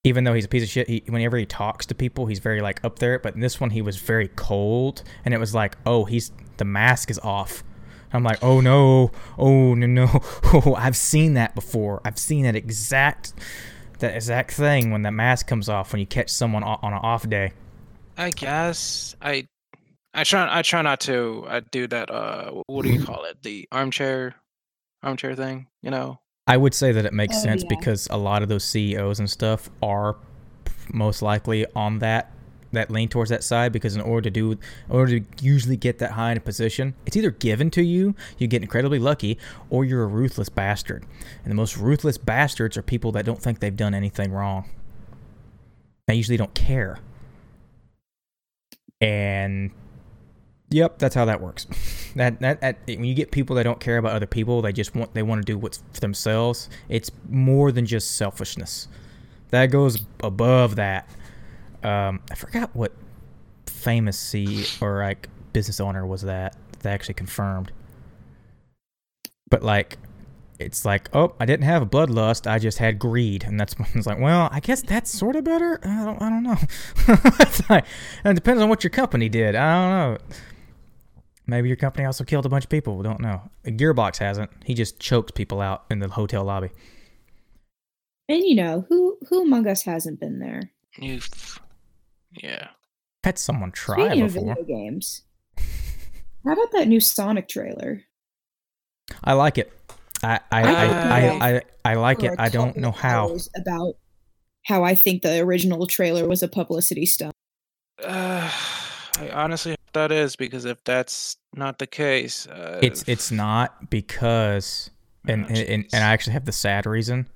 Even though he's a piece of shit, he, whenever he talks to people, he's very like up there. But in this one, he was very cold, and it was like, oh, he's the mask is off. I'm like, oh no, oh no, no, oh, I've seen that before. I've seen that exact, that exact thing when the mask comes off when you catch someone on an off day. I guess I. I try. I try not to I do that. Uh, what do you call it? The armchair, armchair thing. You know. I would say that it makes Oh, sense yeah. because a lot of those CEOs and stuff are most likely on that that lean towards that side because in order to do in order to usually get that high in a position, it's either given to you, you get incredibly lucky, or you're a ruthless bastard. And the most ruthless bastards are people that don't think they've done anything wrong. They usually don't care. And Yep, that's how that works. That, that that when you get people that don't care about other people, they just want they want to do what's for themselves. It's more than just selfishness. That goes above that. Um, I forgot what famous C or like business owner was that that actually confirmed. But like, it's like, oh, I didn't have bloodlust. I just had greed, and that's it's like, well, I guess that's sort of better. I don't, I don't know. it's like, it depends on what your company did. I don't know maybe your company also killed a bunch of people. We don't know. Gearbox hasn't. He just chokes people out in the hotel lobby. And you know who who among us hasn't been there? You've, yeah. Had someone try Speaking of before. video games, how about that new Sonic trailer? I like it. I I, I, I, I, I like it. I don't know how. About how I think the original trailer was a publicity stunt. Uh, I honestly hope that is because if that's not the case, uh, It's it's not because and Oh, and, and jeez. I actually have the sad reason.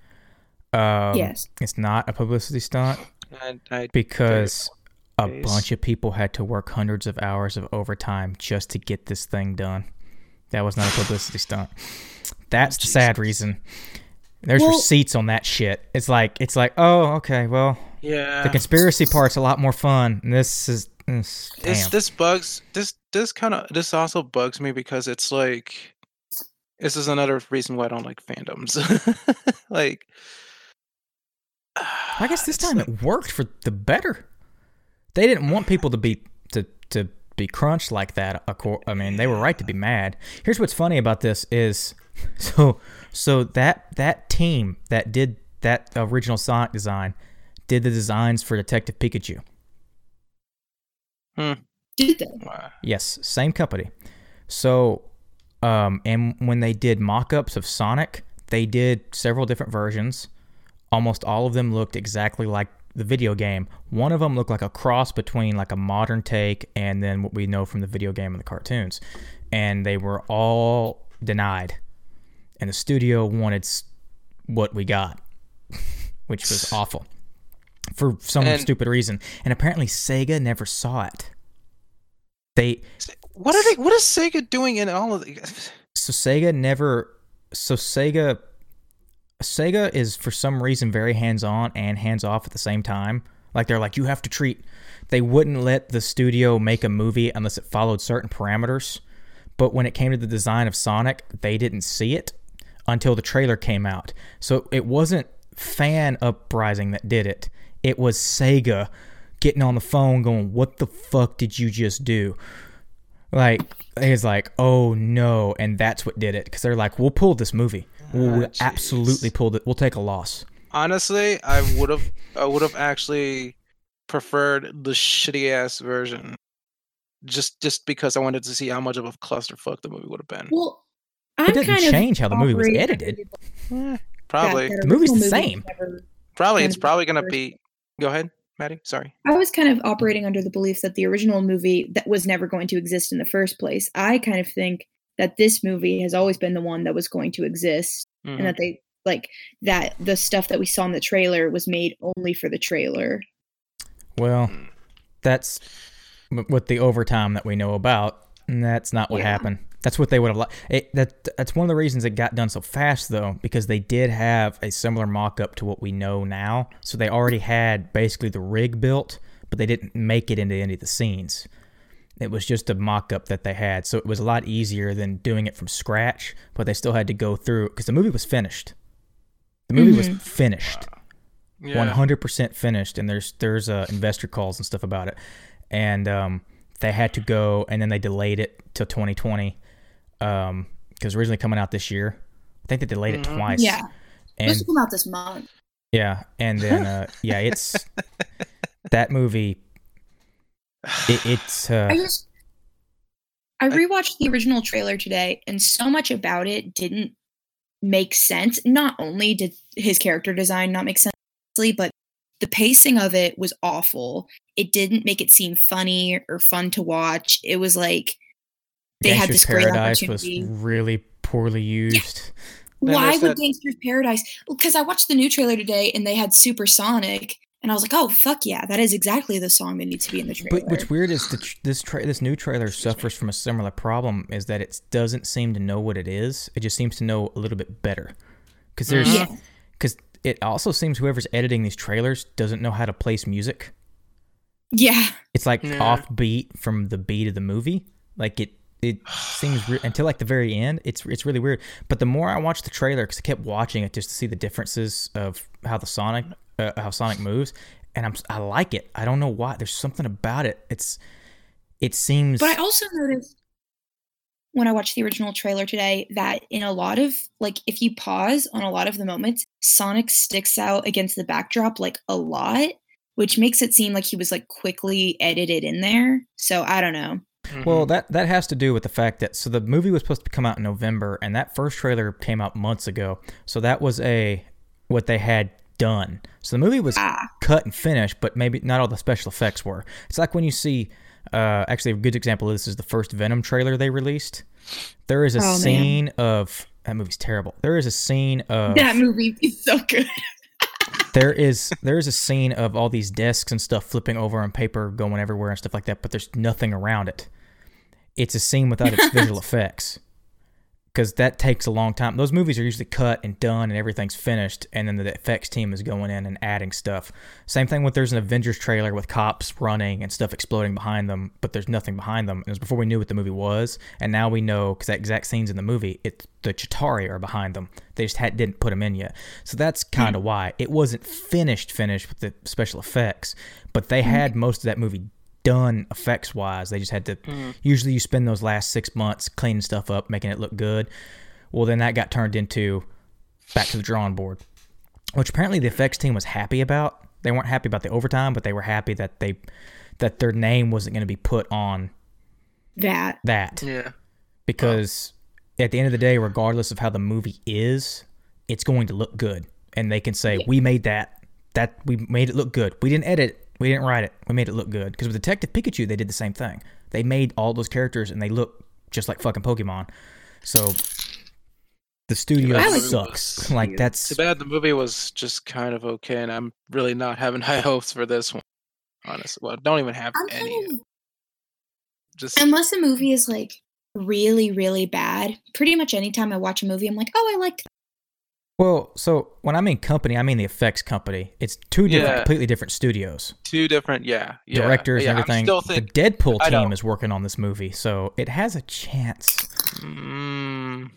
Um, yes. It's not a publicity stunt I, I, because a Days. bunch of people had to work hundreds of hours of overtime just to get this thing done. That was not a publicity stunt. That's the sad reason. There's Well- receipts on that shit. It's like it's like, oh, okay, well, yeah. the conspiracy part's a lot more fun. This is this, This this bugs this this kind of this also bugs me because it's like this is another reason why I don't like fandoms. like I guess this time like- it worked for the better. They didn't want people to be to to be crunched like that. I mean, they were right to be mad. Here's what's funny about this is so so that that team that did that original Sonic design did the designs for Detective Pikachu. Did they? Yes, same company. So, um, and when they did mock-ups of Sonic, they did several different versions. Almost all of them looked exactly like the video game. One of them looked like a cross between like a modern take and then what we know from the video game and the cartoons. And they were all denied. And the studio wanted what we got, which was awful for some And- stupid reason. And apparently Sega never saw it. They What are they? What is Sega doing in all of the? so Sega never so Sega Sega is for some reason very hands-on and hands-off at the same time. Like they're like you have to treat they wouldn't let the studio make a movie unless it followed certain parameters. But when it came to the design of Sonic, they didn't see it until the trailer came out. So it wasn't fan uprising that did it. It was Sega getting on the phone going, "What the fuck did you just do?" Like it's like, "Oh no," and that's what did it because they're like, "We'll pull this movie. We'll ah, jeez. absolutely pull it. We'll take a loss." Honestly, I would have I would have actually preferred the shitty ass version, just just because I wanted to see how much of a clusterfuck the movie would have been. Well, I'm It didn't kind of change how the movie was edited. under probably, that- that The movie's the movie same. never- probably it's probably gonna be. Go ahead, Maddie. Sorry. I was kind of operating under the belief that the original movie that was never going to exist in the first place. I kind of think that this movie has always been the one that was going to exist, Mhm. and that they like that the stuff that we saw in the trailer was made only for the trailer. Well, Mm. that's w- with the overtime that we know about. And that's not what Yeah. happened. That's what they would have liked. It, that that's one of the reasons it got done so fast, though, because they did have a similar mock-up to what we know now. So they already had basically the rig built, but they didn't make it into any of the scenes. It was just a mock-up that they had, so it was a lot easier than doing it from scratch. But they still had to go through because the movie was finished. The movie was Mhm. finished one hundred percent finished, and there's there's uh, investor calls and stuff about it, and um, they had to go, and then they delayed it till 2020, um, because originally coming out this year, I think they delayed it Mhm. twice. Yeah, and this will come out this month. yeah, and then uh, yeah, it's that movie. It, it's uh, I just I rewatched the original trailer today, and so much about it didn't make sense. Not only did his character design not make sense, but the pacing of it was awful. It didn't make it seem funny or fun to watch. It was like they had Gangster's this great Paradise was opportunity. really poorly used. Then Why there's would that- Gangster's Paradise? Because I watched the new trailer today, and they had Supersonic, and I was like, "Oh fuck yeah, that is exactly the song that needs to be in the trailer." But what's weird is the tr- this tra- this new trailer suffers from a similar problem is that it doesn't seem to know what it is. It just seems to know a little bit better. Because there's Mhm. yeah, because it also seems whoever's editing these trailers doesn't know how to place music. yeah. It's like Yeah. offbeat from the beat of the movie. Like it it seems re- until like the very end. It's it's really weird. But the more I watch the trailer, because I kept watching it just to see the differences of how the Sonic uh, how Sonic moves, and I'm I like it. I don't know why. There's something about it. It's it seems But I also noticed when I watched the original trailer today that in a lot of like if you pause on a lot of the moments, Sonic sticks out against the backdrop like a lot, which makes it seem like he was like quickly edited in there. So I don't know. Well, that that has to do with the fact that so the movie was supposed to come out in November, and that first trailer came out months ago. So that was a what they had done. So the movie was Ah. cut and finished, but maybe not all the special effects were. It's like when you see. Uh, actually, a good example of this is the first Venom trailer they released. There is a Oh, man. scene of that movie's terrible. There is a scene of That movie is so good. there is there is a scene of all these desks and stuff flipping over and paper going everywhere and stuff like that, but there's nothing around it. It's a scene without its visual effects because that takes a long time. Those movies are usually cut and done and everything's finished, and then the effects team is going in and adding stuff. Same thing with there's an Avengers trailer with cops running and stuff exploding behind them, but there's nothing behind them. And it was before we knew what the movie was, and now we know because that exact scene's in the movie. It the Chitauri are behind them. They just had, didn't put them in yet, so that's hmm. kind of why it wasn't finished finished with the special effects, but they hmm. had most of that movie done effects wise. They just had to. Hmm. Usually, you spend those last six months cleaning stuff up, making it look good. Well, then that got turned into back to the drawing board, which apparently the effects team was happy about. They weren't happy about the overtime, but they were happy that they that their name wasn't going to be put on That that Yeah. because at the end of the day, regardless of how the movie is, it's going to look good, and they can say we made that. That we made it look good. We didn't edit. It. We didn't write it. We made it look good. Because with Detective Pikachu, they did the same thing. They made all those characters, and they look just like fucking Pokemon. So the studio I like- sucks. Like that's Too bad the movie was just kind of okay, and I'm really not having high hopes for this one. Honestly, well, don't even have I'm any. kind of- Just unless a movie is like really, really bad, pretty much anytime I watch a movie, I'm like, oh, I liked that. Well. So when I mean company, I mean the effects company. It's two different, Yeah. completely different studios. two different, yeah, yeah directors yeah, and everything. still think, the Deadpool I team know. is working on this movie, so it has a chance. mm,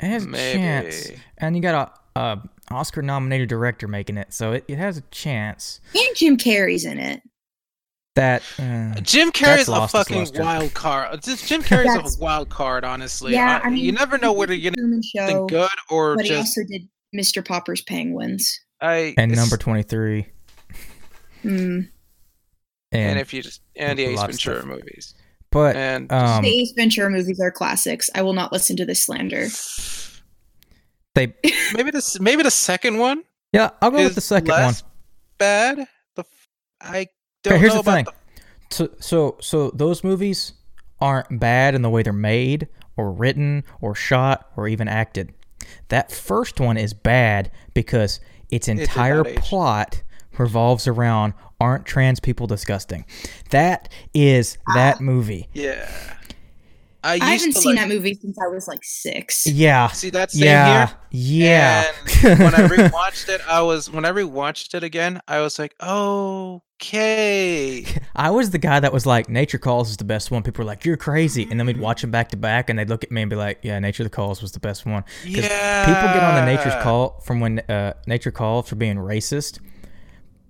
It has a chance, and you got a, a Oscar nominated director making it, so it, it has a chance. And Jim Carrey's in it. That uh, Jim That's Carrey's a fucking wild card. Just- Jim Carrey's That's- a wild card, honestly. Yeah, I- I mean, you never know whether you're did gonna Show, something good or but he also did Mr. Popper's Penguins. I and number twenty three, Mm. and, and if you just and the a Ace Ventura movies but and um, the Ace Ventura movies are classics. I will not listen to this slander. they maybe this maybe the second one yeah, I'll go with the second one. less bad. The f- I don't here's the thing. So, so, so those movies aren't bad in the way they're made, or written, or shot, or even acted. That first one is bad because its entire age. plot revolves around aren't trans people disgusting. That is that movie. yeah. I, used I haven't to seen like, that movie since I was like six. Yeah. See that same Yeah. here. Yeah. And when I rewatched it, I was when I rewatched it again, I was like, okay. I was the guy that was like, Nature Calls is the best one. People were like, you're crazy. And then we'd watch them back to back and they'd look at me and be like, yeah, Nature the Calls was the best one. 'Cause Yeah. People get on the Nature's Call from when uh, Nature Calls for being racist,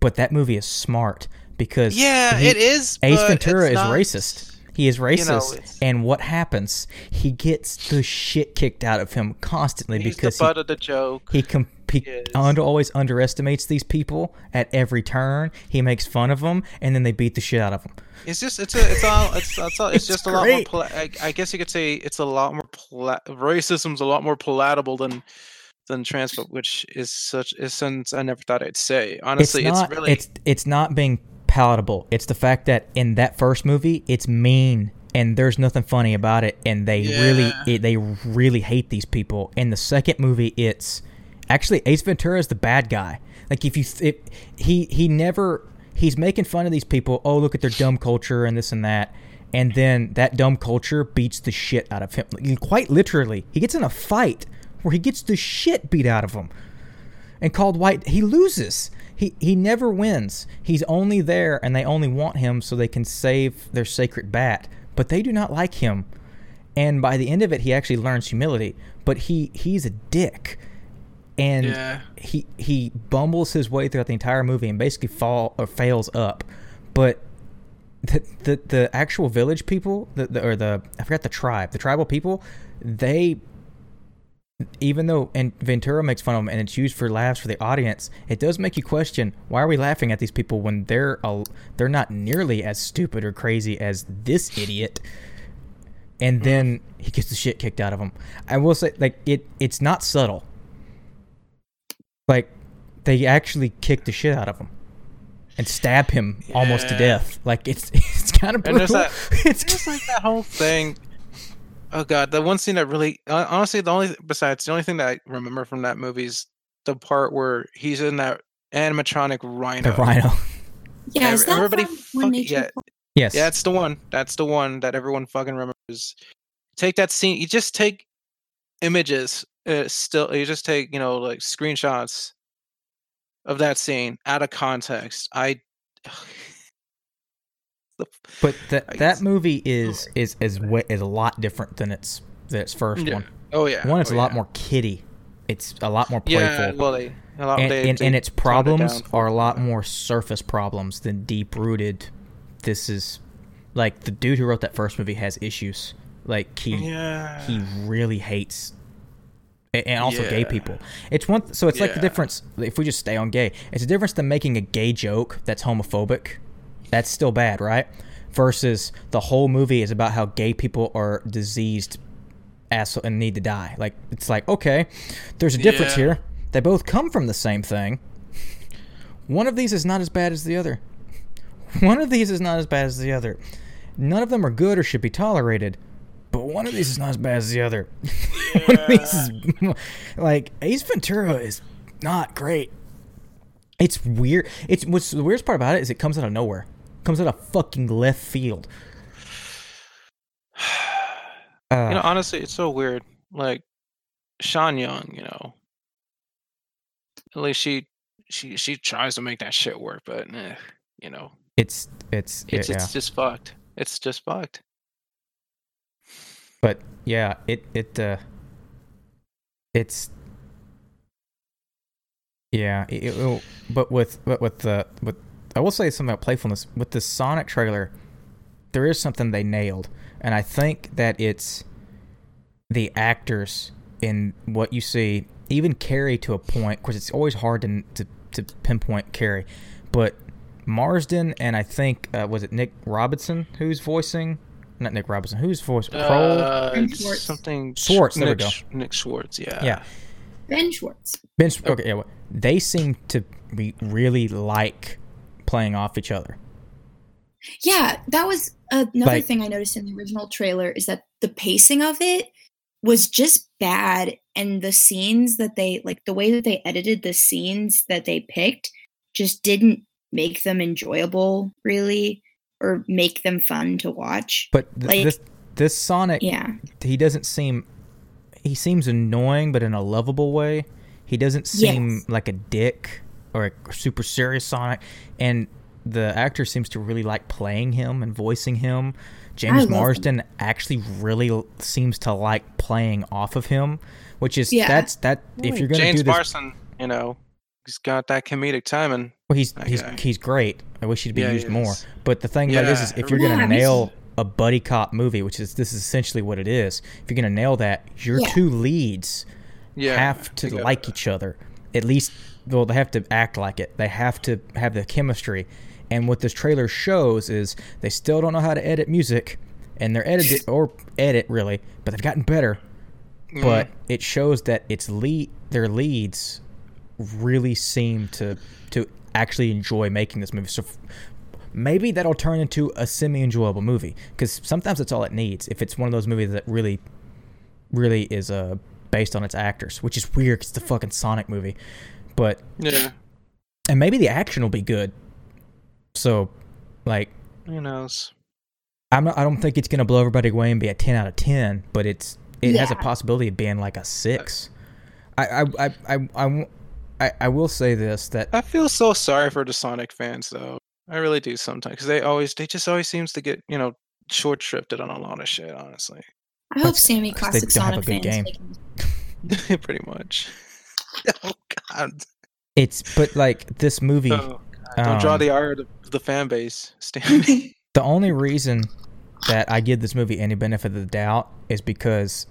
but that movie is smart because Yeah, he- it is. Ace Ventura is not- racist. He is racist, it's- and what happens? He gets the shit kicked out of him constantly He's because the he butt of the joke. he, com- he Yes. under, always underestimates these people at every turn. He makes fun of them, and then they beat the shit out of him. It's just it's a, it's all it's it's, all, it's It's just a lot more. Pla- I, I guess you could say it's a lot more pla- racism's a lot more palatable than than transphobe, which is such is since I never thought I'd say. Honestly, it's it's, not. really It's it's not being palatable. It's the fact that in that first movie, it's mean and there's nothing funny about it, and they really it, they really hate these people. In the second movie, it's actually Ace Ventura is the bad guy. Like if you th- it, he he never he's making fun of these people. Oh, look at their dumb culture and this and that. And then that dumb culture beats the shit out of him. Like, Quite literally, he gets in a fight where he gets the shit beat out of him and called white he loses he he never wins. He's only there and they only want him so they can save their sacred bat. But they do not like him. And by the end of it he actually learns humility. But he he's a dick. And Yeah. he he bumbles his way throughout the entire movie and basically fall or fails up. But the the, the actual village people, the, the or the I forgot the tribe, the tribal people, they even though and Ventura makes fun of them and it's used for laughs for the audience, it does make you question why are we laughing at these people when they're a, they're not nearly as stupid or crazy as this idiot. And mm. then he gets the shit kicked out of him. I will say, like it, it's not subtle. Like they actually kick the shit out of him and stab him almost to death. Like it's it's kind of brutal. that- it's It's like that whole thing. Oh god, the one scene that really honestly the only besides the only thing that I remember from that movie is the part where he's in that animatronic rhino. the rhino. Yeah, is Every- that everybody from fucking- When yeah. Calls? Yes. Yeah, that's the one. That's the one that everyone fucking remembers. Take that scene. You just take images. Uh, still, you just take you know like screenshots of that scene out of context. I. The But that that movie is oh. is is wa- is a lot different than its than its first Yeah. one. oh yeah. One, it's oh, a lot yeah. more kiddie. It's a lot more playful. Yeah, well, they, a lot, and, they, and, they and its toned it problems are a lot yeah. more surface problems than deep rooted. This is like the dude who wrote that first movie has issues. Like he Yeah. he really hates and also gay people. It's one so it's like the difference if we just stay on gay. It's a difference than making a gay joke that's homophobic. That's still bad, right? Versus the whole movie is about how gay people are diseased asshole and need to die. Like it's like, okay, there's a difference Yeah. here. They both come from the same thing. One of these is not as bad as the other. One of these is not as bad as the other. None of them are good or should be tolerated, but one of these is not as bad as the other. one of these is like Ace Ventura is not great. It's weird. It's what's the weirdest part about it is it comes out of nowhere. Comes out of fucking left field. Uh, you know, honestly, it's so weird. Like Sean Young, you know, at least she she she tries to make that shit work, but eh, you know, it's it's it's yeah. it's just fucked. It's just fucked. But yeah, it it uh it's yeah, it, it but with but with the with I will say something about playfulness with the Sonic trailer. There is something they nailed, and I think that it's the actors in what you see. Even Carrey to a point, because it's always hard to to, to pinpoint Carrey, but Marsden and I think uh, was it Nick Robinson who's voicing, not Nick Robinson, who's voice Kroll. Uh, Ben Schwartz. something Schwartz, there we Nick, go. Nick Schwartz, yeah. Yeah, Ben Schwartz. Ben. Okay, yeah. They seem to be really like playing off each other. Yeah, that was another Like- thing I noticed in the original trailer is that the pacing of it was just bad and the scenes that they like the way that they edited the scenes that they picked just didn't make them enjoyable really or make them fun to watch. But th- Like- this this Sonic, Yeah. he doesn't seem. He seems annoying, but in a lovable way. He doesn't seem Yes. like a dick or a super serious Sonic, and the actor seems to really like playing him and voicing him. James love him. Marsden actually really l- seems to like playing off of him, which is Yeah. that's that. If you're gonna James do this, Marsden, you know, he's got that comedic timing. Well, he's That he's guy. he's great. I wish he'd be Yeah, he used more. But the thing about it is, is if you're gonna me nail a buddy cop movie, which is this is essentially what it is, if you're gonna nail that, your Yeah. two leads Yeah, have to they gotta- like each other. At least, well, they have to act like it. They have to have the chemistry. And what this trailer shows is they still don't know how to edit music, and they're edited or edit really, but they've gotten better. Mm. But it shows that its lead, their leads, really seem to to actually enjoy making this movie. So f- maybe that'll turn into a semi-enjoyable movie because sometimes that's all it needs. If it's one of those movies that really, really is uh based on its actors, which is weird 'cause it's a fucking Sonic movie, but yeah, and maybe the action will be good. So, like, who knows? I'm not, I don't think it's gonna blow everybody away and be a ten out of ten, but it's it has a possibility of being like a six. I I I I, I, I will say this that I feel so sorry for the Sonic fans, though. I really do sometimes because they always, they just always seems to get, you know, short shrifted on a lot of shit. Honestly, I hope That's- Sammy because they Classic don't have a Sonic good fans game. pretty much. oh God! it's but like this movie. Oh, Don't draw um, the ire of the, the fan base, Stanley. The only reason that I give this movie any benefit of the doubt is because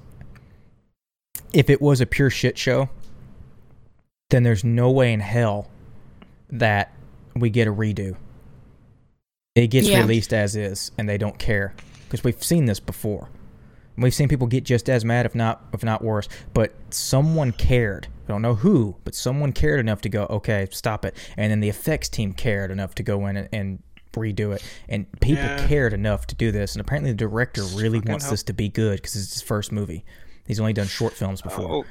if it was a pure shit show, then there's no way in hell that we get a redo. It gets Yeah. released as is, and they don't care because we've seen this before. We've seen people get just as mad, if not if not worse. But someone cared. I don't know who, but someone cared enough to go, okay, stop it. And then the effects team cared enough to go in and, and redo it. And people Yeah. cared enough to do this. And apparently, the director really fucking wants hope- this to be good because it's his first movie. He's only done short films before. Oh,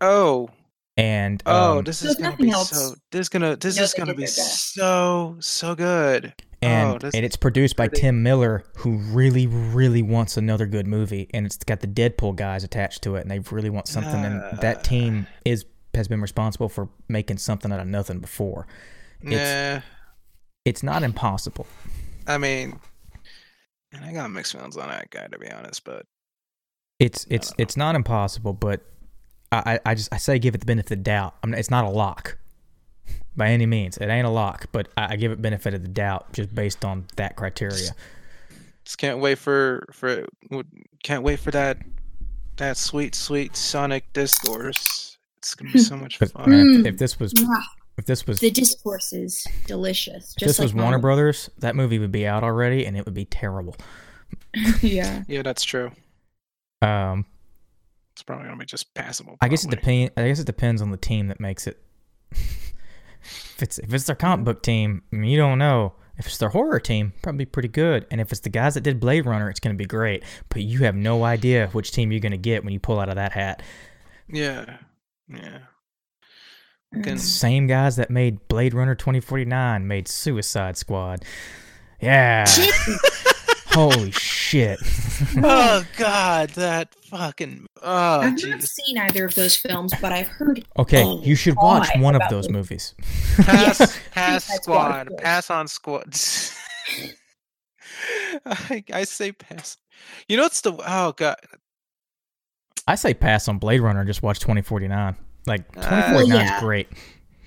oh, And oh! um, this is gonna be else, so. This is gonna. This know is gonna be so so good. and oh, this and it's produced by pretty- Tim Miller, who really, really wants another good movie, and it's got the Deadpool guys attached to it, and they really want something. and Uh. that team is has been responsible for making something out of nothing before. Nah, It's not impossible. I mean, and I got mixed feelings on that guy to be honest, but It's it's it's not impossible, but I, I just I say give it the benefit of the doubt. I mean, it's not a lock by any means. It ain't a lock, but I, I give it benefit of the doubt just based on that criteria. just can't wait for for can't wait for that that sweet sweet Sonic discourse. It's gonna be so much But fun. Mm. if, if this was if this was The discourse is delicious. if Just this like was Warner mine. Brothers, that movie would be out already, and it would be terrible. yeah. Yeah, that's true. Um, It's probably gonna be just passable. I guess it depends. I guess it depends on the team that makes it. if it's if it's their comic book team, I mean, you don't know. If it's their horror team, probably pretty good. And if it's the guys that did Blade Runner, it's going to be great. But you have no idea which team you're going to get when you pull out of that hat. Yeah, yeah. Fucking- Same guys that made Blade Runner 2049 made Suicide Squad. Yeah. Holy shit. oh God, that fucking. Oh I've not seen either of those films, but I've heard Okay, you should watch one of those this. movies. Pass, pass Squad, squad, of course. pass on squad. I, I say pass. You know it's the oh god. I say pass on Blade Runner and just watch 2049. Like Uh, 2049 is great.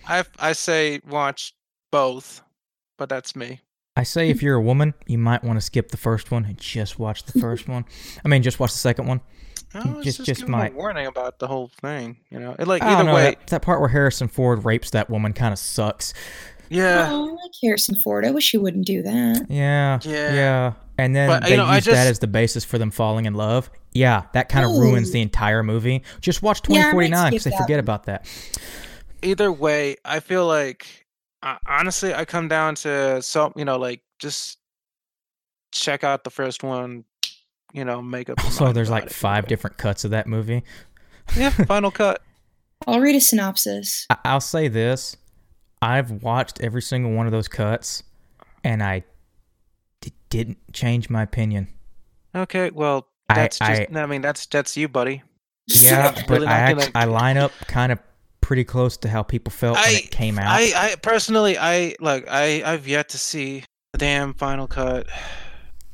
I I say watch both, but that's me. I say if you're a woman, you might want to skip the first one and just watch the first one. I mean, just watch the second one. Oh, Just- just just, just give 'em might. warning about the whole thing. You know, it, like I either know, way. that, that part where Harrison Ford rapes that woman kind of sucks. Yeah, Oh, I like Harrison Ford. I wish he wouldn't do that. Yeah, Yeah. yeah. And then But, you they know, I use that as the basis for them falling in love. Yeah, that kind of ruins the entire movie. Just watch Yeah, I might 2049 because skip they that forget about that. either way, I feel like uh, honestly, I come down to some, you know, like just check out the first one. You know, make up. So there's like it five way. different cuts of that movie. Yeah, final cut. I'll read a synopsis. I- I'll say this: I've watched every single one of those cuts, and I d- didn't change my opinion. Okay, well, I- that's just. I- I, mean, that's that's you, buddy. Yeah, but Really I gonna- I line up kind of pretty close to how people felt when I- it came out. I, I personally, I like, I, I've yet to see the damn final cut.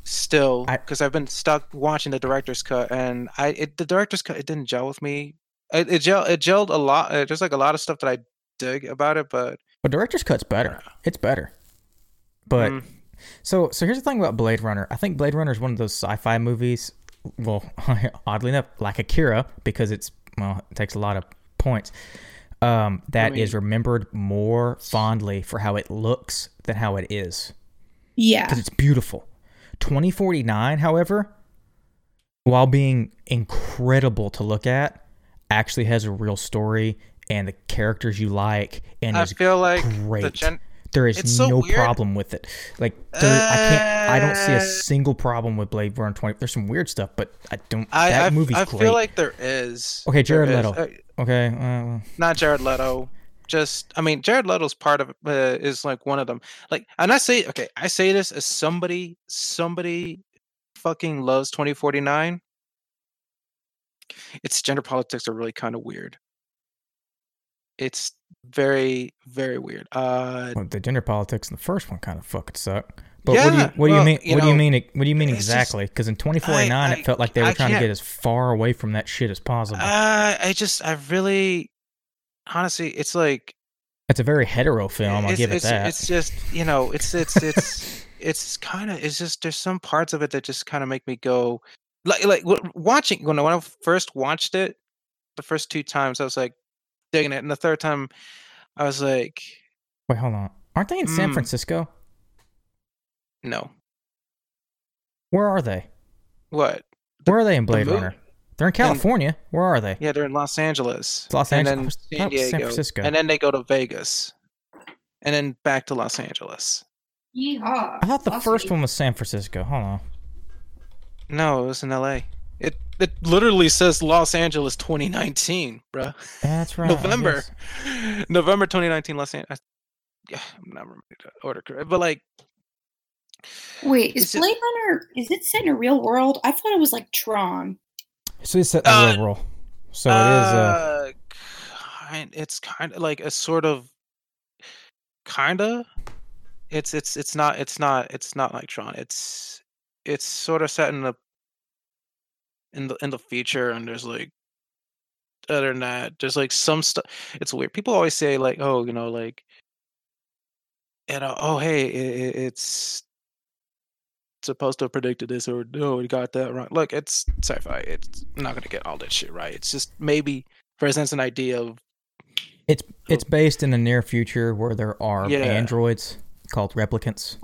Still, because I've been stuck watching the director's cut, and I, it, the director's cut, it didn't gel with me. It, it gel, it gelled a lot. Uh, there's like a lot of stuff that I dig about it, but but director's cut's better. It's better. But mm, so so here's the thing about Blade Runner. I think Blade Runner is one of those sci-fi movies. Well, oddly enough, like Akira, because it's well, it takes a lot of points. Um, that is mean- remembered more fondly for how it looks than how it is. Yeah. because it's beautiful. 2049, however, while being incredible to look at, actually has a real story and the characters you like and I is feel like the great. gen, there is it's no problem with it. Like there, I can't. I don't see Uh, a single problem with Blade Runner 20. There's some weird stuff, but I don't. I, that I, movie's I great. feel like there is. Okay, Jared. Leto. Uh, okay, uh, not Jared Leto. Just, I mean, Jared Leto's part of uh, is like one of them. Like, and I say, okay, I say this as somebody, somebody fucking loves 2049. Its gender politics are really kind of weird. It's very, very weird. Uh, well, the gender politics in the first one kind of fucking suck. But what do you Yeah, what do you mean? you what do you mean? What do you mean exactly? Because in 2049, I- it felt like they were I trying to get as far away from that shit as possible. uh, I just, I really, honestly, it's like it's a very hetero film. I'll give it that. It's just, you know, it's, it's, it's, it's kind of it's just there's some parts of it that just kind of make me go like like watching when I- when I first watched it the first two times I was like digging it and the third time I was like Wait, hold on. Aren't they in San Mm. Francisco? no Where are they? what Where are they in Blade movie- Runner? They're in California. Where are they? yeah they're in Los Angeles It's Los and Angeles. then San thought it was San Diego Francisco. and then they go to Vegas and then back to Los Angeles Yeehaw. I thought the Las first Vegas. one was San Francisco. Hold on. no it was in L.A. it it literally says Los Angeles 2019 bruh That's right. November, guess. November 2019, Los Angeles. Yeah, I'm not remembering the order correct, but like, Wait, is Is it- Blade Runner? Is it set in a real world? I thought it was like Tron. So it's set in a Uh, real world. So it is. Uh, uh, kind, it's kind of like a sort of, kinda. It's it's it's not it's not it's not like Tron. It's it's sort of set in the in the in the future, and there's like other than that, there's like some stuff. It's weird. People always say like, oh, you know, like, you know, oh, hey, it, it's supposed to have predicted this, or no, it got that wrong. Look, it's sci-fi. It's not gonna get all that shit right. It's just maybe presents an idea of it's it's based in the near future where there are Yeah. androids called replicants.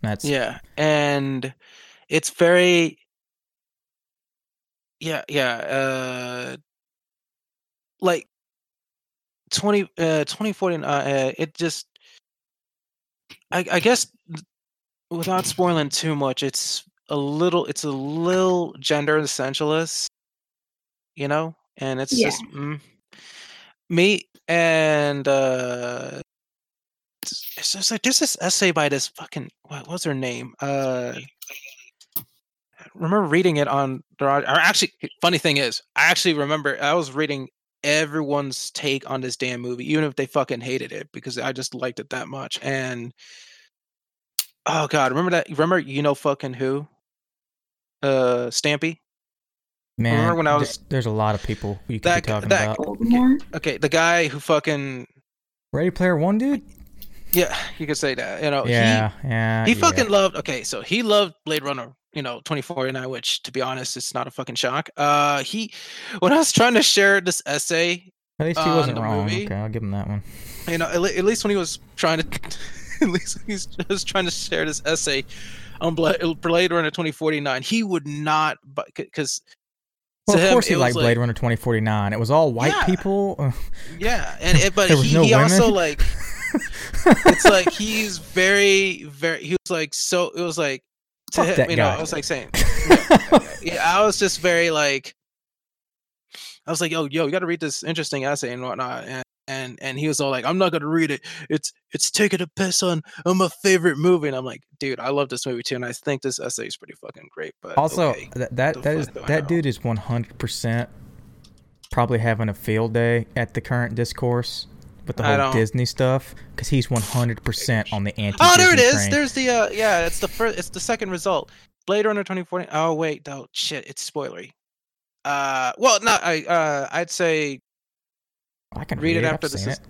That's yeah, and it's very yeah, yeah, uh, like 20 uh 2014 uh, uh it just I I guess without spoiling too much, it's a little it's a little gender essentialist, you know, and it's Yeah. just mm, me and uh it's it's just like there's this essay by this fucking what was her name? Uh remember reading it on the or actually funny thing is, I actually remember I was reading everyone's take on this damn movie, even if they fucking hated it, because I just liked it that much. And oh god, remember that remember you know fucking who? Uh Stampy? man. remember when I th- was- there's a lot of people you could That be talking that- about. Voldemort. Okay, the guy who fucking Ready Player One, dude. yeah, you could say that. You know, yeah, yeah. Oh, he he yeah. fucking loved okay, so he loved Blade Runner, you know, 2049, which to be honest, it's not a fucking shock. Uh he when I was trying to share this essay At least he wasn't wrong. movie. Okay, I'll give him that one. you know, at, at least when he was trying to, at least when he's just trying to share this essay on Bla- Blade Runner 2049, he would not, but because Well, of him, course he was liked like- Blade Runner 2049. It was all white Yeah. people. Uh, yeah, and it, but he, no he also like, it's like he's very, very, he was like so, it was like to Fuck him, you know, guy. I was like saying, yeah, I was just very like, I was like, yo, yo, you got to read this interesting essay and whatnot, and and and he was all like, I'm not gonna read it. It's it's taking a piss on on my favorite movie, and I'm like, dude, I love this movie too, and I think this essay is pretty fucking great. But also, okay. that that, that is fuck do I that dude is 100% probably having a field day at the current discourse with the whole Disney stuff because he's 100% on the anti. oh, there it is. Train. There's the uh, yeah, it's the first, it's the second result. Blade Runner 2040. Oh wait, no shit, it's spoilery. Uh, well, no. I. Uh, I'd say. I can read read, it it after I've this is- it.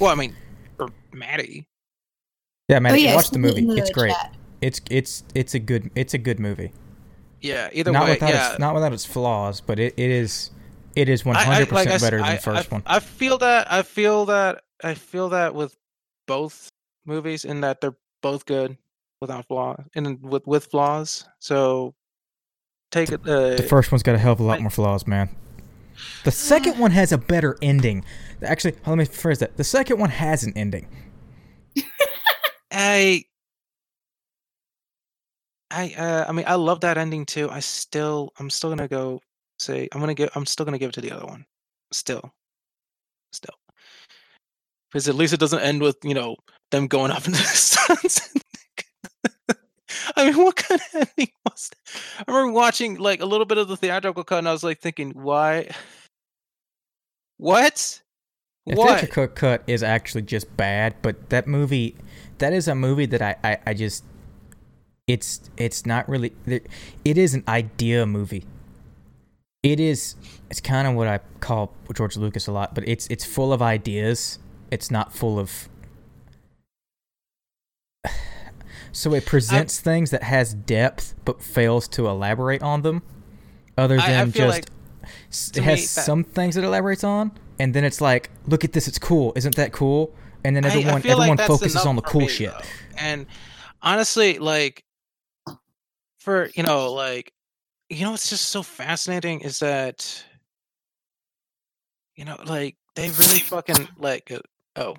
Well, I mean, for Maddie. Yeah, man, oh yeah, watch the movie. the It's great. chat. It's it's it's a good it's a good movie. Yeah. Either not way, without yeah. its not without its flaws, but it, it is it is 100% I- I- like I s- better than I- the first I, one. I feel that. I feel that. I feel that with both movies, in that they're both good without flaws, and with with flaws. So take it. Uh, The first one's got a hell of a lot I- more flaws, man. The second one has a better ending. Actually, let me phrase that. The second one has an ending. I. I uh, I mean I love that ending too. I still I'm still gonna go say I'm gonna give I'm still gonna give it to the other one. Still. Still. Because at least it doesn't end with, you know, them going up into the suns. I mean, what kind of ending was that? I remember watching like a little bit of the theatrical cut and I was like thinking, why what? The What? theatrical cut is actually just bad, but that movie, that is a movie that I, I, I just, it's it's not really, it is an idea movie. It is, it's kind of what I call George Lucas a lot, but it's it's full of ideas. It's not full of. So it presents things that has depth but fails to elaborate on them. Other I- I than just like, it has me, that- some things it elaborates on, and then it's like, look at this, it's cool, isn't that cool? And then I- I everyone like everyone focuses on the cool me, shit. though. And honestly, like for you know, like you know, what's just so fascinating is that you know, like they really fucking like uh, oh,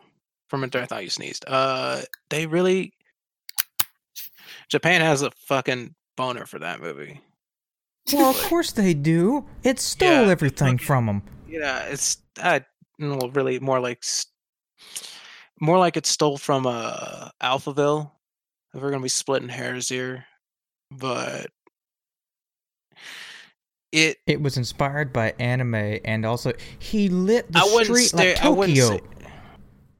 from a I thought you sneezed. Uh, they really Japan has a fucking boner for that movie. Well, of course they do. It stole Yeah, everything fucking- from them. Yeah, it's uh, well, really more like more like it stole from uh Alphaville. If we're gonna be splitting hairs here, but it It was inspired by anime, and also he lit the I street stay. like Tokyo. say,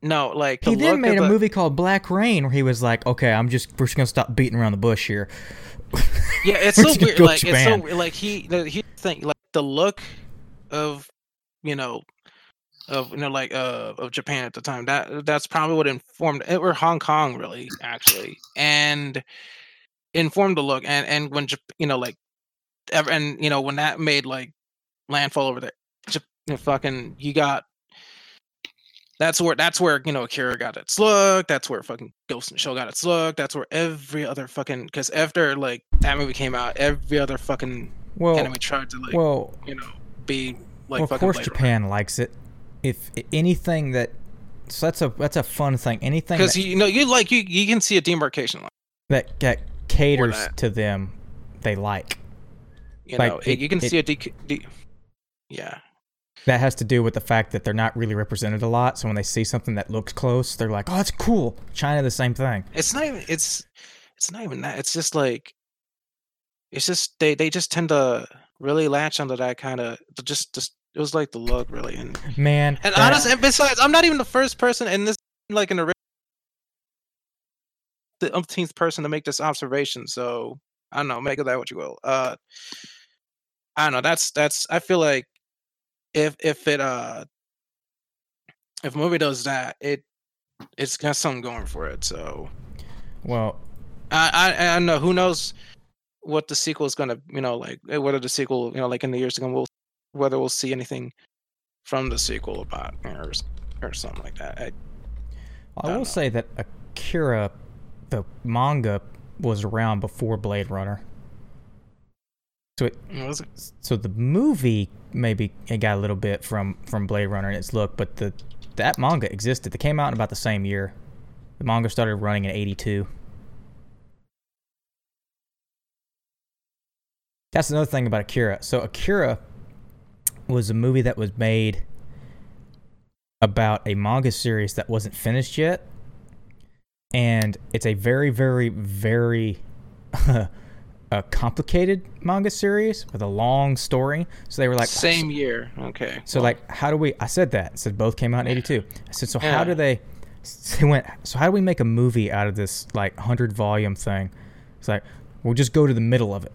no, like the He then made a the- movie called Black Rain, where he was like, "Okay, I'm just we're just gonna stop beating around the bush here." Yeah, it's so weird. Like it's so like he he thing like the look of you know of you know like uh of Japan at the time. That that's probably what informed it or Hong Kong really actually and informed the look and and when you know like ever and you know when that made like landfall over there, Jap- you know, fucking you got. That's where that's where you know Akira got its look. That's where fucking Ghost the Shell got its look. That's where every other fucking because after like that movie came out, every other fucking Well, anime tried to like well, you know be like well, of course Japan likes it. If anything that, so that's a that's a fun thing. Anything because you know you like you you can see a demarcation line. that that caters that. to them, they like. You Like, know it- you can it- see a de- de- yeah That has to do with the fact that they're not really represented a lot. So when they see something that looks close, they're like, "Oh, that's cool." China, the same thing. it's not even it's it's not even that it's just like it's just they they just tend to really latch onto that kind of just just it was like the look really and Man, and that- honestly and besides i'm not even the first person in this like an original the umpteenth person to make this observation so i don't know make of that what you will uh i don't know that's that's i feel like if if it uh if movie does that it it's got something going for it so well, I, I I don't know. Who knows what the sequel is gonna, you know, like eh, whether the sequel, you know, like in the years to come, will whether we'll see anything from the sequel about or or something like that. I, I don't will know. say that Akira, the manga, was around before Blade Runner. So it, mm, you know, so the movie maybe it got a little bit from from Blade Runner in its look, but the that manga existed. They came out in about the same year. The manga started running in '82. That's another thing about Akira. So Akira was a movie that was made about a manga series that wasn't finished yet, and it's a very, very, very a complicated manga series with a long story. So they were like, same year. Okay. so well, like, how do we? I said that. I said both came out in '82. I said, so how do they? They went. So how do we make a movie out of this like hundred volume thing? It's like we'll just go to the middle of it.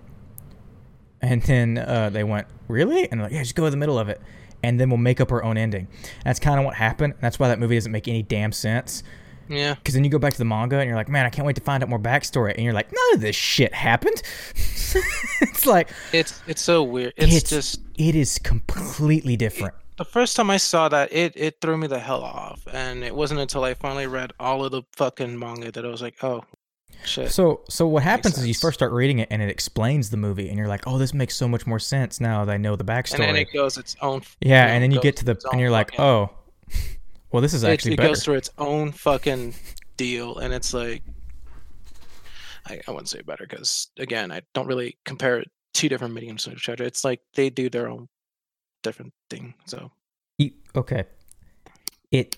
And then uh, they went, really? And they're like, yeah, just go to the middle of it, and then we'll make up our own ending. That's kind of what happened. That's why that movie doesn't make any damn sense. Yeah. Because then you go back to the manga and you're like, man, I can't wait to find out more backstory. And you're like, none of this shit happened. it's like It's it's so weird. It's, It's- just it is completely different. the first time I saw that, it it threw me the hell off, and it wasn't until I finally read all of the fucking manga that I was like, oh, shit. So, so what happens is you first start reading it and it explains the movie, and you're like, "Oh, this makes so much more sense now that I know the backstory. and then it goes its own. yeah, and then you get to the and you're like, "Oh, well, this is it, actually it better." goes through its own fucking deal, and it's like, I, I wouldn't say better because again, I don't really compare two different mediums to each other. It's like they do their own different thing. So You- okay, it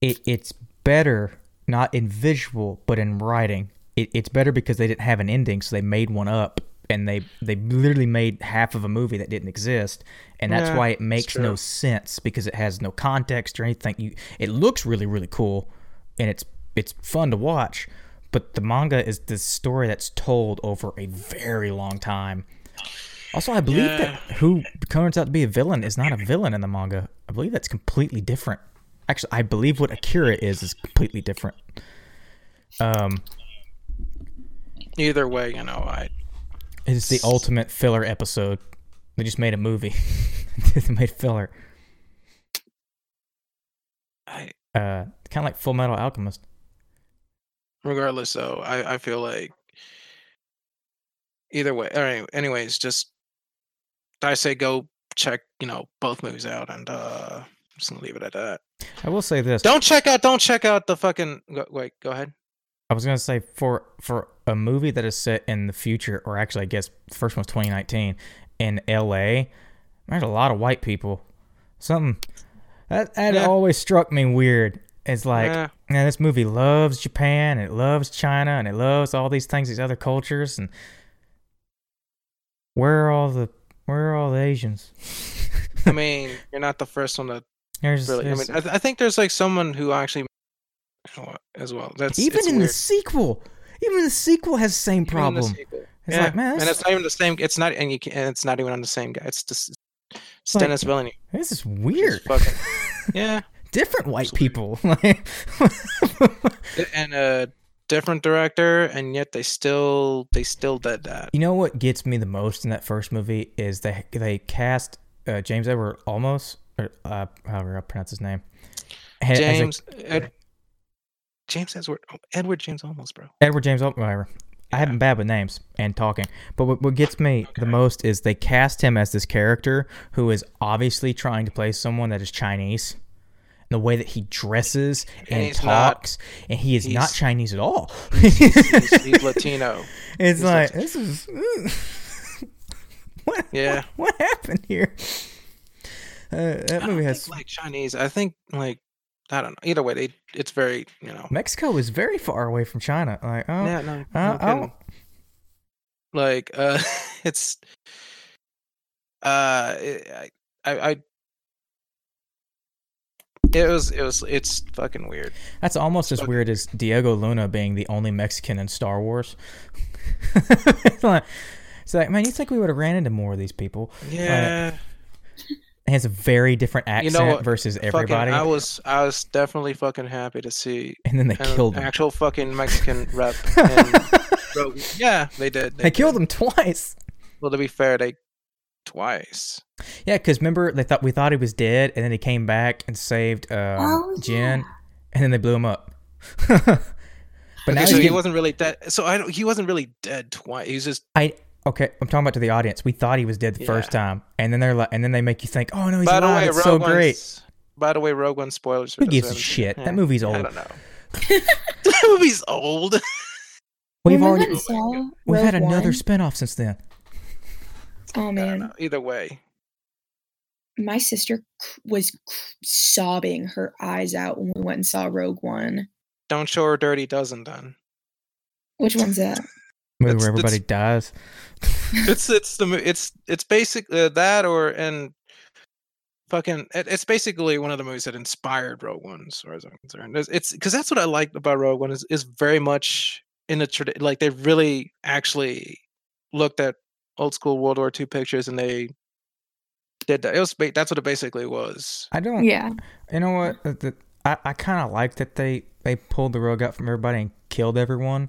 it it's better not in visual but in writing. It, it's better because they didn't have an ending, so they made one up, and they they literally made half of a movie that didn't exist, and that's Yeah, why it makes no sense because it has no context or anything. You it looks really really cool, and it's it's fun to watch, but the manga is this story that's told over a very long time. Also, I believe that who turns out to be a villain is not a villain in the manga. I believe that's completely different. Actually, I believe what Akira is is completely different. Um, either way, you know, I It's the ultimate filler episode. They just made a movie. they made filler. I Uh, kind of like Fullmetal Alchemist. regardless though, I I feel like either way. All right. Anyways, just I say go check you know both movies out, and uh, I'm just gonna leave it at that. I will say this. Don't check out. Don't check out the fucking. Go, wait. Go ahead. I was gonna say for for a movie that is set in the future, or actually, I guess the first was 2019 in L.A. There's a lot of white people. Something that that Yeah. always struck me weird. It's like, Yeah. man, this movie loves Japan, it loves China, and it loves all these things, these other cultures, and where are all the where are all the Asians? I mean, you're not the first one to There's, really. I mean, I, th- I think there's like someone who actually you know what, as well. That's even in the sequel, even the sequel has the same Even in the problem. It's yeah. like, man, and it's not even the same. It's not, and you can, and it's not even on the same guy. It's just it's Like, Denis Villeneuve. This is weird. fucking- yeah, Different white people. And a different director, and yet they still they still did that. you know what gets me the most in that first movie is they they cast uh, James Edward almost or uh, however I pronounce his name. a- James Ed, James Edward Edward James almost bro. Edward James Olmos, whatever. I have been bad with names and talking, but what, what gets me the most is they cast him as this character who is obviously trying to play someone that is Chinese. The way that he dresses And and, he's not. talks, and he is not Chinese at all. He's, he's Latino. It's He's like Latino. this is what, Yeah. what what happened here? Uh, that I movie has like Chinese. I think like I don't know. Either way, they it's very you know. Mexico is very far away from China. Like oh, Yeah, no, uh, no oh. Like uh, it's uh, I I. I it was it was it's fucking weird. that's almost as weird as Diego Luna being the only Mexican in Star Wars. it's, like, it's like, man, you think we would have ran into more of these people? Yeah, has a very different You accent know what? versus fucking. everybody, I was I was definitely fucking happy to see and then they an killed him. actual fucking Mexican rep. in Rogue. Yeah, they did. They killed did. him twice. Well, to be fair, they twice. Yeah, because remember they thought we thought he was dead, and then he came back and saved um, Oh, Jyn, yeah. and then they blew him up. but now Okay, he's so he getting- wasn't really dead. So I don't. He wasn't really dead twice. He was just. I okay. I'm talking about to the audience. We thought he was dead the first time, and then they're like, and then they make you think, oh no, he's by the alive. way, it's Rogue so One's- great. By the way, Rogue One spoilers. for Who those gives a haven't- shit? That yeah, movie's I old. don't know. that movie's old. We've When we already went we've had another One- spinoff since then. Oh I don't man, know. Either way, my sister was sobbing her eyes out when we went and saw Rogue One. don't show her dirty dozen. Then Which one's that? Movie That's- where that's- everybody dies. It's it's the it's it's basically uh, that or and fucking it, it's basically one of the movies that inspired Rogue One, as far as I'm concerned. It's- It's because that's what I liked about Rogue One is is very much in the tradi- like they really actually looked at old school World War II pictures and they did that. It was that's what it basically was. I don't. Yeah, You know what? The- I, I kind of like that they they pulled the rug out from everybody and killed everyone.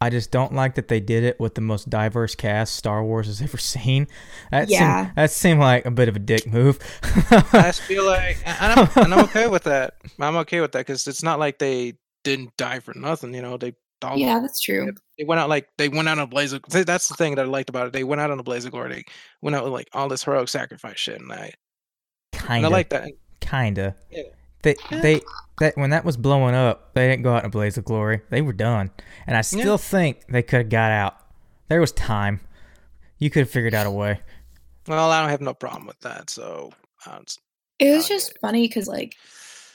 I just don't like that they did it with the most diverse cast Star Wars has ever seen. That Yeah. seemed, that seemed like a bit of a dick move. I just feel like, and I'm, and I'm okay with that. I'm okay with that because it's not like they didn't die for nothing. You know, they all yeah, that's true. they went out like they went out on a blaze of that's the thing that I liked about it. They went out on a blaze of glory. They went out with like all this heroic sacrifice shit, and I Kinda, like that. Kinda. Yeah. They they that when that was blowing up, they didn't go out in a blaze of glory. They were done, and I still think they could have got out. There was time. You could have figured out a way. Well, I don't have no problem with that. So it's- It was Okay. just funny because like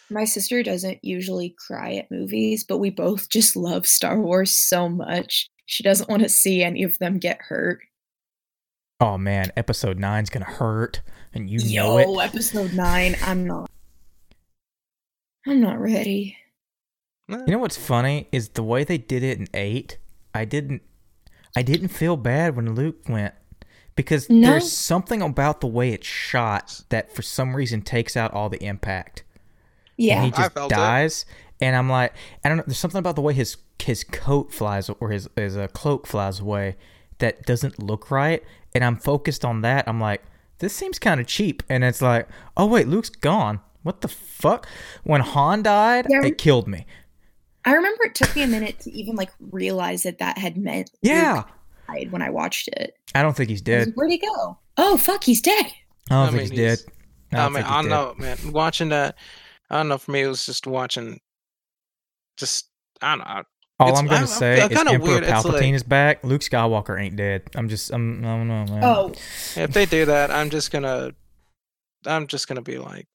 my sister doesn't usually cry at movies, but we both just love Star Wars so much. She doesn't want to see any of them get hurt. Oh man, episode nine's gonna hurt, and you know Yo, it. episode nine. I'm not. I'm not ready. You know what's funny is the way they did it in eight. I didn't, I didn't feel bad when Luke went because No. there's something about the way it's shot that for some reason takes out all the impact. Yeah, and he I just felt it. dies, and I'm like, I don't know. There's something about the way his his coat flies or his his uh, cloak flies away that doesn't look right, and I'm focused on that. I'm like, this seems kind of cheap, and it's like, oh wait, Luke's gone. What the fuck? When Han died, Yeah. it killed me. I remember it took me a minute to even like realize that that had meant Luke Yeah, died when I watched it. I don't think he's dead. like, Where'd he go? Oh fuck, he's dead. I don't I think mean, he's dead. he's- I I, don't mean, I he's don't know, man. Watching that, I don't know. For me, it was just watching. Just I don't know. All It's- I'm gonna I- I say is Emperor weird, Palpatine like- is back. Luke Skywalker ain't dead. I'm just, I'm, I don't know, man. Oh, If they do that, I'm just gonna. I'm just gonna be like, "Pfft,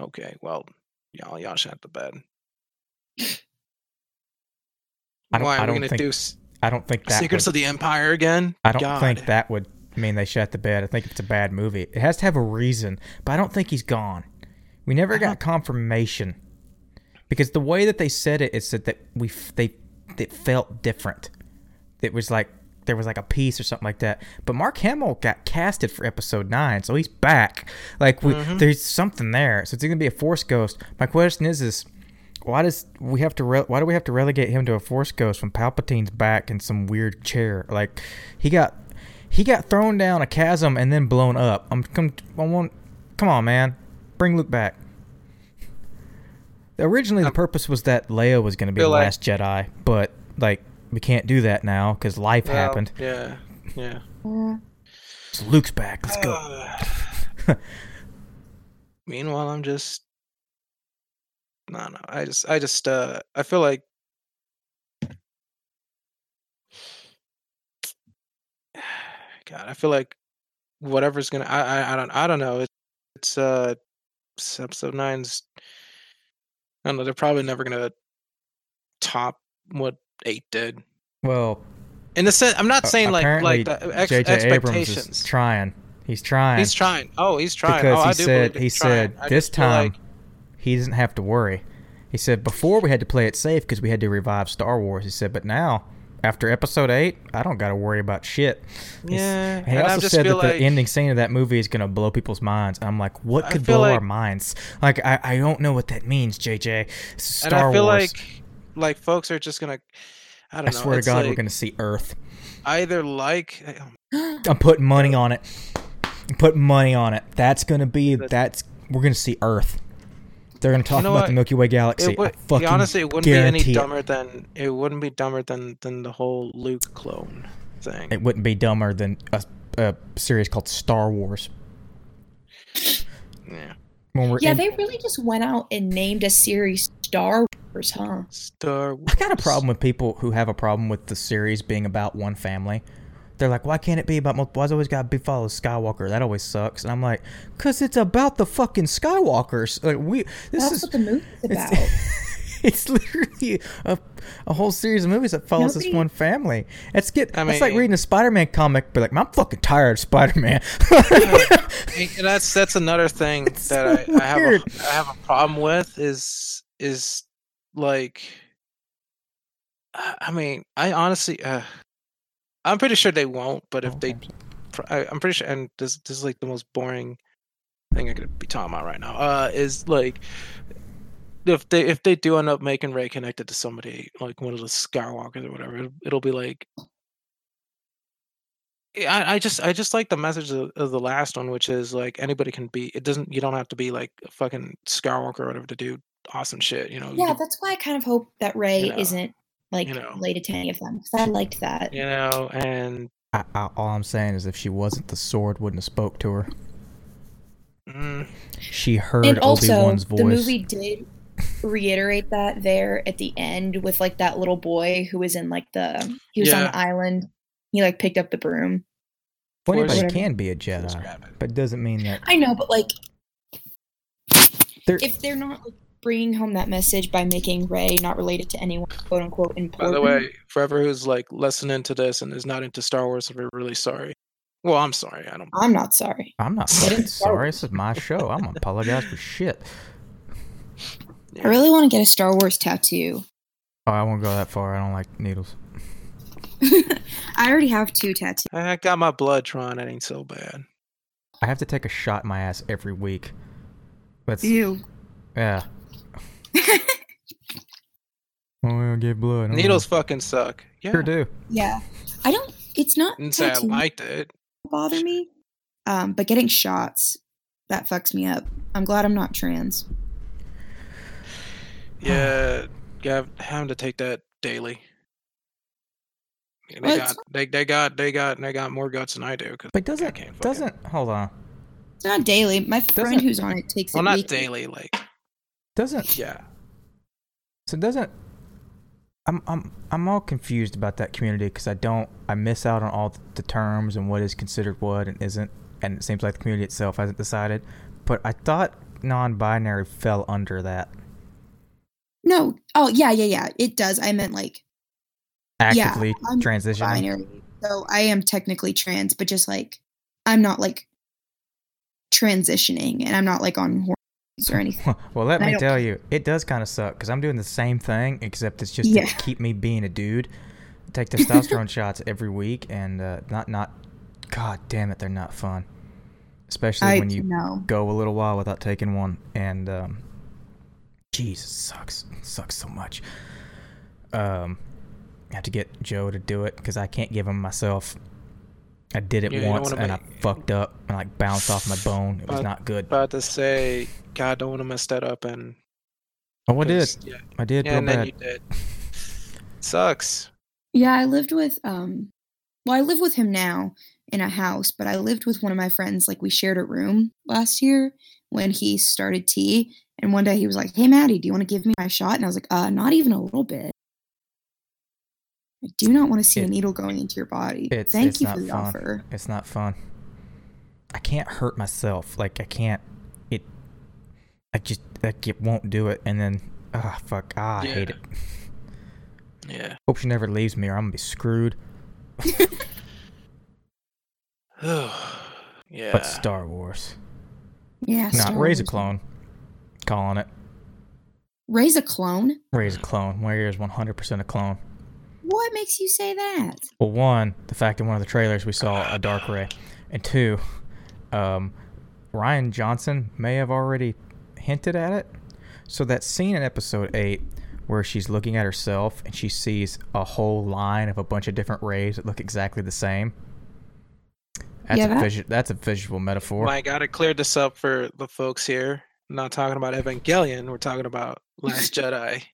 okay, well, y'all, y'all shut the bed. I don't- Why I are we don't gonna think do s- I don't think that. Secrets would- of the Empire again? I don't God. think that would mean they shut the bed. I think it's a bad movie. It has to have a reason, but I don't think he's gone. We never got confirmation because the way that they said it, it said that we they it felt different. It was like there was like a piece or something like that. But Mark Hamill got casted for episode nine, so he's back. Like we, Mm-hmm. there's something there. So it's gonna be a Force ghost. My question is, is why does we have to re- why do we have to relegate him to a Force ghost when Palpatine's back in some weird chair? Like he got he got thrown down a chasm and then blown up. I'm come I want come on man, bring Luke back. Originally, the purpose was that Leia was going to be the Um, last Jedi, but like we can't do that now because life Well, happened. Yeah, yeah. So Luke's back. Let's go. Meanwhile, I'm just. No, no. I just, I just, uh, I feel like. God, I feel like whatever's gonna. I, I, I don't, I don't know. It, it's uh, it's episode nine's. I don't know. They're probably never gonna top what eight did. Well, In the sense, I'm not a- saying like like the uh, ex- J.J. Abrams expectations. is trying. He's trying. He's trying. Oh, he's trying. because oh, he I do said he trying. said I this time like- he doesn't have to worry. He said before we had to play it safe because we had to revive Star Wars. He said, but now after Episode Eight, I don't got to worry about shit. Yeah, and he and I also just said that like- the ending scene of that movie is gonna blow people's minds. I'm like, what could blow like- our minds? Like, I, I don't know what that means, JJ. This is and Star I feel Wars. like like folks are just gonna. I don't I know. swear to it's God, we're gonna see Earth. either like oh I'm putting money on it. I'm putting money on it. That's gonna be that's we're gonna see Earth. They're gonna talk know about what? the Milky Way galaxy. it would. I fucking honestly, it wouldn't be any it. dumber than it wouldn't be dumber than than the whole Luke clone thing. It wouldn't be dumber than a, a series called Star Wars. yeah, When we're yeah, in- they really just went out and named a series Star Wars, huh? Star. Wars. I got a problem with people who have a problem with the series being about one family. They're like, why can't it be about? multiple? Why's always got to be follow Skywalker? That always sucks. And I'm like, cause it's about the fucking Skywalkers. Like we, this That's is what the movie's about. It's, it's literally a, a whole series of movies that follows this one family. It's get. I it's like reading a Spider-Man comic, but like, I'm fucking tired of Spider-Man. Hey, that's that's another thing It's that so I, I have weird. a, I have a problem with is is like I mean I honestly uh, I'm pretty sure they won't but if they I, I'm pretty sure and this this is like the most boring thing I could be talking about right now uh is like if they if they do end up making Rey connected to somebody like one of the Skywalkers or whatever it'll, it'll be like I, I just I just like the message of, of the last one, which is like anybody can be. It doesn't. You don't have to be like a fucking Skywalker or whatever to do awesome shit. You know. Yeah, could- that's why I kind of hope that Rey You know, isn't like you know. related to any of them because I liked that. you know, and I, I, all I'm saying is, if she wasn't, the sword wouldn't have spoke to her. mm, She heard and Obi also, Wan's voice. the movie did reiterate that there at the end with like that little boy who was in like the he was on the island. He like picked up the broom. well, Force- anybody Whatever. can be a Force Jedi, but doesn't mean that. I know, but like There- if they're not like, bringing home that message by making Rey not related to anyone, quote unquote, important. by important. the way, forever who's like listening to this and is not into Star Wars, we're really sorry. Well, I'm sorry. I don't. I'm not sorry. I'm not But fucking it's Star sorry. This is my show. I'm gonna apologize for shit. I really want to get a Star Wars tattoo. Oh, I won't go that far. I don't like needles. I already have two tattoos. I got my blood drawn. That ain't so bad. I have to take a shot in my ass every week. That's Ew. yeah. Oh, I gave blood. Needles fucking suck. Yeah. Sure do. Yeah. I don't it's not Didn't say I liked it. bother me. Um, but getting shots, that fucks me up. I'm glad I'm not trans. Yeah, yeah, having to take that daily. Yeah, Well, They got, they, they got, they got, they got more guts than I do. Cause But doesn't doesn't hold on. It's not daily. My friend Doesn't- who's on it takes well, it not weekly. daily, like Doesn't yeah. so doesn't I'm I'm I'm all confused about that community because I don't I miss out on all the terms and what is considered what and isn't and it seems like the community itself hasn't decided. But I thought non-binary fell under that No. Oh yeah, yeah, yeah. It does. I meant like actively I'm transitioning. binary. So I am technically trans, but just like I'm not like transitioning and I'm not like on or anything. well, let I me tell you, it does kind of suck because I'm doing the same thing, except it's just Yeah. to keep me being a dude. I take testosterone shots every week, and uh, not not. God damn it, they're not fun. Especially I when you know. go a little while without taking one, and um, jeez, sucks. It sucks so much. Um, I have to get Joe to do it because I can't give him myself. I did it Yeah, once wanna and I fucked up and like bounced off my bone. It was But- not good. About to say, God, don't want to mess that up, and Oh, I did. 'cause, Yeah, I did yeah, real and then bad. you did. Sucks. Yeah, I lived with um well, I live with him now in a house, but I lived with one of my friends like we shared a room last year when he started tea, and one day he was like, "Hey Maddie, do you want to give me my shot?" And I was like, "Uh, not even a little bit." I do not want to see a needle going into your body. It's- Thank it's you not for the fun. offer. It's not fun. I can't hurt myself. Like I can't. It. I just like it won't do it. And then, ah, fuck. Ah, I hate it. Yeah. Hope she never leaves me, or I'm gonna be screwed. yeah. But Star Wars, Yeah, not Star raise a Wars. clone. Calling it Raise a clone? raise a clone. Where is 100% a clone? What makes you say that? Well, one, the fact in one of the trailers we saw a dark Rey, and two, um, Rian Johnson may have already hinted at it. So that scene in episode eight where she's looking at herself and she sees a whole line of a bunch of different Reys that look exactly the same. That's Yeah, a that- visu- that's a visual metaphor. Well, I gotta clear this up for the folks here. I'm not talking about Evangelion. We're talking about Last Jedi.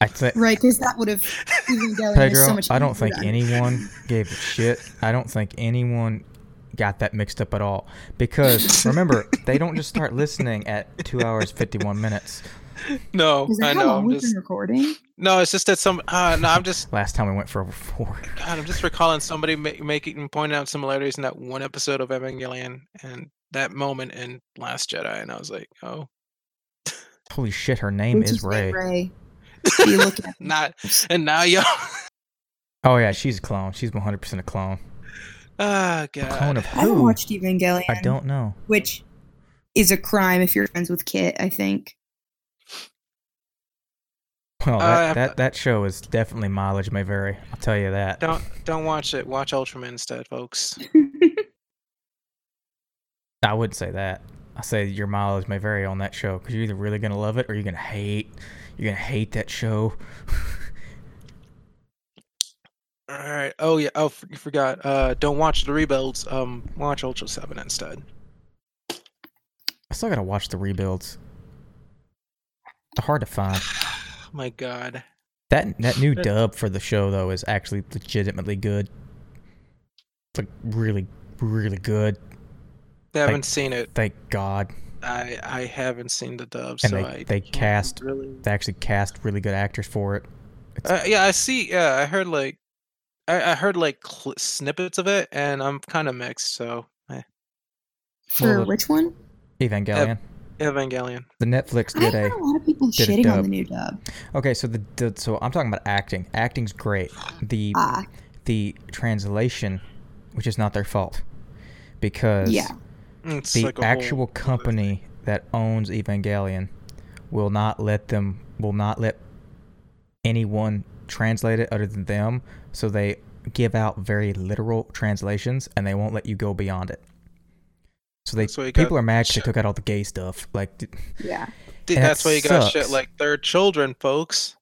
I think Right, because that would have Evangelion is Pedro, so much I don't think done. anyone gave a shit. I don't think anyone got that mixed up at all. Because remember, they don't just start listening at two hours fifty one minutes. No, Is I know. I'm we've just been recording? no. It's just that some. Uh, no, I'm just. Last time we went for over four. God, I'm just recalling somebody ma- making and pointing out similarities in that one episode of Evangelion and that moment in Last Jedi, and I was like, oh, Holy shit, her name Would is Ray. Ray. You look at not. And now, yo, Oh yeah, she's a clone. She's one hundred percent a clone. ah, A clone God. of I haven't who? watched Evangelion. I don't know. Which is a crime if you're friends with Kit, I think. Well, Uh, that, that that show is definitely mileage may vary. I'll tell you that. Don't don't watch it. Watch Ultraman instead, folks. I wouldn't say that. I say your mileage may vary on that show because you're either really gonna love it or you're gonna hate. You're gonna hate that show. All right. Oh yeah. Oh, you forgot. Uh, don't watch the rebuilds. Um, watch Ultra Seven instead. I still gotta watch the rebuilds. They're hard to find. My God. That that new dub for the show though is actually legitimately good. It's like really, really good. They haven't seen it. Thank God. I I haven't seen the dub, And so they- I they cast- really. They actually cast really good actors for it. Uh, yeah, I see. Yeah, I heard like, I, I heard like cl- snippets of it, and I'm kind of mixed. So, eh. For Well, which one? Evangelion. Evangelion. The Netflix I did heard a a lot of people did a shitting on dub. the new dub. okay. So the, the so I'm talking about acting. Acting's great. The Ah, the translation, which is not their fault, because yeah. Mm, it's the like a whole actual other company that owns Evangelion will not let them will not let anyone translate it other than them. So they give out very literal translations and they won't let you go beyond it. So they That's got people are mad 'cause they shit- took out all the gay stuff. Like, Yeah. Dude, and that that's why you got shit like third children, folks.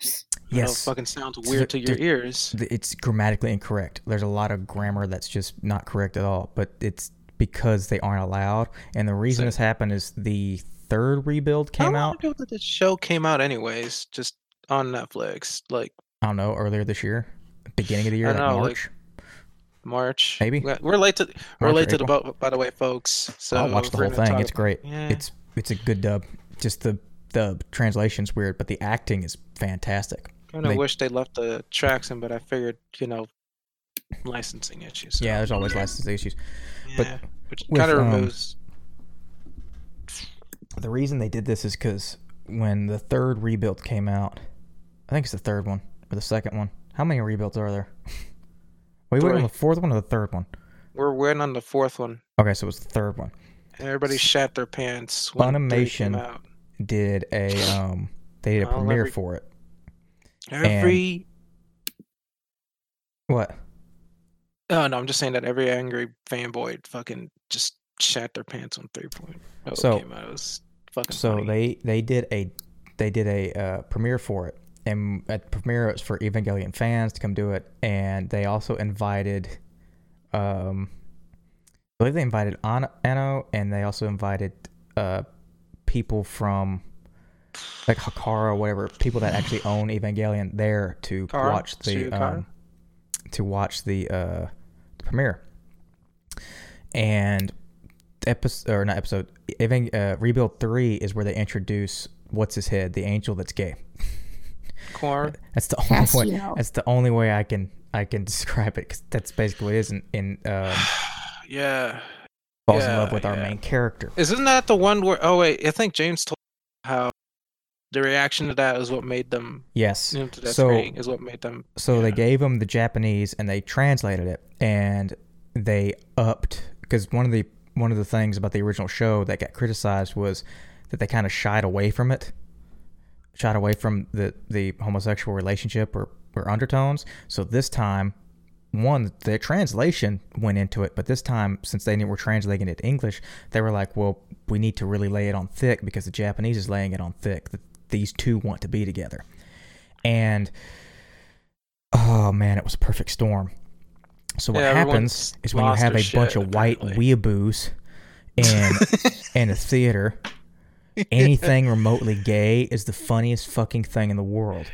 I it Yes. fucking sounds So weird to your there- ears. th- it's grammatically incorrect. There's a lot of grammar that's just not correct at all, but it's because they aren't allowed. And the reason So- this happened is the third rebuild came long out. ago did the show came out anyways? Just on Netflix, like I don't know earlier this year, beginning of the year, like know, like, March. March. Maybe. We- We're late to we're late to the boat, by the way, folks. So I'll watch the whole thing. talk- It's great. Yeah. It's it's a good dub. Just the the translation's weird, but the acting is fantastic. I kind of wish they left the tracks in, but I figured, you know, licensing issues. so- Yeah, there's always licensing issues. But which kind of um, removes. The reason they did this is because when the third rebuild came out, I think it's the third one or the second one. How many rebuilds are there? Were you waiting on the fourth one or the third one? We're waiting on the fourth one. Okay, so it was the third one. Everybody shat their pants three Funimation. Did a um they did a Well, premiere every- for it. Every What? Oh no, I'm just saying that every angry fanboy fucking just shat their pants on three point oh So- came out. It was fucking So funny. they they did a they did a uh, premiere for it, and at the premiere it was for Evangelion fans to come do it, and they also invited, um, I believe they invited An- Anno, and they also invited uh people from like Hakara, or whatever, people that actually own Evangelion there to Khara? watch the um, to watch the uh premiere, and episode or not episode Evan, uh, rebuild three is where they introduce what's his head the angel that's gay Corn. that's the only way Cassio. that's the only way i can i can describe it because that's basically what it is in, in um, yeah. falls in love with our main character Isn't that the one where? Oh wait, I think James told how the reaction to that is what made them. yes You know, So- is what made them. so they gave them the japanese and they translated it and they upped because one of the one of the things about the original show that got criticized was that they kind of shied away from it shied away from the the homosexual relationship or, or undertones so this time one the translation went into it but this time since they were translating it to english they were like well we need to really lay it on thick because the japanese is laying it on thick these two want to be together and oh man it was a perfect storm so what Yeah, happens is when you have a bunch shit, of white apparently. weeaboos in in a theater anything remotely gay is the funniest fucking thing in the world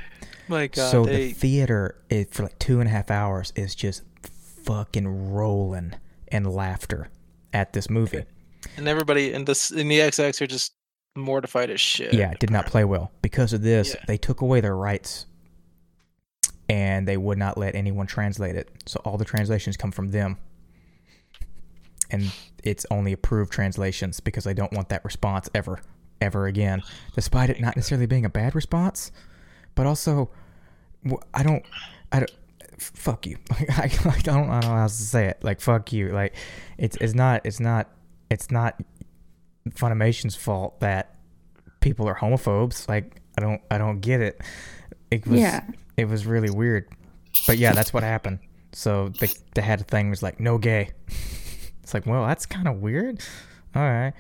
My God, so they, the theater is, for like two and a half hours is just fucking rolling in laughter at this movie. and everybody in this in the XX are just mortified as shit. Yeah, it did not play well. Because of this, Yeah. they took away their rights and they would not let anyone translate it. So all the translations come from them. And it's only approved translations because they don't want that response ever, ever again. Despite it not necessarily being a bad response, but also, I don't, I don't, fuck you. I, I don't, I don't know how else to say it. Like, fuck you. Like, it's, it's not, it's not, it's not Funimation's fault that people are homophobes. Like I don't I don't get it. It was Yeah. it was really weird. But yeah, that's what happened. So they they had a thing was like no gay. It's like, well, that's kind of weird. All right.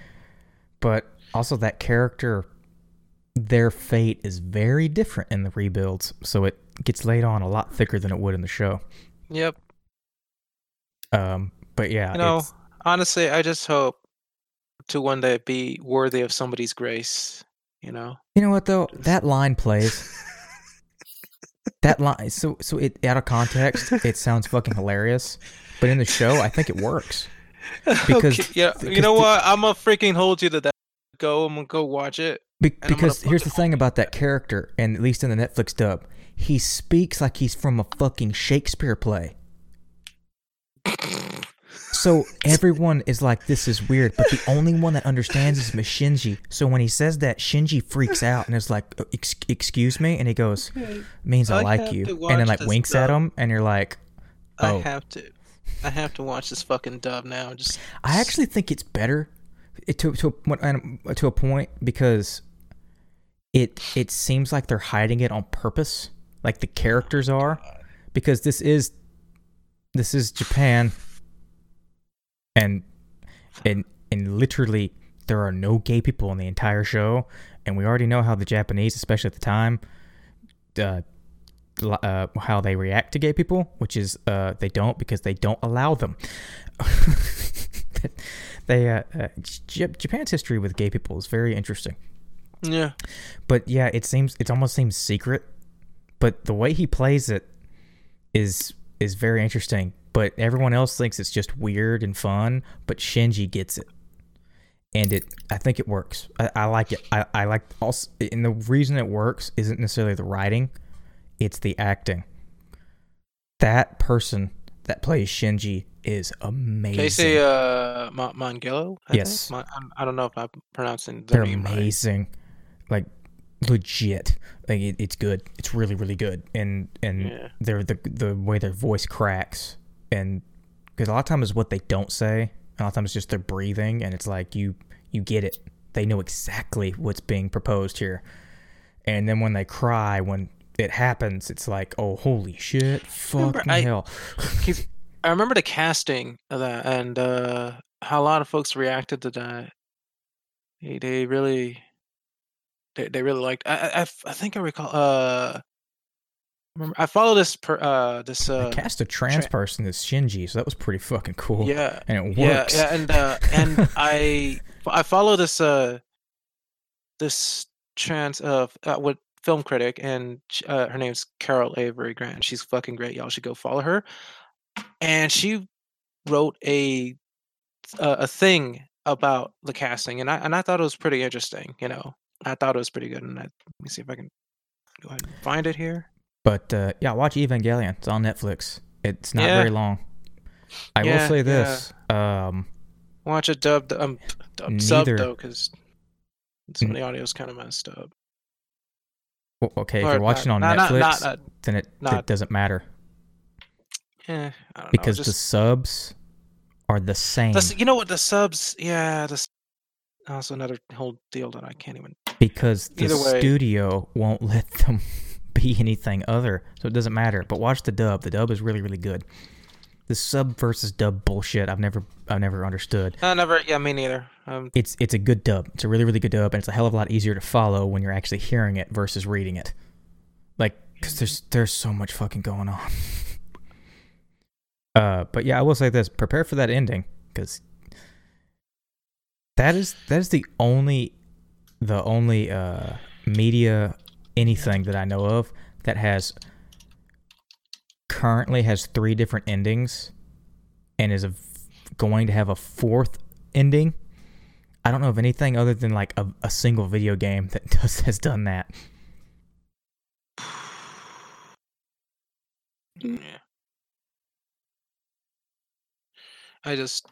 But also that character their fate is very different in the rebuilds, so it gets laid on a lot thicker than it would in the show. Yep. Um but yeah, You know, honestly, I just hope to one day be worthy of somebody's grace. You know. You know what though? That line plays. that line so so it out of context, it sounds fucking hilarious. But in the show, I think it works. Because- okay, yeah, you know the- what? I'm gonna freaking hold you to that. Go, I'm gonna go watch it. Be- And I'm gonna because here's the thing about that character, and at least in the Netflix dub, he speaks like he's from a fucking Shakespeare play. So everyone is like, "This is weird," but the only one that understands is Shinji. So when he says that, Shinji freaks out and is like, "Uh, Ex- "Excuse me," and he goes, "Means I, I like you," and then like winks at him, and you're like, I Oh. have to. I have to watch this fucking dub now. Just I actually think it's better it, to to a, point- um, to a point because it it seems like they're hiding it on purpose, like the characters are, because this is this is Japan, and and and literally there are no gay people in the entire show, and we already know how the Japanese, especially at the time, uh, uh, how they react to gay people, which is uh, they don't because they don't allow them. they uh, uh, J- Japan's history with gay people is very interesting. Yeah. But yeah, it seems it almost seems secret, but the way he plays it is is very interesting. But everyone else thinks it's just weird and fun, but Shinji gets it. And it I think it works. I, I like it. I, I like also and the reason it works isn't necessarily the writing, it's the acting. That person that plays Shinji is amazing. Casey uh, Ma- Mongillo? I Yes. Ma- I'm- don't know if I'm pronouncing the They're name right. amazing, like legit. Like it, it's good. It's really really good. And and Yeah. they're the the way their voice cracks and because a lot of times it's what they don't say. A lot of times it's just their breathing, and it's like you you get it. They know exactly what's being proposed here. And then when they cry, when it happens, it's like, oh holy shit, fucking I- hell. I remember the casting of that and uh, how a lot of folks reacted to that. They, they really, they, they really liked. I I think I recall. Uh, remember I follow this per, uh this They uh cast a trans tra- person as Shinji, so that was pretty fucking cool. yeah and it works. yeah and uh and I I follow this uh this trans uh, uh with film critic and uh, her name's Carol Avery Grant. She's fucking great. Y'all should go follow her. And she wrote a a, a thing about the casting, and I and I thought it was pretty interesting. You know, I thought it was pretty good. And I, let me see if I can go ahead and find it here. But uh, yeah, watch Evangelion. It's on Netflix. It's not Yeah. very long. I will Yeah, say yeah. this. Um, Watch it dubbed, um, dubbed sub though, because some of the audio is kind of messed up. w- okay, if you're watching not, on not, Netflix, not, then it, it doesn't matter eh, I don't because know. the subs are the same. the, you know what the subs? Yeah, the also another whole deal that I can't even. because the way- studio won't let them be anything other, so it doesn't matter. But watch the dub. The dub is really, really good. The sub versus dub bullshit. I've never, I've never understood. I never. Yeah, me neither. Um, It's, it's a good dub. It's a really, really good dub, and it's a hell of a lot easier to follow when you're actually hearing it versus reading it. Like, cause there's, there's so much fucking going on. uh, but yeah, I will say this: prepare for that ending, because that is that is the only the only uh media anything that I know of that has currently has three different endings and is a, going to have a fourth ending. I don't know of anything other than like a, a single video game that does has done that. yeah. I just.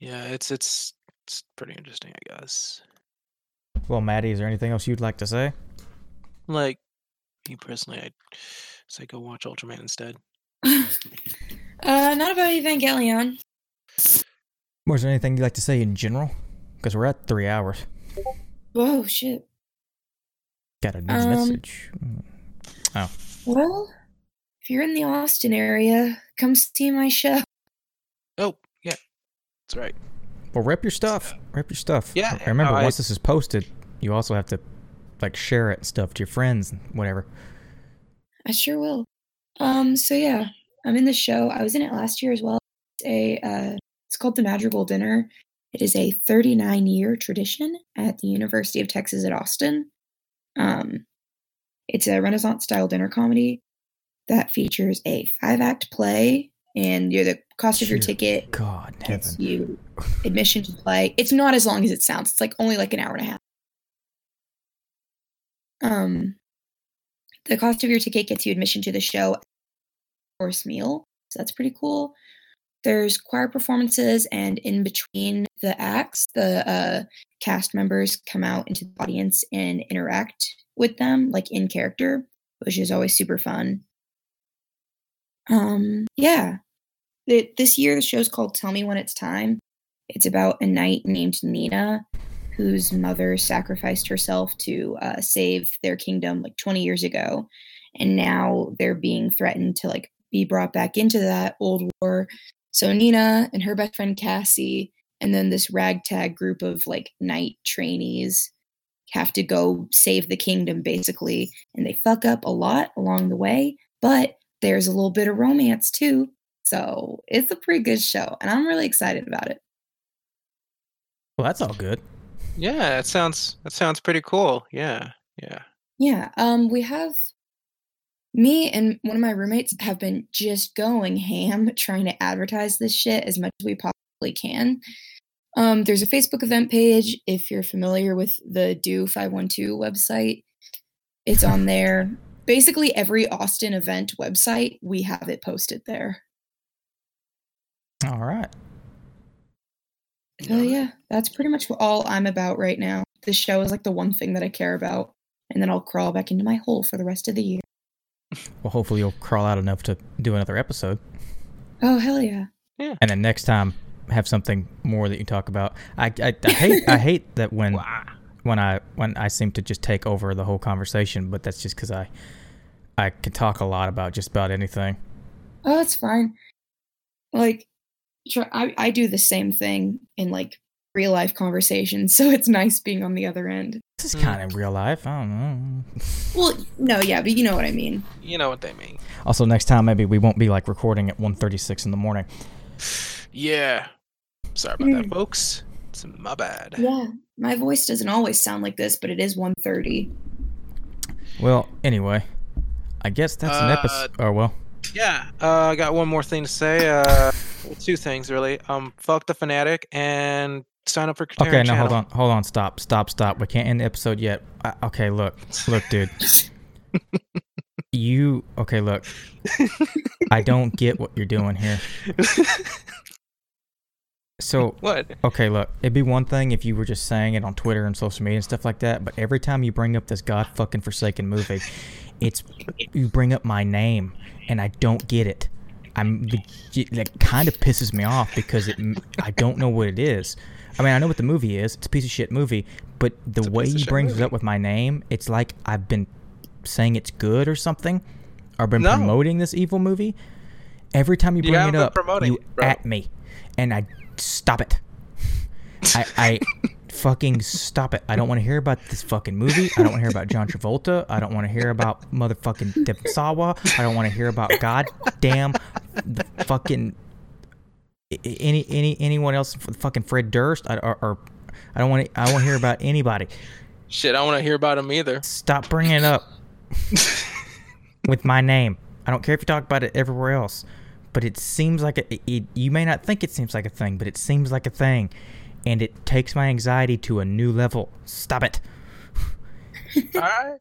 Yeah, it's it's it's pretty interesting, I guess. Well, Maddie, is there anything else you'd like to say? Like, me personally, I'd say go watch Ultraman instead. uh, not about Evangelion. Or is there anything you'd like to say in general? Because we're at three hours. Whoa, shit. Got a new Um, message. Oh. Well, if you're in the Austin area, come see my show. Oh, yeah, that's right. Well, rep your stuff. Rep your stuff. Yeah, And Remember, no, I- once this is posted, you also have to like share it and stuff to your friends and whatever. I sure will. Um, so yeah, I'm in the show. I was in it last year as well. It's a uh, it's called the Madrigal Dinner. It is a 39 year tradition at the University of Texas at Austin. Um, it's a Renaissance style dinner comedy that features a five act play, and you're the cost of your Dear ticket God, gets heaven. you admission to play. It's not as long as it sounds. It's like only like an hour and a half. Um, the cost of your ticket gets you admission to the show, course meal. So that's pretty cool. There's choir performances, and in between the acts, the uh, cast members come out into the audience and interact with them, like in character, which is always super fun. Um, yeah, this year the show's called Tell Me When It's Time. It's about a knight named Nina whose mother sacrificed herself to uh, save their kingdom like 20 years ago. And now they're being threatened to like be brought back into that old war. So Nina and her best friend Cassie, and then this ragtag group of like knight trainees have to go save the kingdom basically, and they fuck up a lot along the way, but there's a little bit of romance too. So it's a pretty good show, and I'm really excited about it. Well, that's all good. Yeah, that sounds that sounds pretty cool. Yeah, yeah. Yeah, um, we have me and one of my roommates have been just going ham trying to advertise this shit as much as we possibly can. Um, there's a Facebook event page if you're familiar with the Do 512 website. It's on there. Basically, every Austin event website, we have it posted there. All right. So, yeah, that's pretty much all I'm about right now. This show is like the one thing that I care about. And then I'll crawl back into my hole for the rest of the year. Well, hopefully you'll crawl out enough to do another episode, Oh, hell yeah. and then next time have something more that you talk about. I, I, I hate I hate that when Wow. when I when I seem to just take over the whole conversation, but that's just because I I can talk a lot about just about anything. Oh, it's fine. Like, tr- I, I do the same thing in like real life conversations, so it's nice being on the other end. This is Mm. kind of real life. I don't know. Well, no, yeah, but you know what I mean. You know what they mean. Also, next time maybe we won't be like recording at 1.36 in the morning. Yeah. Sorry about that, Mm. folks. It's my bad. Yeah, my voice doesn't always sound like this, but it is 1.30. Well, anyway, I guess that's an Uh, episode. Oh well. Yeah. Uh, I got one more thing to say. Uh, two things really. Um, fuck the fanatic and sign up for Katerin Okay, now channel. hold on, hold on, stop, stop, stop. We can't end the episode yet. I, okay, look, look, dude. you okay? Look, I don't get what you're doing here. So what? Okay, look, it'd be one thing if you were just saying it on Twitter and social media and stuff like that, but every time you bring up this god fucking forsaken movie, it's you bring up my name, and I don't get it. I'm legit, that kind of pisses me off because it I don't know what it is. I mean, I know what the movie is. It's a piece of shit movie, but the way he brings it up with my name, it's like I've been saying it's good or something, or been No. promoting this evil movie. Every time you You bring haven't it up, you it, at me, and I stop it. I, I fucking stop it. I don't want to hear about this fucking movie. I don't want to hear about John Travolta. I don't want to hear about motherfucking Devon Sawa. I don't want to hear about goddamn the fucking any any anyone else. Fucking Fred Durst. I, or, or I don't want to. I don't want to hear about anybody. Shit, I don't want to hear about him either. Stop bringing it up with my name. I don't care if you talk about it everywhere else, but it seems like a, it, it, you may not think it seems like a thing, but it seems like a thing, and it takes my anxiety to a new level. Stop it. All right.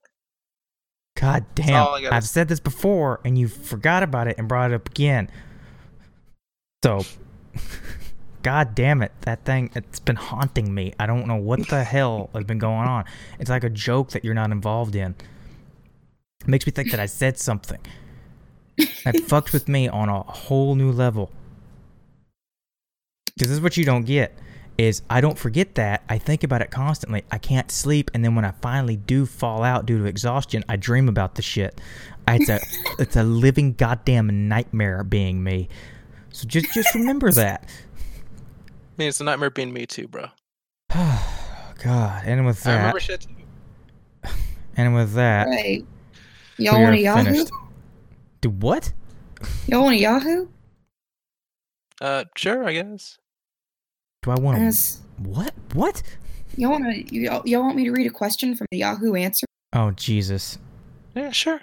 God damn. I've say. said this before, and you forgot about it and brought it up again. So, God damn it. That thing, it's been haunting me. I don't know what the hell has been going on. It's like a joke that you're not involved in. It makes me think that I said something. That fucked with me on a whole new level. Because this is what you don't get is I don't forget that. I think about it constantly. I can't sleep, and then when I finally do fall out due to exhaustion, I dream about the shit. It's a it's a living goddamn nightmare being me. So just just remember that. I mean, it's a nightmare being me too, bro. God, and with I that, remember shit. Too. and with that, Right. Y'all want a Yahoo? finished. Do what? Y'all want a Yahoo? Uh, sure, I guess. Do I want to? As, What? What? y'all want to? Y'all, y'all want me to read a question from the Yahoo answer? Oh Jesus! Yeah, sure.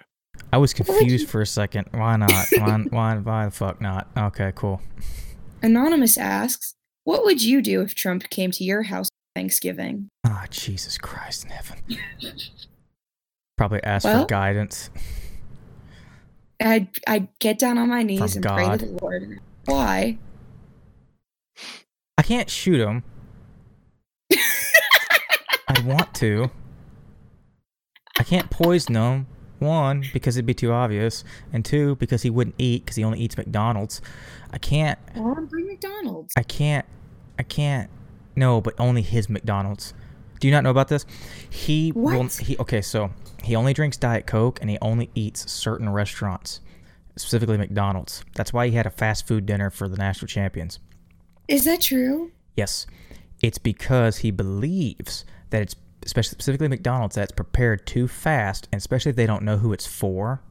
I was confused you- for a second. Why not? Why? Why? Why the fuck not? Okay, cool. Anonymous asks, "What would you do if Trump came to your house for Thanksgiving?" Ah, Jesus Christ in heaven. Probably ask Well- for guidance. I'd I'd get down on my knees From and pray to the Lord. Why? I can't shoot him. I want to. I can't poison him. One, because it'd be too obvious, and two, because he wouldn't eat because he only eats McDonald's. I can't. Or bring McDonald's. I can't. I can't. No, but only his McDonald's. Do you not know about this? He will. What? He okay. So he only drinks Diet Coke and he only eats certain restaurants, specifically McDonald's. That's why he had a fast food dinner for the national champions. Is that true? Yes, it's because he believes that it's especially specifically McDonald's, that's prepared too fast, and especially if they don't know who it's for,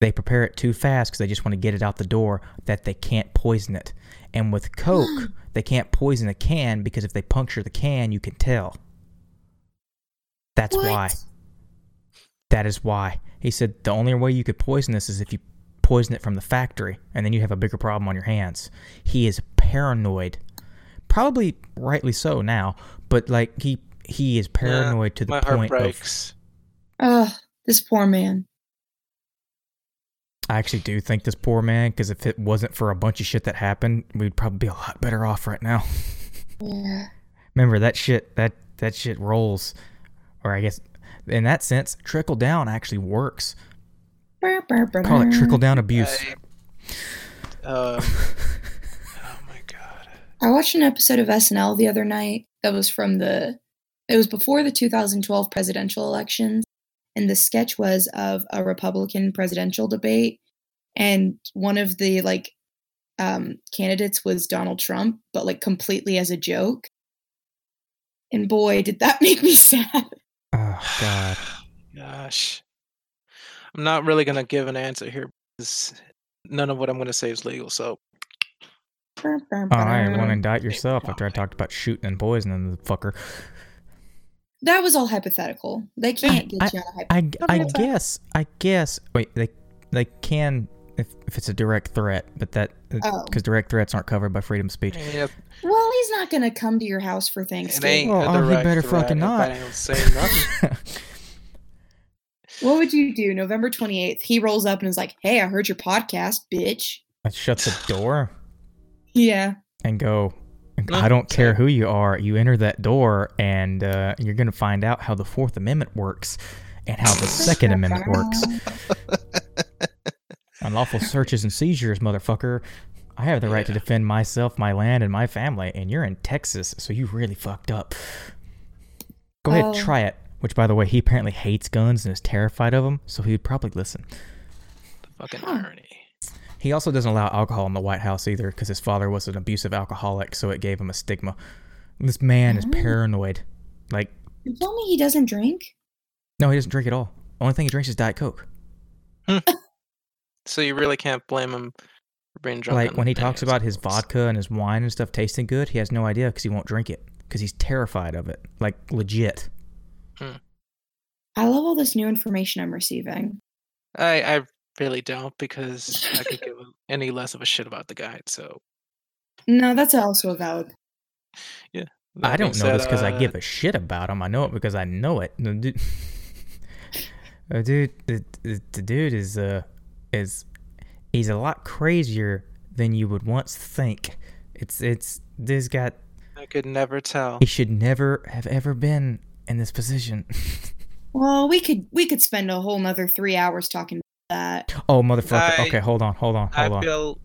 they prepare it too fast because they just want to get it out the door that they can't poison it. And with Coke, they can't poison the can because if they puncture the can, you can tell. That's What? why. That is why. He said the only way you could poison this is if you poison it from the factory, and then you have a bigger problem on your hands. He is paranoid. Probably rightly so now, but like he he is paranoid to the My heart point of breaks. Ugh, this poor man. I actually do think this poor man, because if it wasn't for a bunch of shit that happened, we'd probably be a lot better off right now. Yeah. Remember that shit that that shit rolls, or I guess in that sense, trickle down actually works. Call it trickle down abuse. I- um, oh my god. I watched an episode of SNL the other night that was from the it was before the 2012 presidential elections and the sketch was of a Republican presidential debate and one of the like um candidates was Donald Trump but like completely as a joke. And boy, did that make me sad. Oh God. Gosh. I'm not really gonna give an answer here because none of what I'm gonna say is legal. So Oh, I want to indict yourself after I talked about shooting and poisoning the fucker. That was all hypothetical. They can't get you on a hypothetical. I, I guess I guess wait they they can if, if it's a direct threat, but that Oh. because direct threats aren't covered by freedom of speech. yeah, Well, he's not going to come to your house for Thanksgiving. Well, oh, he direct better threat fucking if not. I don't say nothing. What would you do November 28th? He rolls up and is like, "Hey, I heard your podcast, bitch." I shut the door Yeah. and go. I don't care who you are. You enter that door, and uh, you're gonna find out how the Fourth Amendment works and how the Second Amendment works. Unlawful searches and seizures, motherfucker. I have the right to defend myself, my land, and my family, and you're in Texas, so you really fucked up. Go ahead, try it. Which, by the way, he apparently hates guns and is terrified of them, so he'd probably listen. the fucking irony. He also doesn't allow alcohol in the White House either, because his father was an abusive alcoholic, so it gave him a stigma. This man is paranoid. Like, You tell me he doesn't drink? no, he doesn't drink at all. Only thing he drinks is Diet Coke. Hmm. So you really can't blame him for being drunk. like when he talks about his vodka and his wine and stuff tasting good, he has no idea because he won't drink it because he's terrified of it. Like legit. I love all this new information I'm receiving. I I really don't because I could give any less of a shit about the guy. So No, that's also a valid. that I don't know this said, because I uh, give a shit about him. I know it because I know it. The dude, uh, dude the, the, the dude is uh is he's a lot crazier than you would once think. It's it's this guy. I could never tell. He should never have ever been in this position. Well, we could we could spend a whole nother three hours talking about that. oh motherfucker! I- okay, hold on, hold on, I hold on. feel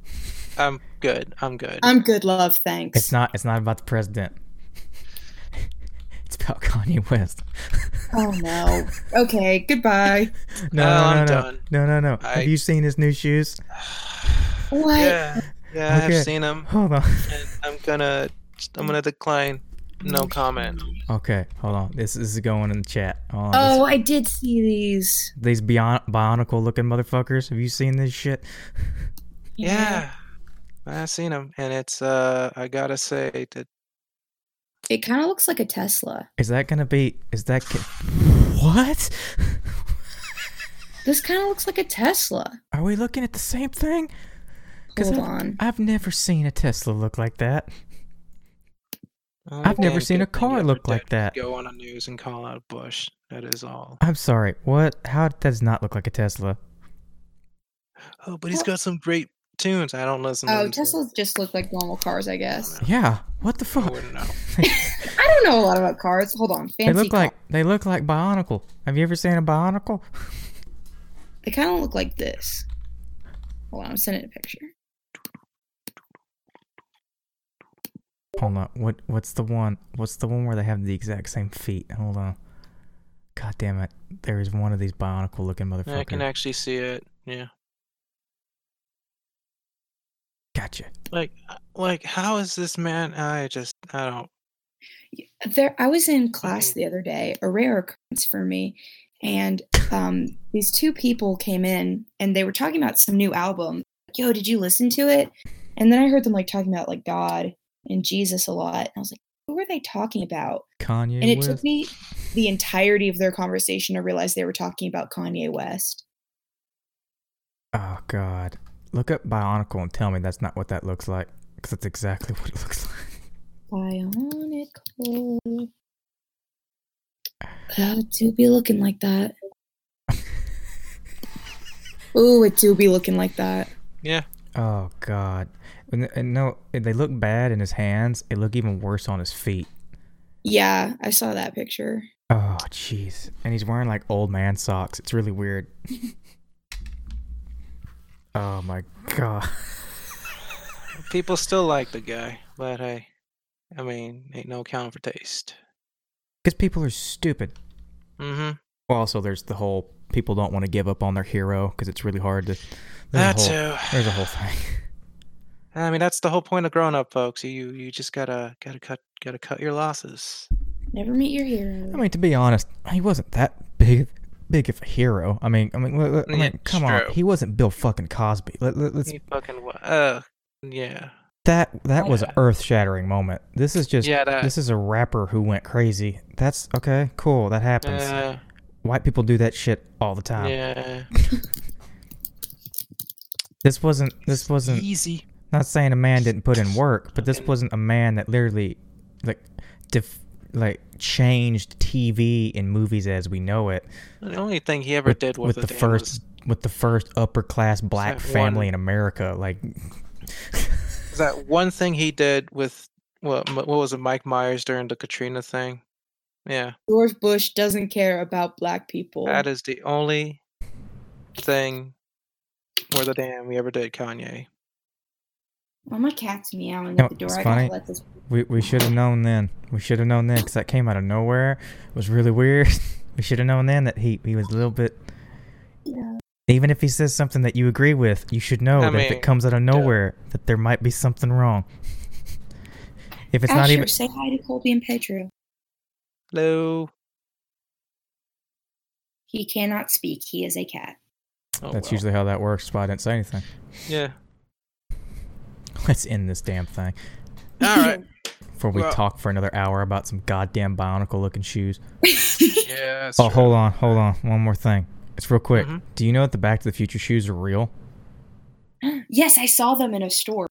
I'm good. I'm good. I'm good, love. Thanks. It's not. It's not about the president. it's about Kanye West. Oh no. Okay. Goodbye. No, no, I'm no, no, done. no, no, no. I- Have you seen his new shoes? What? yeah, yeah, Okay. I've seen them. Hold on. and I'm gonna I'm gonna decline. No comment. Okay, hold on. This, this is going in the chat. Hold on. Oh, I did see these. These bion- bionicle looking motherfuckers. Have you seen this shit? Yeah, I've seen them. and it's uh I gotta say that It kind of looks like a Tesla. Is that gonna be? Is that? Ca- what? This kind of looks like a Tesla. Are we looking at the same thing? Hold I've, on. I've never seen a Tesla look like that. Only I've never seen a car look like that. Go on the news and call out Bush. That is all. I'm sorry. What? How does not look like a Tesla? Oh, but he's got some great tunes. I don't listen. Oh, to Teslas just look like normal cars, I guess. Yeah. What the I fuck? wouldn't know. I don't know a lot about cars. Hold on. Fancy They look car. like they look like Bionicle. Have you ever seen a Bionicle? They kind of look like this. Hold on, I'm sending a picture. Hold on. What what's the one? What's the one where they have the exact same feet? Hold on. God damn it! There is one of these Bionicle looking motherfuckers. I can actually see it. Yeah. Gotcha. Like, uh, like, how is this man? I just, I don't. There, I was in class the other day, a rare occurrence for me, and um, these two people came in and they were talking about some new album. Yo, did you listen to it? And then I heard them like talking about like God and Jesus a lot. And I was like, who were they talking about? Kanye. And it West? took me the entirety of their conversation to realize they were talking about Kanye West. Oh God! Look up Bionicle and tell me that's not what that looks like, because that's exactly what it looks like. Bionicle. Uh, it do be looking like that. Ooh, it do be looking like that. Yeah. Oh God! And, and no, they look bad in his hands. They look even worse on his feet. Yeah, I saw that picture. Oh jeez! And he's wearing like old man socks. It's really weird. oh my God! People still like the guy, but hey, I mean, ain't no accounting for taste. Because people are stupid. Mm-hmm. Well, also there's the whole people don't want to give up on their hero because it's really hard to. That whole, too. There's a whole thing. I mean, that's the whole point of growing up, folks. You you just gotta gotta cut gotta cut your losses. Never meet your hero. I mean, to be honest, he wasn't that big, big of a hero. I mean, I mean, let- let- I mean, it's come on, he wasn't Bill fucking Cosby. Let, let, let's You fucking wa- uh yeah that that was an Yeah. earth-shattering moment. This is just yeah that this is a rapper who went crazy. That's okay, cool. That happens. yeah White people do that shit all the time. yeah This wasn't. This wasn't. easy. Not saying a man didn't put in work, but this wasn't a man that literally, like, def- like changed TV and movies as we know it. The only thing he ever with, did with with the first with the first upper class black family one- in America. Like, that one thing he did with what what was it Mike Myers during the Katrina thing. Yeah, George Bush doesn't care about black people. that is the only thing worth the damn we ever did, Kanye. Oh, my cat's meowing No, at the door. it's I funny. gotta let this. we we should have known then. We should have known then because that came out of nowhere. It was really weird. we should have known then that he he was a little bit. Yeah. Even if he says something that you agree with, you should know I that if it comes out of nowhere, that there might be something wrong. if it's not Asher, even say hi to Colby and Pedro. Hello. He cannot speak. He is a cat. Oh, That's well. usually how that works. That's why I didn't say anything. yeah. Let's end this damn thing All right. before we Well- talk for another hour about some goddamn bionicle looking shoes. Yeah. that's Oh, true. hold on, hold on. One more thing. It's real quick. Mhm. Do you know that the Back to the Future shoes are real? yes, I saw them in a store.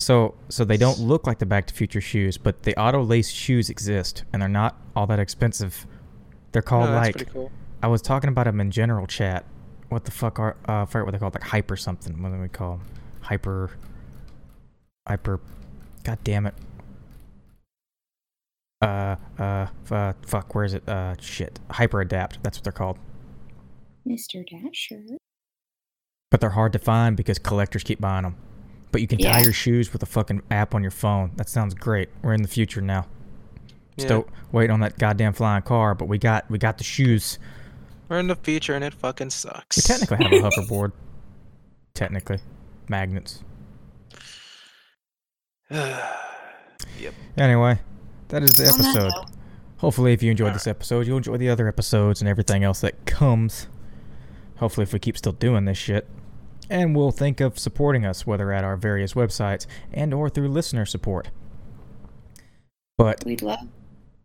So, so they don't look like the Back to the Future shoes, but the auto lace shoes exist, and they're not all that expensive. They're called that's like pretty cool. I was talking about them in general chat. What the fuck are uh, I forget what they're called? Like hyper something. What do we call 'em? Hyper. Hyper. God damn it. Uh, uh, f- uh, fuck. Where is it? Uh, shit. Hyper adapt. That's what they're called. Mr. Dasher. But they're hard to find because collectors keep buying them. But you can tie your shoes with a fucking app on your phone. That sounds great. We're in the future now. Yeah. Still waiting on that goddamn flying car, but we got we got the shoes. We're in the future and it fucking sucks. We technically have a hoverboard. Technically, magnets. yep. Anyway, that is the episode. Hopefully, if you enjoyed Alright. this episode, you'll enjoy the other episodes and everything else that comes. Hopefully, if we keep still doing this shit. And we'll think of supporting us, whether at our various websites and or through listener support. But We'd love,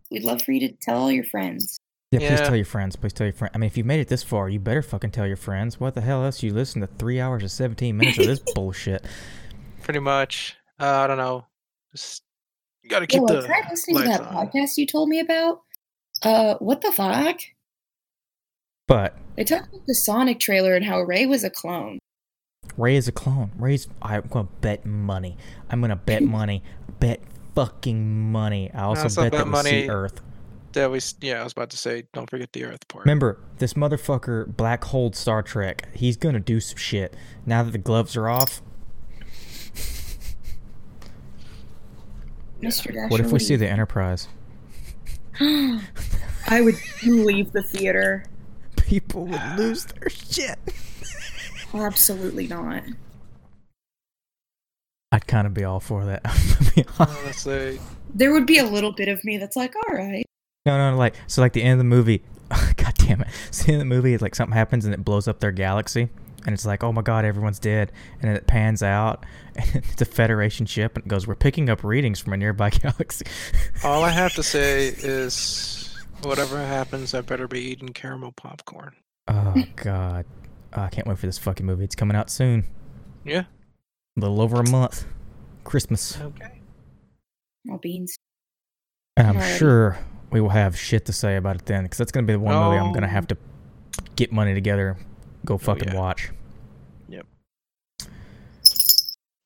we'd love for you to tell all your friends. yeah, please Yeah. tell your friends. Please tell your friends. I mean, if you made it this far, you better fucking tell your friends. What the hell else? You listen to three hours and seventeen minutes of this bullshit. Pretty much. Uh, I don't know. Just you gotta keep Yo, I the tried listening to that on. podcast you told me about. Uh, what the fuck? But They talked about the Sonic trailer and how Rey was a clone. Rey is a clone. Rey's. I'm gonna bet money. I'm gonna bet money. Bet fucking money. I also also bet bet that we see money- Earth. That was yeah. I was about to say, don't forget the Earth part. Remember, this motherfucker black hole Star Trek. He's gonna do some shit. Now that the gloves are off, Mr. Dasher. what if we do see the Enterprise? I would leave the theater. People would lose their shit. Absolutely not. I'd kind of be all for that. to be honest. Honestly, There would be a little bit of me that's like, all right. No, no, like so, like the end of the movie. God damn it! So the end of the movie, is like something happens and it blows up their galaxy, and it's like, oh my god, everyone's dead, and then it pans out, and it's a Federation ship, and it goes, we're picking up readings from a nearby galaxy. all I have to say is, whatever happens, I better be eating caramel popcorn. oh god, Oh, I can't wait for this fucking movie. It's coming out soon, Yeah. a little over a month, Christmas, Okay. Well, beans. and I'm Alrighty. sure we will have shit to say about it then, because that's gonna be the one movie I'm gonna Oh. have to get money together, go fucking yeah. watch. Yep.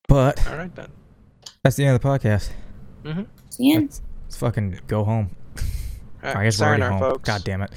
But All right then. that's the end of the podcast. Mm-hmm. Yeah. Let's, let's fucking go home. All I guess we're already home. folks. God damn it.